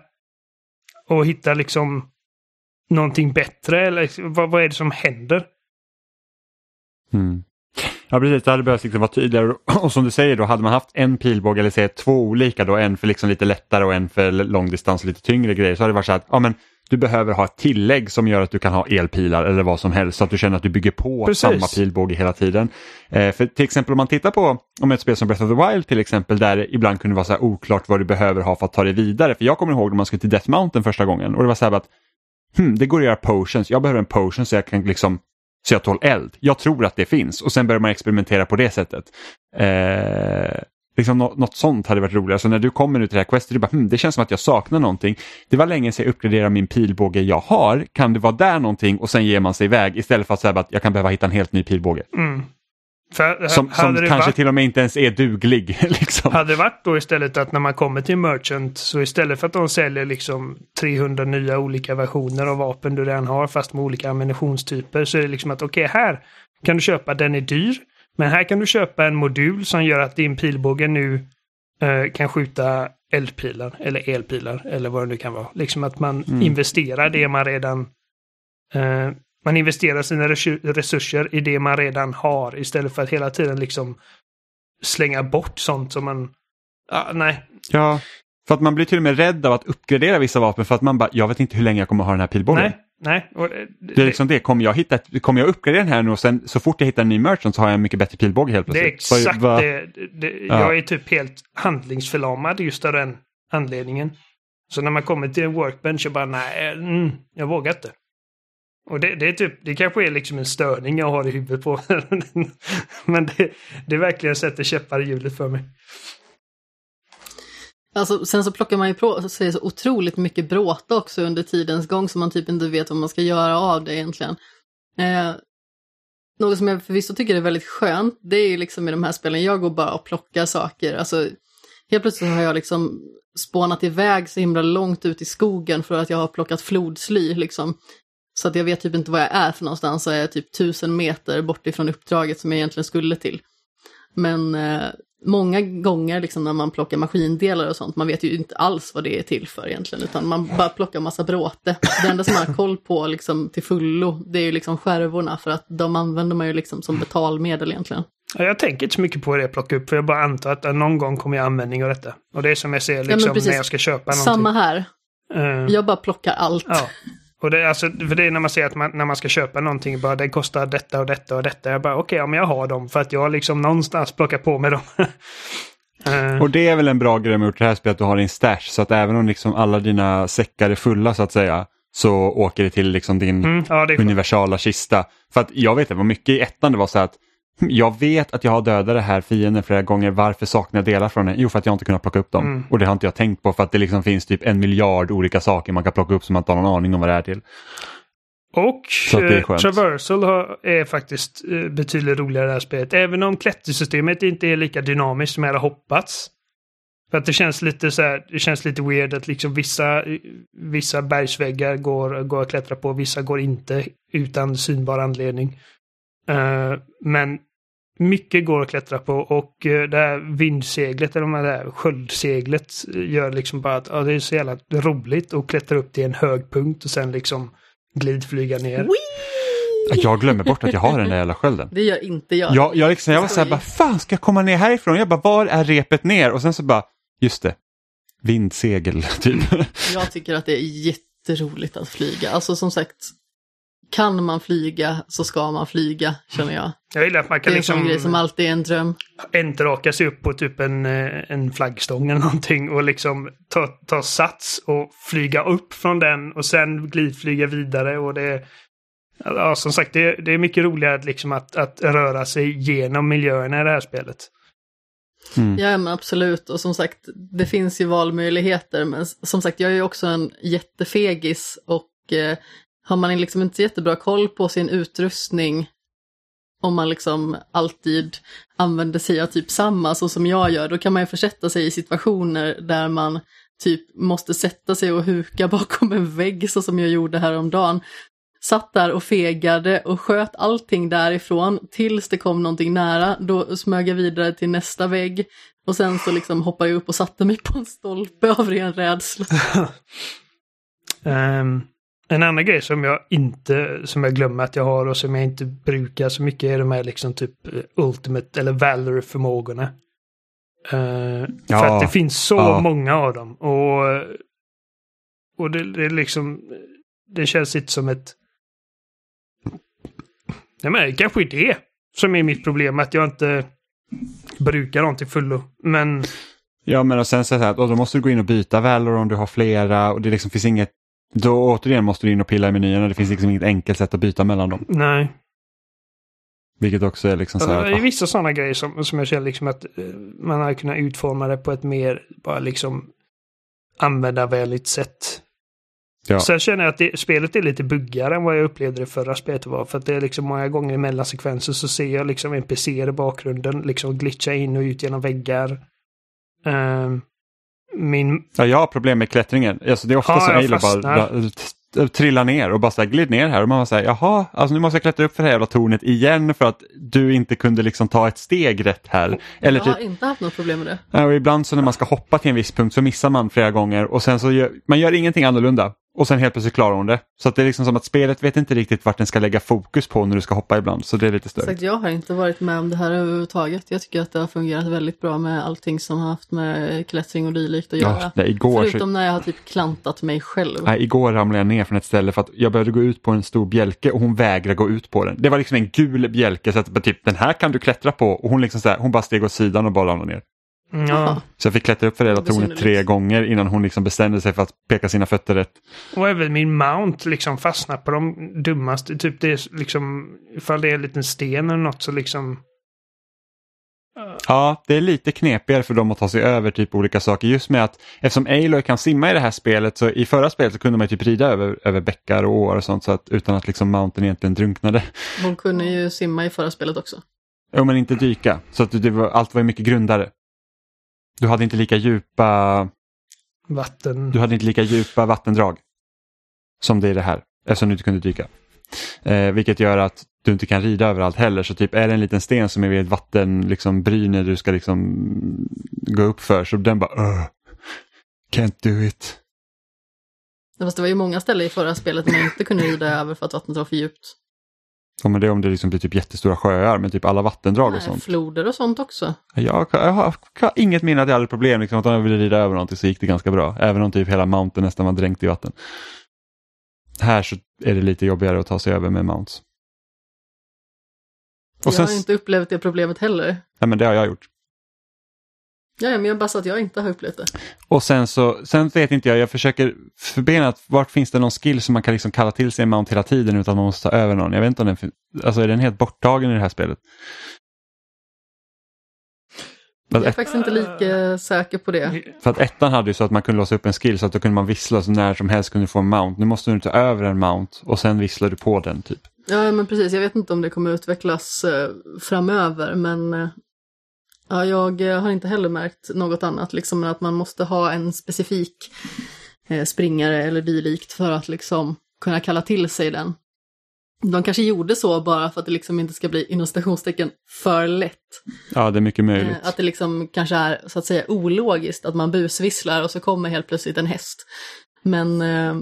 Och hitta liksom någonting bättre? Eller vad, vad är det som händer? Mm. Ja precis, det hade behövt liksom vara tydligare och som du säger då hade man haft en pilbåge eller säg två olika då, en för liksom lite lättare och en för långdistans och lite tyngre grejer så hade det varit så att ja, men du behöver ha ett tillägg som gör att du kan ha elpilar eller vad som helst så att du känner att du bygger på Precis. samma pilbåge hela tiden. Eh, för till exempel om man tittar på om ett spel som Breath of the Wild till exempel där det ibland kunde vara så oklart vad du behöver ha för att ta dig vidare. För jag kommer ihåg när man skulle till Death Mountain första gången och det var så här att hmm, det går att göra potions, jag behöver en potion så jag kan liksom så jag tål eld. Jag tror att det finns och sen börjar man experimentera på det sättet. Eh, liksom nå- något sånt hade varit roligare. Så när du kommer nu till det här questet, du bara hmm, det känns som att jag saknar någonting. Det var länge sedan jag uppgraderade min pilbåge jag har. Kan det vara där någonting och sen ger man sig iväg istället för att säga att jag kan behöva hitta en helt ny pilbåge. Mm. För, Som, som det kanske varit, till och med inte ens är duglig. [laughs] Liksom. hade det varit då istället att när man kommer till Merchant så istället för att de säljer liksom 300 nya olika versioner av vapen du redan har fast med olika ammunitionstyper så är det liksom att okej här kan du köpa, den är dyr. Men här kan du köpa en modul som gör att din pilbåge nu eh, kan skjuta eldpilar eller elpilar eller vad det nu kan vara. Liksom att man Mm. investerar det man redan eh, man investerar sina resu- resurser i det man redan har istället för att hela tiden liksom slänga bort sånt som man... Ah, nej. Ja, för att man blir till och med rädd av att uppgradera vissa vapen för att man bara, jag vet inte hur länge jag kommer ha den här pilbågen. Nej. Nej. Och det, Det är liksom det, kommer jag, hitta kommer jag uppgradera den här nu och sen så fort jag hittar en ny merchant så har jag en mycket bättre pilbåge helt det är plötsligt. Så exakt vad- det. det Ja. Jag är typ helt handlingsförlamad just av den anledningen. Så när man kommer till en workbench och bara nej, mm, jag vågar inte. Och det, det är typ, det kanske är liksom en störning jag har i huvudet på. [laughs] Men det, det verkligen sätter käppar i hjulet för mig. Alltså, sen så plockar man ju på sig så otroligt mycket bråte också under tidens gång som man typ inte vet vad man ska göra av det egentligen. Eh, något som jag förvisso tycker är väldigt skönt, det är ju liksom i de här spelen, jag går bara och plockar saker. Alltså, helt plötsligt har jag liksom spånat iväg så himla långt ut i skogen för att jag har plockat flodsly liksom. Så att jag vet typ inte vad jag är för någonstans, så är jag typ tusen meter bort ifrån uppdraget som jag egentligen skulle till. Men eh, många gånger liksom när man plockar maskindelar och sånt, man vet ju inte alls vad det är till för egentligen, utan man bara plockar massa bråte. Det enda som man har koll på liksom till fullo, det är ju liksom skärvorna, för att de använder man ju liksom som betalmedel egentligen. Ja, Jag tänker inte så mycket på det jag plockar upp, för jag bara antar att någon gång kommer jag användning av detta. Och det är som jag ser liksom precis. när jag ska köpa någonting. Samma här, Eh, jag bara plockar allt. Ja. Och det alltså, för det är när man ser att man, när man ska köpa någonting, bara det kostar detta och detta och detta. Jag bara okej, om jag har dem för att jag liksom någonstans plockar på mig dem. [laughs] Eh, Och det är väl en bra grej med det här spelet att du har din stash så att även om liksom alla dina säckar är fulla så att säga så åker det till liksom din mm, ja, universala kista. För att jag vet det var mycket i ettan det var så att "Hm, jag vet att jag har dödat det här fienden flera gånger, varför saknar jag delar från den? Jo, för att jag inte kunnat plocka upp dem. Mm. Och det har inte jag tänkt på för att det liksom finns typ en miljard olika saker man kan plocka upp som man inte har någon aning om vad det är till. Och är eh. Traversal har, är faktiskt eh, betydligt roligare i det här spelet. Även om klättersystemet inte är lika dynamiskt som jag hade hoppats. För att det känns lite så här, det känns lite weird att liksom vissa, vissa bergsväggar går, går att klättra på, vissa går inte utan synbar anledning. Eh, men mycket går att klättra på och eh, det här vindseglet, eller det här sköldseglet gör liksom bara att ja, det är så jävla roligt att klättra upp till en hög punkt och sen liksom glidflyga ner. Jag glömmer bort att jag har den där jävla skölden. Det gör inte jag. Jag, jag, liksom, jag var så här, bara, fan ska jag komma ner härifrån? Jag bara, var är repet ner? Och sen så bara, just det, vindsegel [laughs] typ. Jag tycker att det är jätteroligt att flyga. Alltså som sagt, kan man flyga så ska man flyga, känner jag. Jag gillar att man Det kan är en liksom grej som alltid är en dröm. entraka sig upp på typ en, eh, en flaggstång eller någonting och liksom ta, ta sats och flyga upp från den och sen glidflyga vidare och det Ja, som sagt, det, det är mycket roligare att, liksom att, att röra sig genom miljöerna i det här spelet. Mm. Ja men absolut och som sagt det finns ju valmöjligheter men som sagt jag är ju också en jättefegis och eh, har man liksom inte jättebra koll på sin utrustning om man liksom alltid använder sig av typ samma så som jag gör då kan man ju försätta sig i situationer där man typ måste sätta sig och huka [laughs] bakom en vägg så som jag gjorde häromdagen. Satt där och fegade och sköt allting därifrån tills det kom någonting nära. Då smög jag vidare till nästa vägg och sen så liksom hoppade jag upp och satte mig på en stolpe av ren rädsla. um, [laughs] en annan grej som jag inte, som jag glömmer att jag har och som jag inte brukar så mycket är de här liksom typ eh, Ultimate eller Valor-förmågorna. Eh, Ja, För att det finns så ja. många av dem. Och, och det, det är liksom, det känns inte som ett... Nej men det kanske är det som är mitt problem, att jag inte brukar dem till fullo. Men Ja men och sen så här, då måste du gå in och byta Valor om du har flera och det liksom finns inget då återigen måste du in och pilla i menyerna. Det finns liksom inget enkelt sätt att byta mellan dem. nej. Vilket också är liksom så här. Det är vissa sådana grejer som, som jag känner liksom att eh, man har kunnat utforma det på ett mer bara liksom användarvänligt sätt. Ja. Sen känner jag att det, spelet är lite buggigare än vad jag upplevde det förra spelet var. För att det är liksom många gånger i mellansekvenser så ser jag liksom NPCer i bakgrunden liksom glitcha in och ut genom väggar. Ehm, min... ja, jag har problem med klättringen. Alltså, det är ofta Ja, så jag bara fastnar. ra- t- trillar ner och bara så här, glid ner här och man här, jaha, alltså nu måste jag klättra upp för det här jävla tornet igen för att du inte kunde liksom ta ett steg rätt här. Eller Jag typ, har inte haft något problem med det. Ja, och ibland så när man ska hoppa till en viss punkt så missar man flera gånger och sen så gör man gör ingenting annorlunda. Och sen helt plötsligt klarar hon det. Så att det är liksom som att spelet vet inte riktigt vart den ska lägga fokus på när du ska hoppa ibland. Så det är lite sagt, jag har inte varit med om det här överhuvudtaget. Jag tycker att det har fungerat väldigt bra med allting som har haft med klättring och dylikt att göra. Ja, nej, igår, så, Förutom när jag har typ klantat mig själv. nej, igår ramlade jag ner från ett ställe för att jag behövde gå ut på en stor bjälke och hon vägrade gå ut på den. Det var liksom en gul bjälke så att typ den här kan du klättra på och hon liksom så här, hon bara steg åt sidan och bara ramlade ner. Ja. Så jag fick klättra upp för det hela tornet tre gånger innan hon liksom bestämde sig för att peka sina fötter rätt. Och även min mount liksom fastnar på de dummaste. Typ det är liksom, ifall det är en liten sten eller något så liksom... Ja, det är lite knepigare för dem att ta sig över typ olika saker. Just med att eftersom Aloy kan simma i det här spelet så i förra spelet så kunde man typ rida över, över bäckar och åar och sånt så att, utan att liksom mountain egentligen drunknade. Hon kunde ju simma i förra spelet också. Jo, men inte dyka. Så att det var, allt var ju mycket grundare. Du hade inte lika djupa, Vatten. du hade inte lika djupa vattendrag som det är det här, eftersom du inte kunde dyka. Eh, vilket gör att du inte kan rida överallt heller. Så typ är det en liten sten som är vid ett vatten, liksom bryne du ska liksom gå upp för, så den bara "Ugh, Can't do it. Fast det var ju många ställen i förra spelet man inte kunde rida över för att vattnet var för djupt. Ja, men det är om det liksom blir typ jättestora sjöar med typ alla vattendrag och Nej, sånt. floder och sånt också. Jag, jag, har, jag har inget minne att jag hade problem, liksom, att om jag ville rida över någonting så gick det ganska bra. Även om typ hela mountain nästan var dränkt i vatten. Här så är det lite jobbigare att ta sig över med mounts. Och jag sen, har inte upplevt det problemet heller. nej men det har jag gjort. Ja, men jag bara sa att jag inte har upplevt det. Och sen så, sen vet inte jag, jag försöker förbena att vart finns det någon skill som man kan liksom kalla till sig en mount hela tiden utan man måste ta över någon. Jag vet inte om den fin- alltså är den helt borttagen i det här spelet? Jag är ett, faktiskt inte lika säker på det. för att ettan hade ju så att man kunde låsa upp en skill så att då kunde man vissla så när som helst kunde du få en mount. Nu måste du ta över en mount och sen visslar du på den typ. Ja, men precis. Jag vet inte om det kommer utvecklas eh, framöver, men eh, ja, jag eh, har inte heller märkt något annat, liksom att man måste ha en specifik eh, springare eller dylikt för att liksom kunna kalla till sig den. De kanske gjorde så bara för att det liksom inte ska bli inom stationstecken för lätt. Ja, det är mycket möjligt. Eh, Att det liksom kanske är så att säga ologiskt att man busvisslar och så kommer helt plötsligt en häst. Men eh,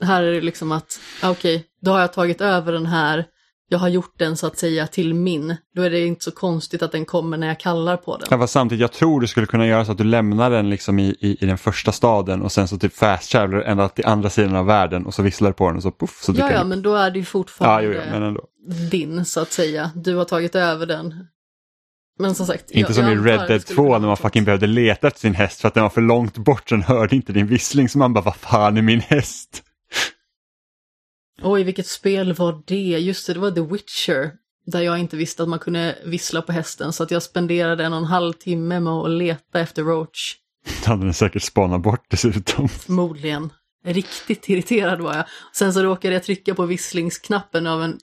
här är det liksom att, okej, då har jag tagit över den här, jag har gjort den så att säga till min. Då är det inte så konstigt att den kommer när jag kallar på den. Ja, fast samtidigt, jag tror du skulle kunna göra så att du lämnar den liksom i, i, i den första staden och sen så typ fast ända till andra sidan av världen och så visslar du på den och så puff. Så Ja, ja, men då är det ju ja, fortfarande jo, jo, men ändå. din så att säga. Du har tagit över den. Men som sagt. Inte jag, som jag i Red Dead skulle 2 kunna när man fucking behövde leta efter sin häst för att den var för långt bort så den hörde inte din vissling så man bara vad fan är min häst? Oj, vilket spel var det? Just det, det var The Witcher. Där jag inte visste att man kunde vissla på hästen så att jag spenderade en och en halv timme med att leta efter Roach. Då hade den säkert spanat bort dessutom. Förmodligen. Riktigt irriterad var jag. Sen så råkade jag trycka på visslingsknappen av en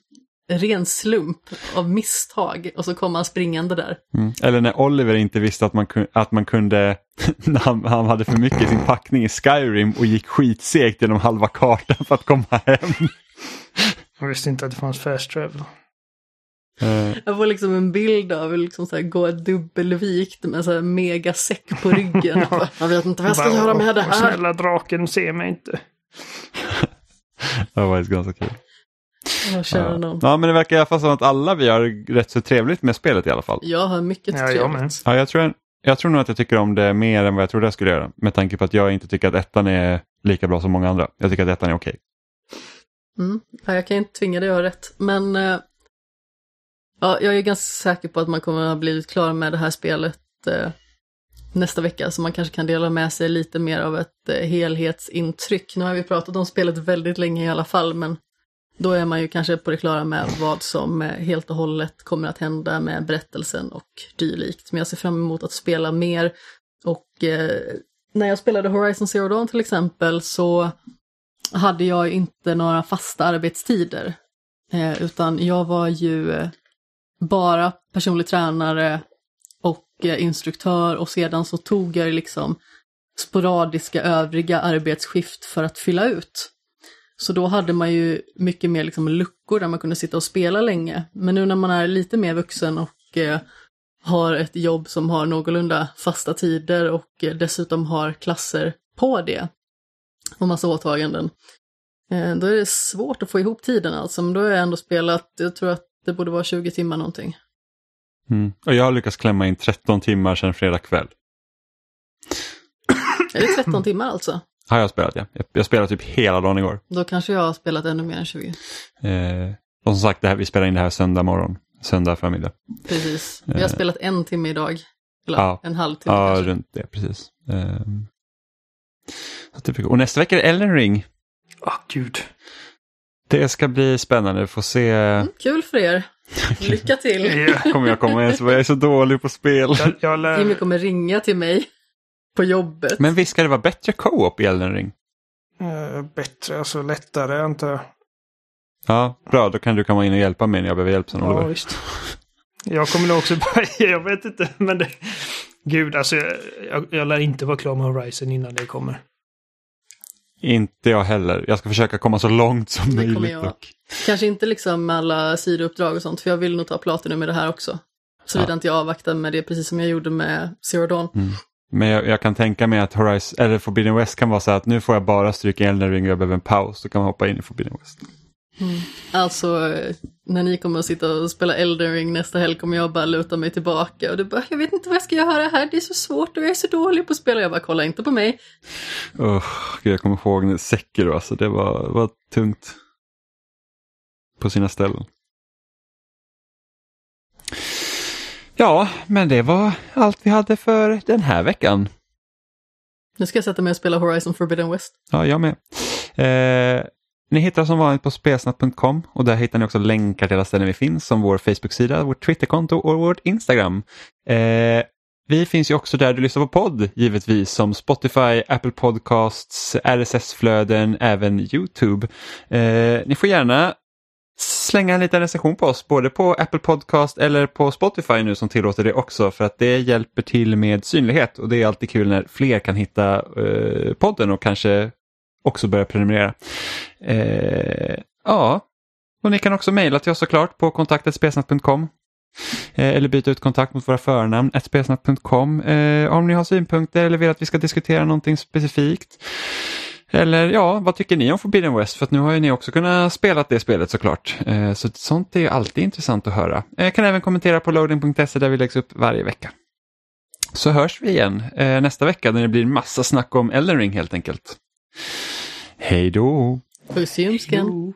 ren slump, av misstag, och så kom han springande där. Mm. Eller när Oliver inte visste att man, kun- att man kunde, [laughs] när han, han hade för mycket i sin packning i Skyrim och gick skitsegt genom halva kartan för att komma hem. Jag visste inte att det fanns fast travel. Eh, Jag får liksom en bild av liksom så här, gå dubbelvikt med så här megasäck på ryggen. [laughs] jag vet inte vad jag ska Bara, göra med det "Åh, här. Snälla draken, se mig inte. [laughs] det var faktiskt ganska kul. Jag känner någon. Ja men det verkar i alla fall som att alla vi har rätt så trevligt med spelet i alla fall. Jag har mycket Ja, jag med. trevligt. Ja, jag, tror, jag tror nog att jag tycker om det mer än vad jag trodde jag skulle göra. Med tanke på att jag inte tycker att ettan är lika bra som många andra. Jag tycker att ettan är okej. Mm. Ja, jag kan inte tvinga dig att ha rätt, men eh, ja, jag är ganska säker på att man kommer att ha blivit klar med det här spelet eh, nästa vecka, så man kanske kan dela med sig lite mer av ett eh, helhetsintryck. Nu har vi pratat om spelet väldigt länge i alla fall, men då är man ju kanske på det klara med vad som eh, helt och hållet kommer att hända med berättelsen och dylikt. Men jag ser fram emot att spela mer och eh, när jag spelade Horizon Zero Dawn till exempel så hade jag inte några fasta arbetstider. Eh, utan jag var ju eh, bara personlig tränare och eh, instruktör och sedan så tog jag liksom sporadiska övriga arbetsskift för att fylla ut. Så då hade man ju mycket mer liksom luckor där man kunde sitta och spela länge. Men nu när man är lite mer vuxen och eh, har ett jobb som har någorlunda fasta tider och eh, dessutom har klasser på det och massa åtaganden. Eh, Då är det svårt att få ihop tiden alltså, men då har jag ändå spelat, jag tror att det borde vara 20 timmar någonting. Mm. Och jag har lyckats klämma in 13 timmar sedan fredag kväll. Är det 13 timmar alltså? Har jag spelat ja. Jag, jag spelade typ hela dagen igår. Då kanske jag har spelat ännu mer än 20. Eh, och som sagt, det här, vi spelar in det här söndag morgon. Söndag förmiddag. Precis. Vi har Eh. spelat en timme idag. Eller Ja. en halvtimme Ja, kanske. runt det precis. Eh, blir- och nästa vecka är det Elden Ring. Åh, gud. Det ska bli spännande. Vi får se. Mm, kul för er. [laughs] Lycka till. Ja. Kommer jag komma ens? Jag är så dålig på spel. Jag, jag lär... Jimmy kommer ringa till mig på jobbet. Men visst ska det vara bättre co-op i Elden Ring? Eh, bättre, alltså lättare antar jag. Ja, bra. Då kan du komma in och hjälpa mig när jag behöver hjälp sen. Ja, Oliver. visst. Jag kommer nog också börja, [laughs] jag vet inte, men det... Gud, alltså jag, jag, jag lär inte vara klar med Horizon innan det kommer. Inte jag heller. Jag ska försöka komma så långt som Det möjligt. jag. Och... Kanske inte liksom med alla sidouppdrag och sånt, för jag vill nog ta Platinum med det här också. Såvida Ja. inte jag avvaktar med det, precis som jag gjorde med Zero Dawn. Men jag, jag kan tänka mig att Horizon, eller Forbidden West kan vara så att nu får jag bara stryka Elden Ring och jag behöver en paus. Då kan man hoppa in i Forbidden West. Alltså, eh, när ni kommer att sitta och spela Elden Ring nästa helg kommer jag bara luta mig tillbaka och du bara, jag vet inte vad jag ska göra här, det är så svårt och jag är så dålig på att spela. Jag bara, kolla inte på mig. Oh, jag kommer ihåg Sekiro, alltså det var, var tungt. På sina ställen. Ja, men det var allt vi hade för den här veckan. Nu ska jag sätta mig och spela Horizon Forbidden West. Ja, jag med. Eh, ni hittar som vanligt på spelsnack.com och där hittar ni också länkar till alla ställen vi finns som vår Facebook-sida, vårt Twitterkonto och vårt Instagram. Eh, vi finns ju också där du lyssnar på podd givetvis som Spotify, Apple Podcasts, RSS-flöden, även Youtube. Eh, ni får gärna slänga en liten recension på oss både på Apple Podcast eller på Spotify nu som tillåter det också för att det hjälper till med synlighet och det är alltid kul när fler kan hitta eh, podden och kanske också börja prenumerera. Eh, ja, och ni kan också mejla till oss såklart på kontaktetspesnat.com eh, eller byta ut kontakt mot våra förnamn, spesnat.com eh, om ni har synpunkter eller vill att vi ska diskutera någonting specifikt. Eller ja, vad tycker ni om Forbidden West? För att nu har ju ni också kunnat spela det spelet såklart. Eh, så sånt är alltid intressant att höra. Jag eh, kan även kommentera på loading.se där vi läggs upp varje vecka. Så hörs vi igen eh, nästa vecka när det blir massa snack om Elden Ring helt enkelt. Hej då! Puss i ljumsken.